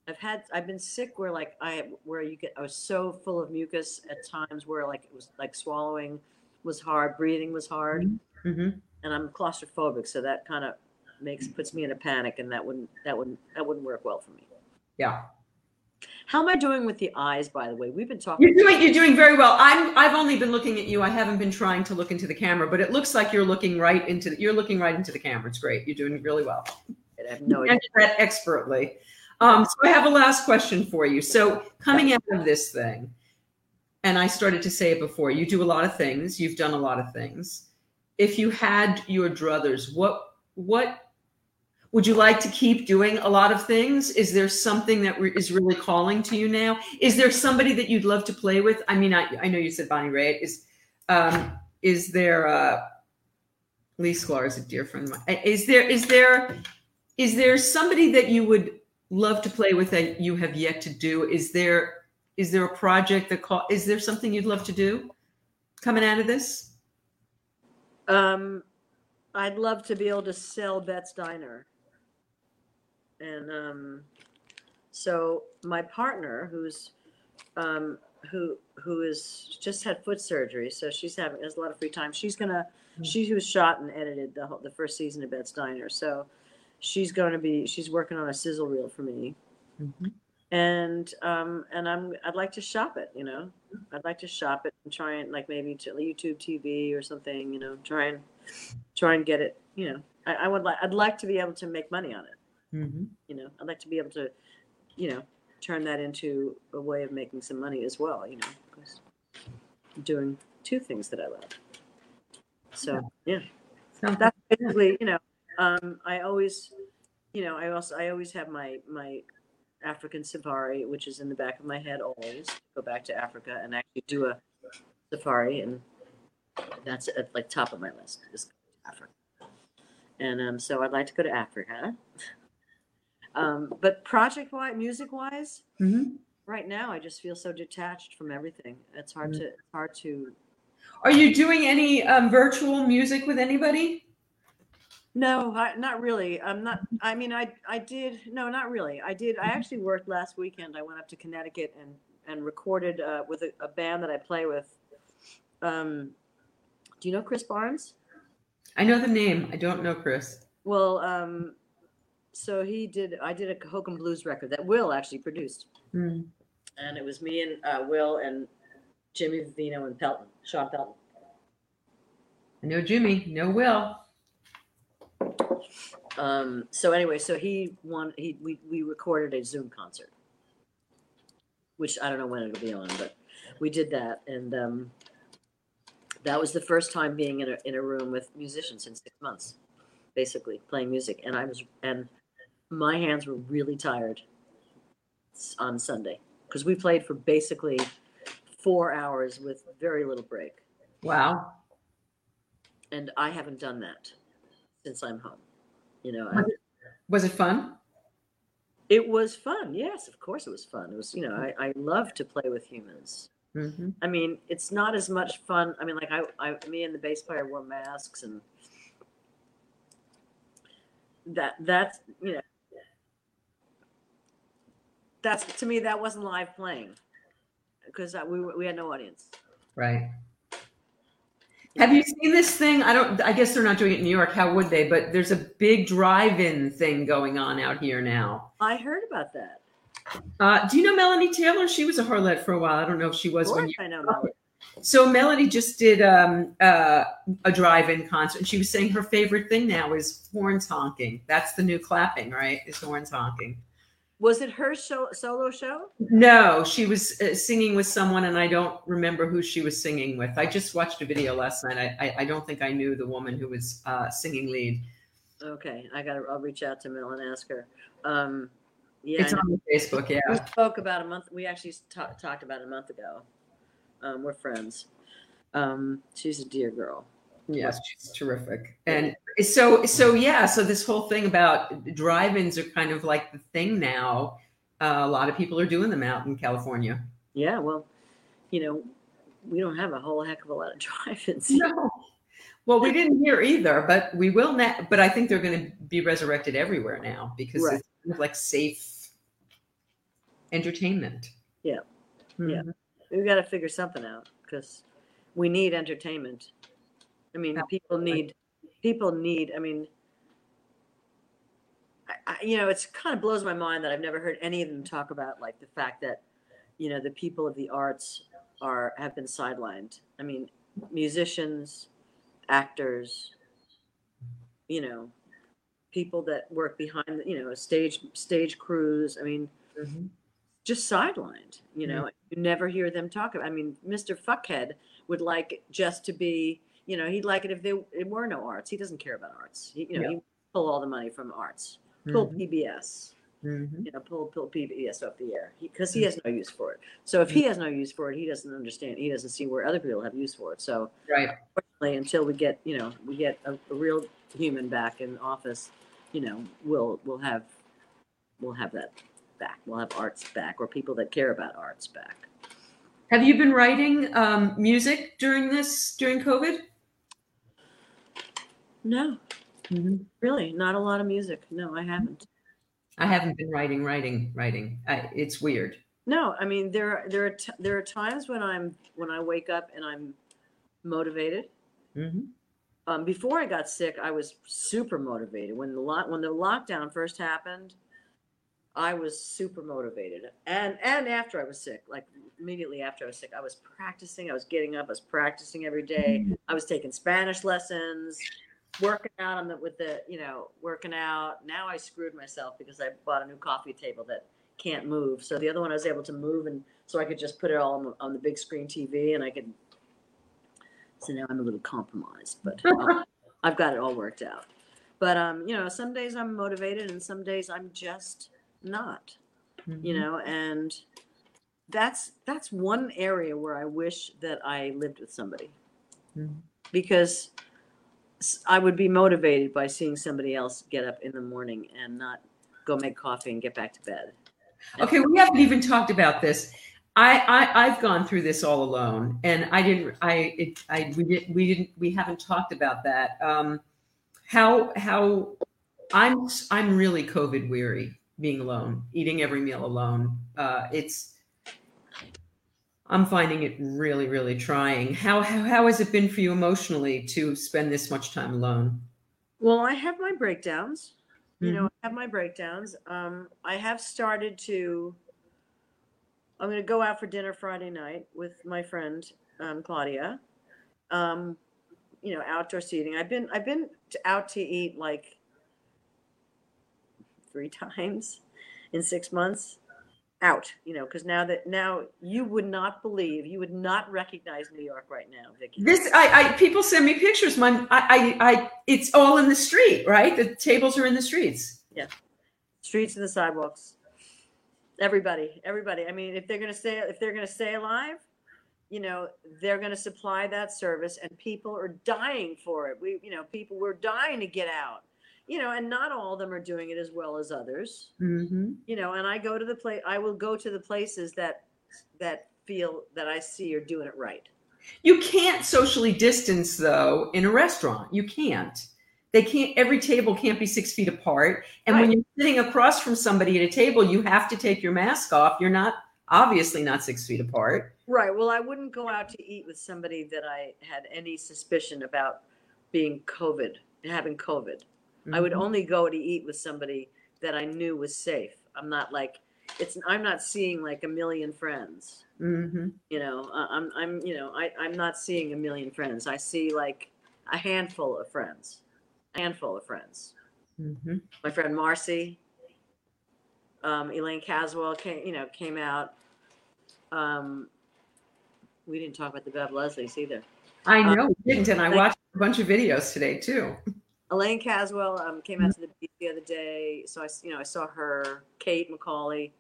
I've had, I've been sick where like I where you get I was so full of mucus at times where like it was like swallowing was hard, breathing was hard, hmm and I'm claustrophobic, so that kind of makes puts me in a panic, and that wouldn't that wouldn't that wouldn't work well for me. Yeah, How am I doing with the eyes? By the way, we've been talking. you're doing. You're doing very well. I'm. I've only been looking at you. I haven't been trying to look into the camera, but it looks like you're looking right into. The, you're looking right into the camera. It's great. You're doing really well. I have no idea. that expertly. Um, so I have a last question for you. So coming out of this thing, and I started to say it before, you do a lot of things. You've done a lot of things. If you had your druthers, what what would you like to keep doing a lot of things? Is there something that re- is really calling to you now? Is there somebody that you'd love to play with? I mean, I, I know you said Bonnie Raitt. Is um, is there uh, Lee Sklar is a dear friend of mine. Is there is there is there somebody that you would love to play with that you have yet to do? Is there is there a project that call is there something you'd love to do coming out of this? Um, I'd love to be able to sell Bette's Diner. And um, so my partner, who's um, who who is just had foot surgery, so she's having has a lot of free time. She's gonna she who shot and edited the whole, the first season of Bette's Diner, so she's going to be she's working on a sizzle reel for me and um and i'm i'd like to shop it you know? I'd like to shop it and try and like maybe to youtube tv or something you know try and try and get it you know? I, I would like i'd like to be able to make money on it Mm-hmm. you know? I'd like to be able to you know turn that into a way of making some money as well you know? 'cause I'm doing two things that i love. So yeah. Sounds that's basically you know um i always you know i also i always have my my african safari which is in the back of my head always go back to africa and actually do a safari and that's at like top of my list is africa and um so i'd like to go to africa um but project wise music wise Mhm. right now i just feel so detached from everything it's hard Mm. to it's hard to Are you doing any um, virtual music with anybody? No, I, not really. I'm not. I mean, I I did. No, not really. I did. I actually worked last weekend. I went up to Connecticut and and recorded uh, with a, a band that I play with. Um, do you know Chris Barnes? I know the name. I don't know Chris. Well, um, so he did. I did a Hokum Blues record that Will actually produced, Mm. and it was me and uh, Will and Jimmy Vivino and Pelton, Shawn Pelton. I know Jimmy. No Will. Um, so anyway, so he won. He we we recorded a Zoom concert, which I don't know when it'll be on, but we did that, and um, that was the first time being in a in a room with musicians in six months, basically playing music, and I was and my hands were really tired on Sunday because we played for basically four hours with very little break, Wow. and I haven't done that since I'm home. You know, Was it, was it fun? It was fun. Yes, of course it was fun. It was, you know, I, I love to play with humans. hmm I mean, it's not as much fun. I mean, like I, I me and the bass player wore masks and that that's you know that's to me that wasn't live playing because we we had no audience. Right. Have you seen this thing? I don't. I guess they're not doing it in New York. How would they? But there's a big drive-in thing going on out here now. I heard about that. Uh, do you know Melanie Taylor? She was a Harlette for a while. I don't know if she Of was when course you. I know Melody. So Melody just did um, uh, a drive-in concert, and she was saying her favorite thing now is horns honking. That's the new clapping, right? Is horns honking. Was it her show, solo show? No, she was uh, singing with someone, and I don't remember who she was singing with. I just watched a video last night. I, I, I don't think I knew the woman who was uh, singing lead. Okay, I got. I'll reach out to Mel and ask her. Um, yeah, It's on Facebook, we yeah. spoke about a month. We actually ta- talked about it a month ago. Um, we're friends. Um, she's a dear girl. Yes, she's terrific. And so, so yeah, so this whole thing about drive-ins are kind of like the thing now. Uh, a lot of people are doing them out in California. Yeah, well, you know, we don't have a whole heck of a lot of drive-ins. No. Well, we didn't hear either, but we will now. But I think they're going to be resurrected everywhere now because Right. it's kind of like safe entertainment. Yeah. Yeah. Mhm. We've got to figure something out because we need entertainment. I mean, people need people need. I mean, I, you know, it's kind of blows my mind that I've never heard any of them talk about like the fact that you know the people of the arts are have been sidelined. I mean, musicians, actors, you know, people that work behind you know stage stage crews. I mean, Mhm. just sidelined. You know, you never hear them talk about. I mean, Mr. Fuckhead would like just to be. You know, he'd like it if there, there were no arts. He doesn't care about arts. He, you know, Yeah. he pull all the money from arts. Pull Mhm. PBS. Mhm. You know, pull pull PBS off the air because he, has no use for it. So if he has no use for it, he doesn't understand. He doesn't see where other people have use for it. So Right. until we get you know we get a, a real human back in office, you know, we'll we'll have we'll have that back. We'll have arts back, or people that care about arts back. Have you been writing um, music during this during COVID? No, Mhm. really, not a lot of music. No, I haven't. I haven't been writing, writing, writing. I, it's weird. No, I mean there are- there are t- there are times when I'm when I wake up and I'm motivated. Mhm. Um, before I got sick, I was super motivated. When the lock when the lockdown first happened, I was super motivated. And and after I was sick, like immediately after I was sick, I was practicing. I was getting up. I was practicing every day. I was taking Spanish lessons, working out on the with the you know working out. Now I screwed myself because I bought a new coffee table that can't move. So the other one I was able to move, and so I could just put it all on the, on the big screen TV, and I could. So now I'm a little compromised, but um, I've got it all worked out. But um, you know, some days I'm motivated, and some days I'm just not. You Mhm. know, and that's that's one area where I wish that I lived with somebody Mhm. because I would be motivated by seeing somebody else get up in the morning and not go make coffee and get back to bed. Okay, we haven't even talked about this. I, I I've gone through this all alone, and I didn't. I it, I we did we didn't we haven't talked about that. Um, how how I'm I'm really COVID weary, being alone, eating every meal alone. Uh, it's I'm finding it really really trying. How, how how has it been for you emotionally to spend this much time alone? Well, I have my breakdowns. You know, I have my breakdowns. Um, I have started to. I'm going to go out for dinner Friday night with my friend um, Claudia. Um, you know, outdoor seating. I've been I've been out to eat like three times in six months. Out, you know, because now that now you would not believe, you would not recognize New York right now, Vicky. This I, I people send me pictures. My I, I I it's all in the street, right? The tables are in the streets. Yeah, streets and the sidewalks everybody everybody i mean if they're going to stay if they're going to stay alive you know they're going to supply that service and people are dying for it we you know people were dying to get out you know and not all of them are doing it as well as others Mm-hmm. you know and i go to the place i will go to the places that that feel that i see are doing it right You can't socially distance though in a restaurant. You can't. They can't. Every table can't be six feet apart. And when you're sitting across from somebody at a table, you have to take your mask off. You're not obviously not six feet apart. Right. Well, I wouldn't go out to eat with somebody that I had any suspicion about being COVID, having COVID. I would Mhm. only go to eat with somebody that I knew was safe. I'm not like, it's I'm not seeing like a million friends. hmm You know, I- I'm I'm you know I I'm not seeing a million friends. I see like a handful of friends, a handful of friends. hmm My friend Marcy, um, Elaine Caswell came you know came out. Um, we didn't talk about the Bev Leslies either. I Uh, know we didn't, and I watched a bunch of videos today too. Elaine Caswell um, came out to the beach the other day, so I, you know, I saw her. Kate McCauley.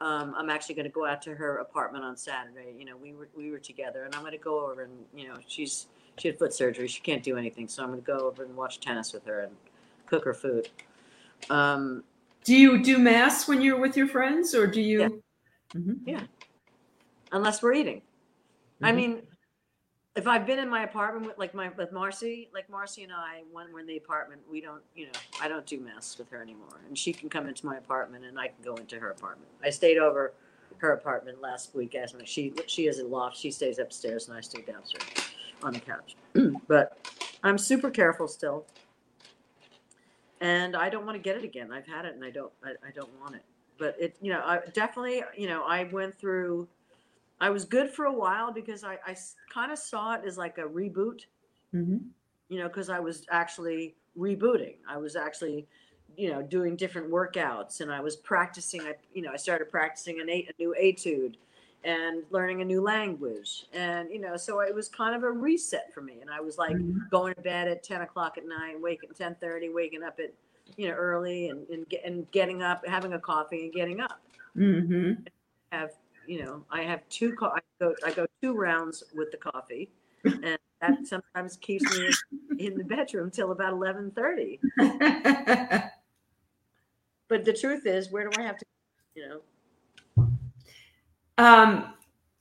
Um, I'm actually going to go out to her apartment on Saturday. You know, we were we were together, and I'm going to go over and you know, she's she had foot surgery. She can't do anything, so I'm going to go over and watch tennis with her and cook her food. Um, Do you do mass when you're with your friends, or do you? Yeah. Mhm. unless we're eating. I Mhm. mean, if I've been in my apartment with like my with Marcy, like Marcy and I, when we're in the apartment, we don't, you know, I don't do mess with her anymore, and she can come into my apartment, and I can go into her apartment. I stayed over her apartment last week. As she she has a loft, she stays upstairs, and I stay downstairs on the couch. but I'm super careful still, and I don't want to get it again. I've had it, and I don't I, I don't want it. But it, you know, I definitely, you know, I went through. I was good for a while because I, I kind of saw it as like a reboot, Mhm. you know, because I was actually rebooting. I was actually, you know, doing different workouts and I was practicing. I, you know, I started practicing an, a new etude and learning a new language. And, you know, so it was kind of a reset for me. And I was like Mhm. going to bed at 10 o'clock at night, waking 1030, waking up at, you know, early and, and, get, and getting up, having a coffee and getting up Mhm. have you know I have two co- I go I go two rounds with the coffee, and that sometimes keeps me in the bedroom till about eleven thirty. But the truth is, where do I have to, you know? Um,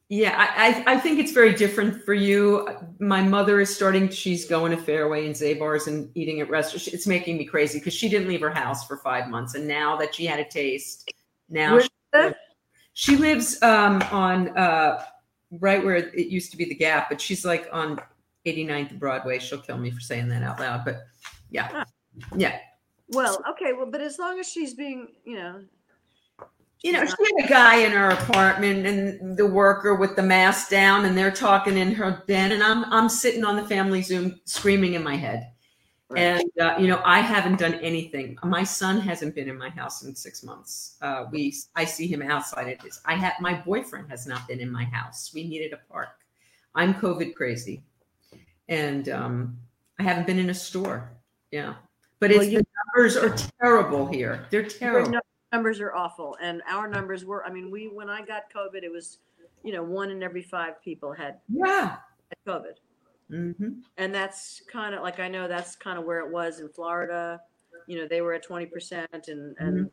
yeah, I, I I think it's very different for you. My mother is starting. She's going to Fairway and Zabar's and eating at restaurants. It's making me crazy because she didn't leave her house for five months, and now that she had a taste, now she? She lives um, on uh, right where it used to be the Gap, but she's like on 89th Broadway. She'll kill me for saying that out loud, but yeah, yeah. Well, okay, well, but as long as she's being, you know, You know, she had a guy in her apartment and the worker with the mask down, and they're talking in her den, and I'm I'm sitting on the family Zoom screaming in my head. Right. And uh, you know, I haven't done anything. My son hasn't been in my house in six months. Uh, we I see him outside at his. I have my boyfriend has not been in my house. We needed a park. I'm COVID crazy, and um, I haven't been in a store. Yeah, but Well, it's you- the numbers are terrible here. They're terrible. nu- numbers are awful, and our numbers were. I mean, we when I got COVID, it was, you know, one in every five people had, Yeah. had COVID. Hmm and that's kind of like I know that's kind of where it was in Florida. You know, they were at twenty percent, and and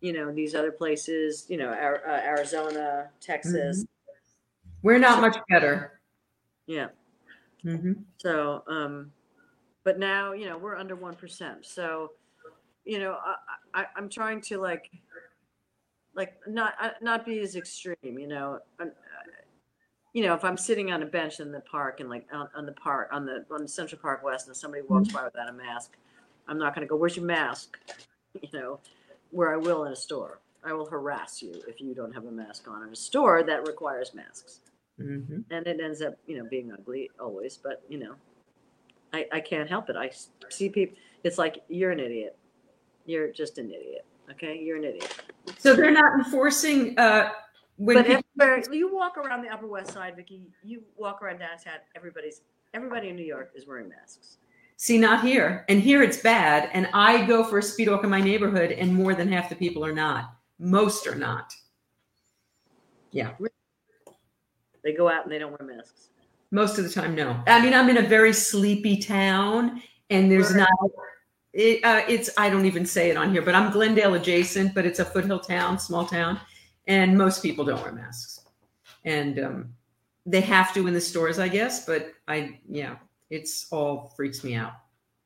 you know these other places, you know, Ar- uh, Arizona, Texas. We're not much better. Yeah. hmm So, um, but now you know we're under one percent. So, you know, I, I I'm trying to like, like not uh, not be as extreme. You know, you know, if I'm sitting on a bench in the park and like on, on the park on the on Central Park West, and somebody walks by without a mask, I'm not going to go. Where's your mask? You know, where I will in a store. I will harass you if you don't have a mask on in a store that requires masks hmm and it ends up you know being ugly always but you know i i can't help it. I see people it's like you're an idiot you're just an idiot okay you're an idiot So they're not enforcing uh, when but people- everywhere you walk around the upper west side vicky you walk around downtown everybody's everybody in new york is wearing masks see not here, and here it's bad. And I go for a speed walk in my neighborhood, and more than half the people are not. Most are not. Yeah. They go out and they don't wear masks Most of the time, no. I mean, I'm in a very sleepy town, and there's not. It, uh, it's I don't even say it on here, but I'm Glendale adjacent, but it's a foothill town, small town, and most people don't wear masks, and um, they have to in the stores, I guess. But I, yeah, it's all freaks me out.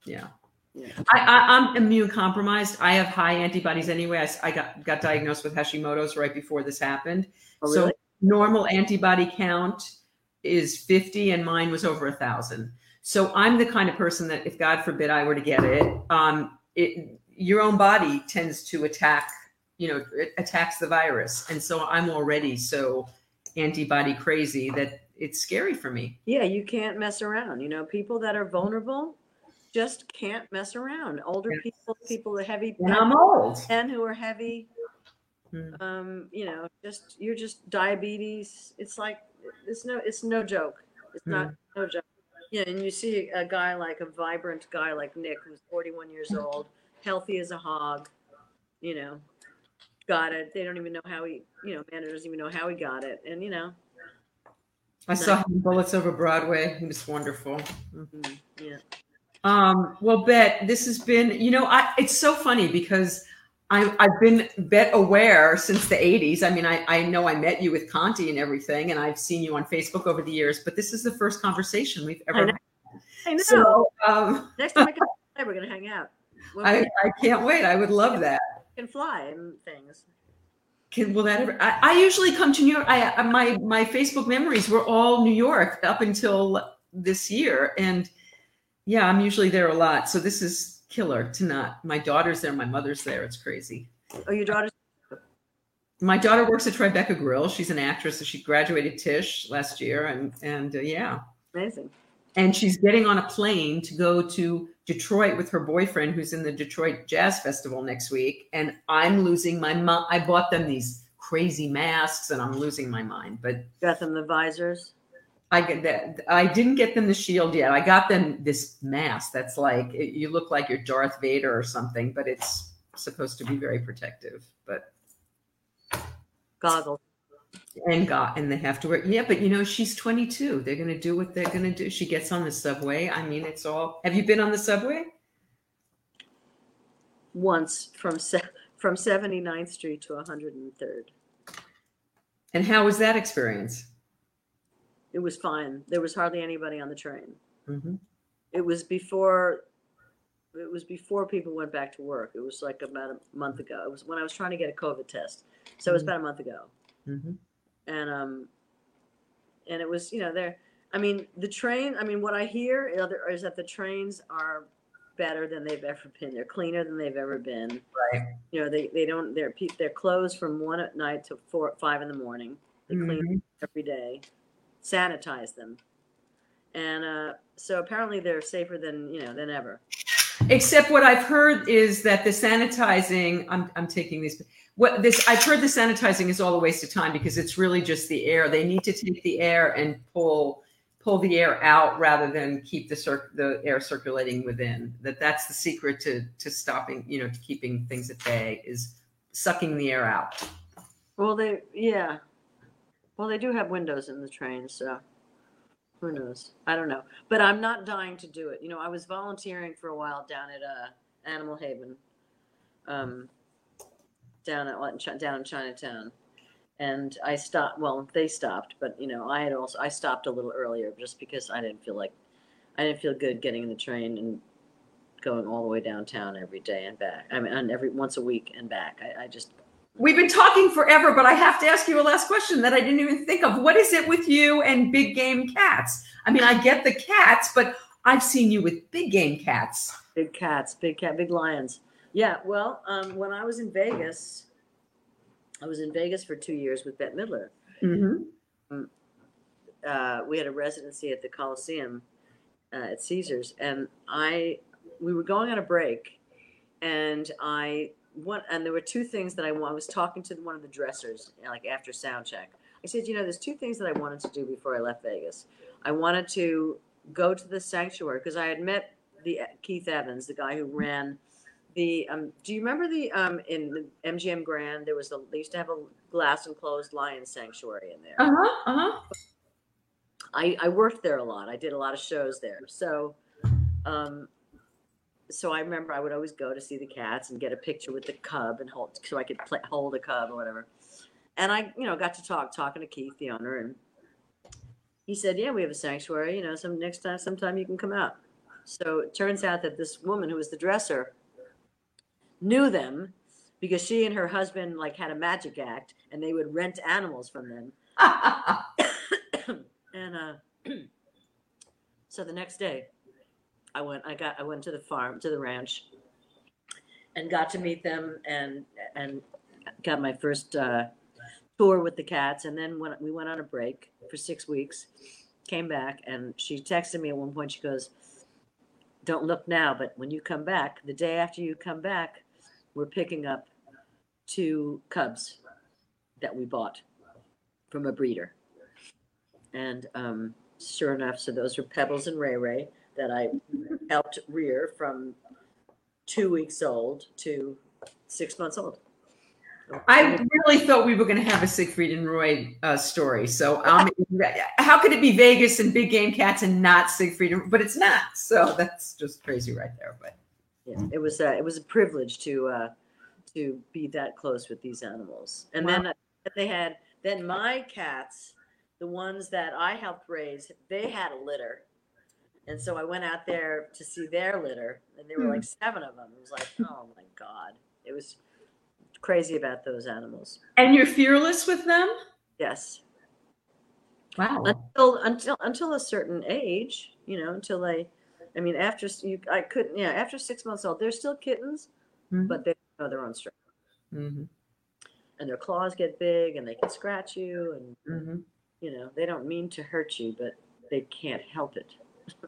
Yeah. Yeah. I, I, I'm immune compromised. I have high antibodies anyway. I got got diagnosed with Hashimoto's right before this happened. oh, So normal antibody count is 50 and mine was over a thousand. So I'm the kind of person that if God forbid I were to get it, um, it your own body tends to attack you know, it attacks the virus. And so I'm already so antibody crazy that it's scary for me. Yeah, you can't mess around. You know, people that are vulnerable just can't mess around. Older Yes. people, people with heavy And I'm old. men who are heavy, Hmm. um, you know, just you're just diabetes. It's like it's no it's no joke. It's not no joke. Yeah, and you see a guy like a vibrant guy like Nick, who's 41 years old, healthy as a hog, you know, got it. They don't even know how he, you know, man doesn't even know how he got it, and you know, I saw him Bullets Over Broadway. He was wonderful. mm, yeah. Um, well, Bette, this has been, you know, I, it's so funny because I, I've been Bette aware since the 80s. I mean, I, I know I met you with Conti and everything, and I've seen you on Facebook over the years, but this is the first conversation we've I ever know. had. I know. So um, Next time I come, we're gonna hang out. I, I can't wait. I would love that. Can fly and things. Can, will that ever? I, I usually come to New York. I I- my my Facebook memories were all New York up until this year, and yeah, I'm usually there a lot. So this is killer to not. My daughter's there, my mother's there. It's crazy. Oh, your daughter's My daughter works at Tribeca Grill. She's an actress. So she graduated Tisch last year, and and uh, yeah, amazing. And she's getting on a plane to go to Detroit with her boyfriend, who's in the Detroit Jazz Festival next week. And I'm losing my mind. I bought them these crazy masks, and I'm losing my mind. But Got them the visors. I get that. I didn't get them the shield yet. I got them this mask that's like it, you look like you're Darth Vader or something, but it's supposed to be very protective. But Goggles. And got and they have to work. yeah but you know she's 22 they're going to do what they're going to do she gets on the subway i mean it's all have you been on the subway once from se- from 79th Street to 103rd. and how was that experience It was fine. There was hardly anybody on the train. hmm It was before it was before people went back to work. It was like about a month ago. It was when I was trying to get a COVID test. So it was Mhm. about a month ago. Hmm And um and it was, you know, there I mean, the train, I mean, what I hear is other- is that the trains are better than they've ever been. They're cleaner than they've ever been. right You know, they, they don't they're they're closed from one at night to four five in the morning. They clean Mhm. every day, sanitize them, and uh, so apparently they're safer than you know than ever. except what i've heard is that the sanitizing i'm, I'm taking these what this i've heard the sanitizing is all a waste of time because it's really just the air. They need to take the air and pull pull the air out rather than keep the cir- the air circulating within. That that's the secret to to stopping you know to keeping things at bay is sucking the air out. Well, they yeah, well they do have windows in the train, so who knows? I don't know, but I'm not dying to do it. You know, I was volunteering for a while down at uh, Animal Haven, um, down at what, down in Chinatown, and I stopped. Well, they stopped, but you know, I had also I stopped a little earlier just because I didn't feel like I didn't feel good getting in the train and going all the way downtown every day and back. I mean, and every once a week and back. I, I just we've been talking forever but i have to ask you a last question that i didn't even think of what is it with you and big game cats i mean i get the cats but i've seen you with big game cats Big cats, big cat, big lions. Yeah, well, um, when I was in Vegas, I was in Vegas for two years with Bette Midler. mm-hmm. Uh, we had a residency at the Coliseum uh, at Caesars, and I we were going on a break, and I one and there were two things that I I was talking to one of the dressers like after sound check. I said, you know, there's two things that I wanted to do before I left Vegas. I wanted to go to the sanctuary because I had met the Keith Evans, the guy who ran the. Um, do you remember the um, in the MGM Grand? There was a they used to have a glass enclosed lion sanctuary in there. uh-huh uh-huh I, I worked there a lot. I did a lot of shows there. So, um, so I remember I would always go to see the cats and get a picture with the cub and hold so I could play, hold a cub or whatever. And I, you know, got to talk talking to Keith, the owner, and he said, "Yeah, we have a sanctuary. You know, some next time, sometime you can come out." So it turns out that this woman who was the dresser knew them because she and her husband like had a magic act, and they would rent animals from them. and uh, so the next day, I went. I got. I went to the farm, to the ranch, and got to meet them and and got my first uh, tour with the cats, and then when we went on a break for six weeks, came back, and she texted me at one point. She goes, "Don't look now, but when you come back, the day after you come back, we're picking up two cubs that we bought from a breeder." And um, sure enough, so those are Pebbles and Ray Ray that I helped rear from two weeks old to six months old. I really thought we were going to have a Siegfried and Roy uh, story. So, um, how could it be Vegas and big game cats and not Siegfried? And, but it's not. So that's just crazy right there. But yeah, it was uh, it was a privilege to uh, to be that close with these animals. And wow. then uh, they had then my cats, the ones that I helped raise, they had a litter. And so I went out there to see their litter, and there were like hmm. seven of them. It was like, oh my god, it was crazy about those animals. And you're fearless with them? Yes. Wow. Until until until a certain age, you know, until they I mean after you I couldn't yeah, after 6 months old, they're still kittens, mm-hmm. but they know their own strength. Mm-hmm. And their claws get big and they can scratch you and mm-hmm. you know, they don't mean to hurt you, but they can't help it.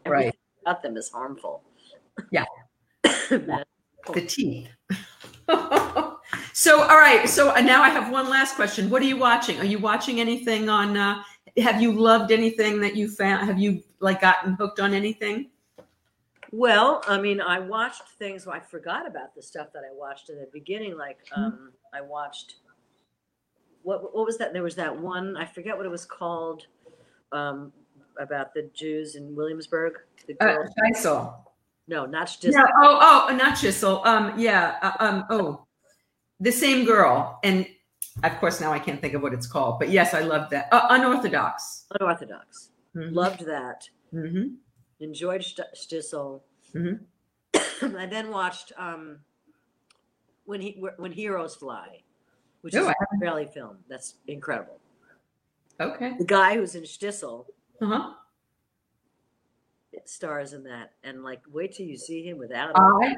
Right. about them is harmful. Yeah. the teeth. So, all right. So uh, now I have one last question. What are you watching? Are you watching anything on? Uh, have you loved anything that you found? Have you like gotten hooked on anything? Well, I mean, I watched things. I forgot about the stuff that I watched in the beginning. Like, mm-hmm. um, I watched what? What was that? There was that one. I forget what it was called. Um, about the Jews in Williamsburg. The girl. Uh, No, not Shtisel. No, oh, oh, not Shtisel. Um, yeah. Uh, um, oh, the same girl, and of course now I can't think of what it's called, but yes, I loved that. Uh, unorthodox. Unorthodox. Mm-hmm. Loved that. Mm-hmm. Enjoyed Shtisel. Mm-hmm. I then watched um, when he when heroes fly, which oh, is a Israeli film. That's incredible. Okay. The guy who's in Shtisel. Uh-huh. Stars in that, and like, wait till you see him without. I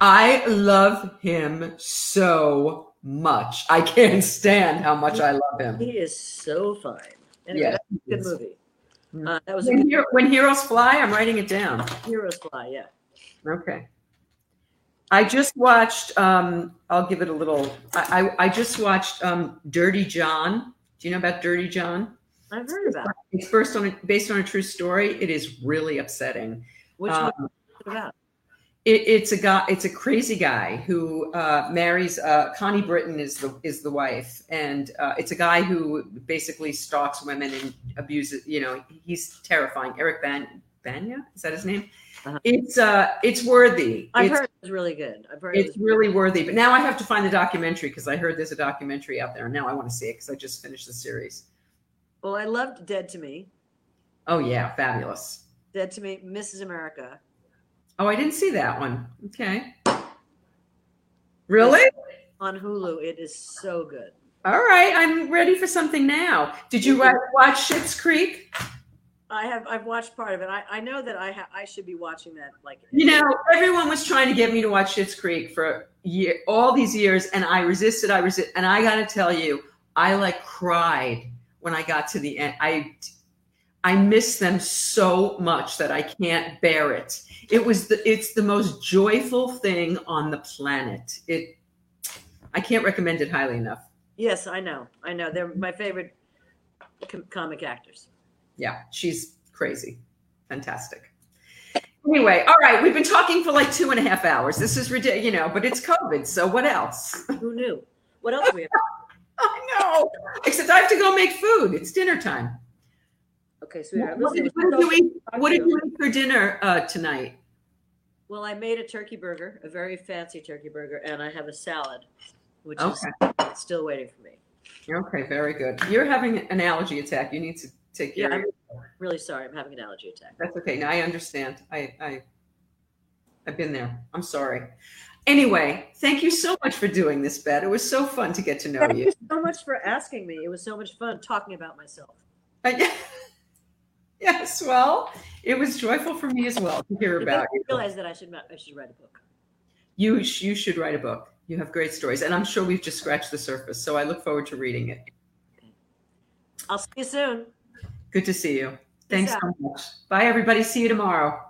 I love him so much. I can't stand how much I love him. He is so fine. Anyway, yeah, good movie. Mm. Uh, that was when, Hero, when, Heroes Fly. I'm writing it down. Heroes Fly. Yeah. Okay. I just watched. Um, I'll give it a little. I I, I just watched um, Dirty John. Do you know about Dirty John? I've heard about. It. It's first on a, based on a true story. It is really upsetting. Which um, one? about? It, it's a guy. It's a crazy guy who uh, marries uh, Connie Britton is the is the wife, and uh, it's a guy who basically stalks women and abuses. You know, he's terrifying. Eric Ban- Banya is that his name? Uh-huh. It's uh, it's worthy. I've it's, heard it's really good. I've heard it's it really worthy. But now I have to find the documentary because I heard there's a documentary out there. and Now I want to see it because I just finished the series. Well, I loved Dead to Me. Oh yeah, fabulous. Dead to Me, Mrs. America. Oh, I didn't see that one. Okay. Really? On Hulu. It is so good. All right, I'm ready for something now. Did you watch Schitt's Creek? I have. I've watched part of it. I, I know that I ha- I should be watching that. Like you know, everyone was trying to get me to watch Schitt's Creek for year, all these years, and I resisted. I resist, and I got to tell you, I like cried when I got to the end. I I miss them so much that I can't bear it. It was the it's the most joyful thing on the planet. It I can't recommend it highly enough. Yes, I know. I know. They're my favorite com- comic actors. Yeah, she's crazy. Fantastic. Anyway, all right, we've been talking for like two and a half hours. This is ridiculous, you know, but it's COVID, so what else? Who knew? What else we have? I know. Except I have to go make food. It's dinner time. Okay, sweetheart. What, did, what, did, you eat, what did you eat for dinner uh, tonight? Well, I made a turkey burger, a very fancy turkey burger, and I have a salad, which okay. is still waiting for me. Okay, very good. You're having an allergy attack. You need to take care. Yeah, I'm really sorry. I'm having an allergy attack. That's okay. Now I understand. I, I, I've been there. I'm sorry. Anyway, thank you so much for doing this, Bette. It was so fun to get to know thank you. you so much for asking me. It was so much fun talking about myself. yes, well, it was joyful for me as well to hear about you. Realize that I should I should write a book. You you should write a book. You have great stories, and I'm sure we've just scratched the surface. So I look forward to reading it. I'll see you soon. Good to see you. Thanks so much. Bye, everybody. See you tomorrow.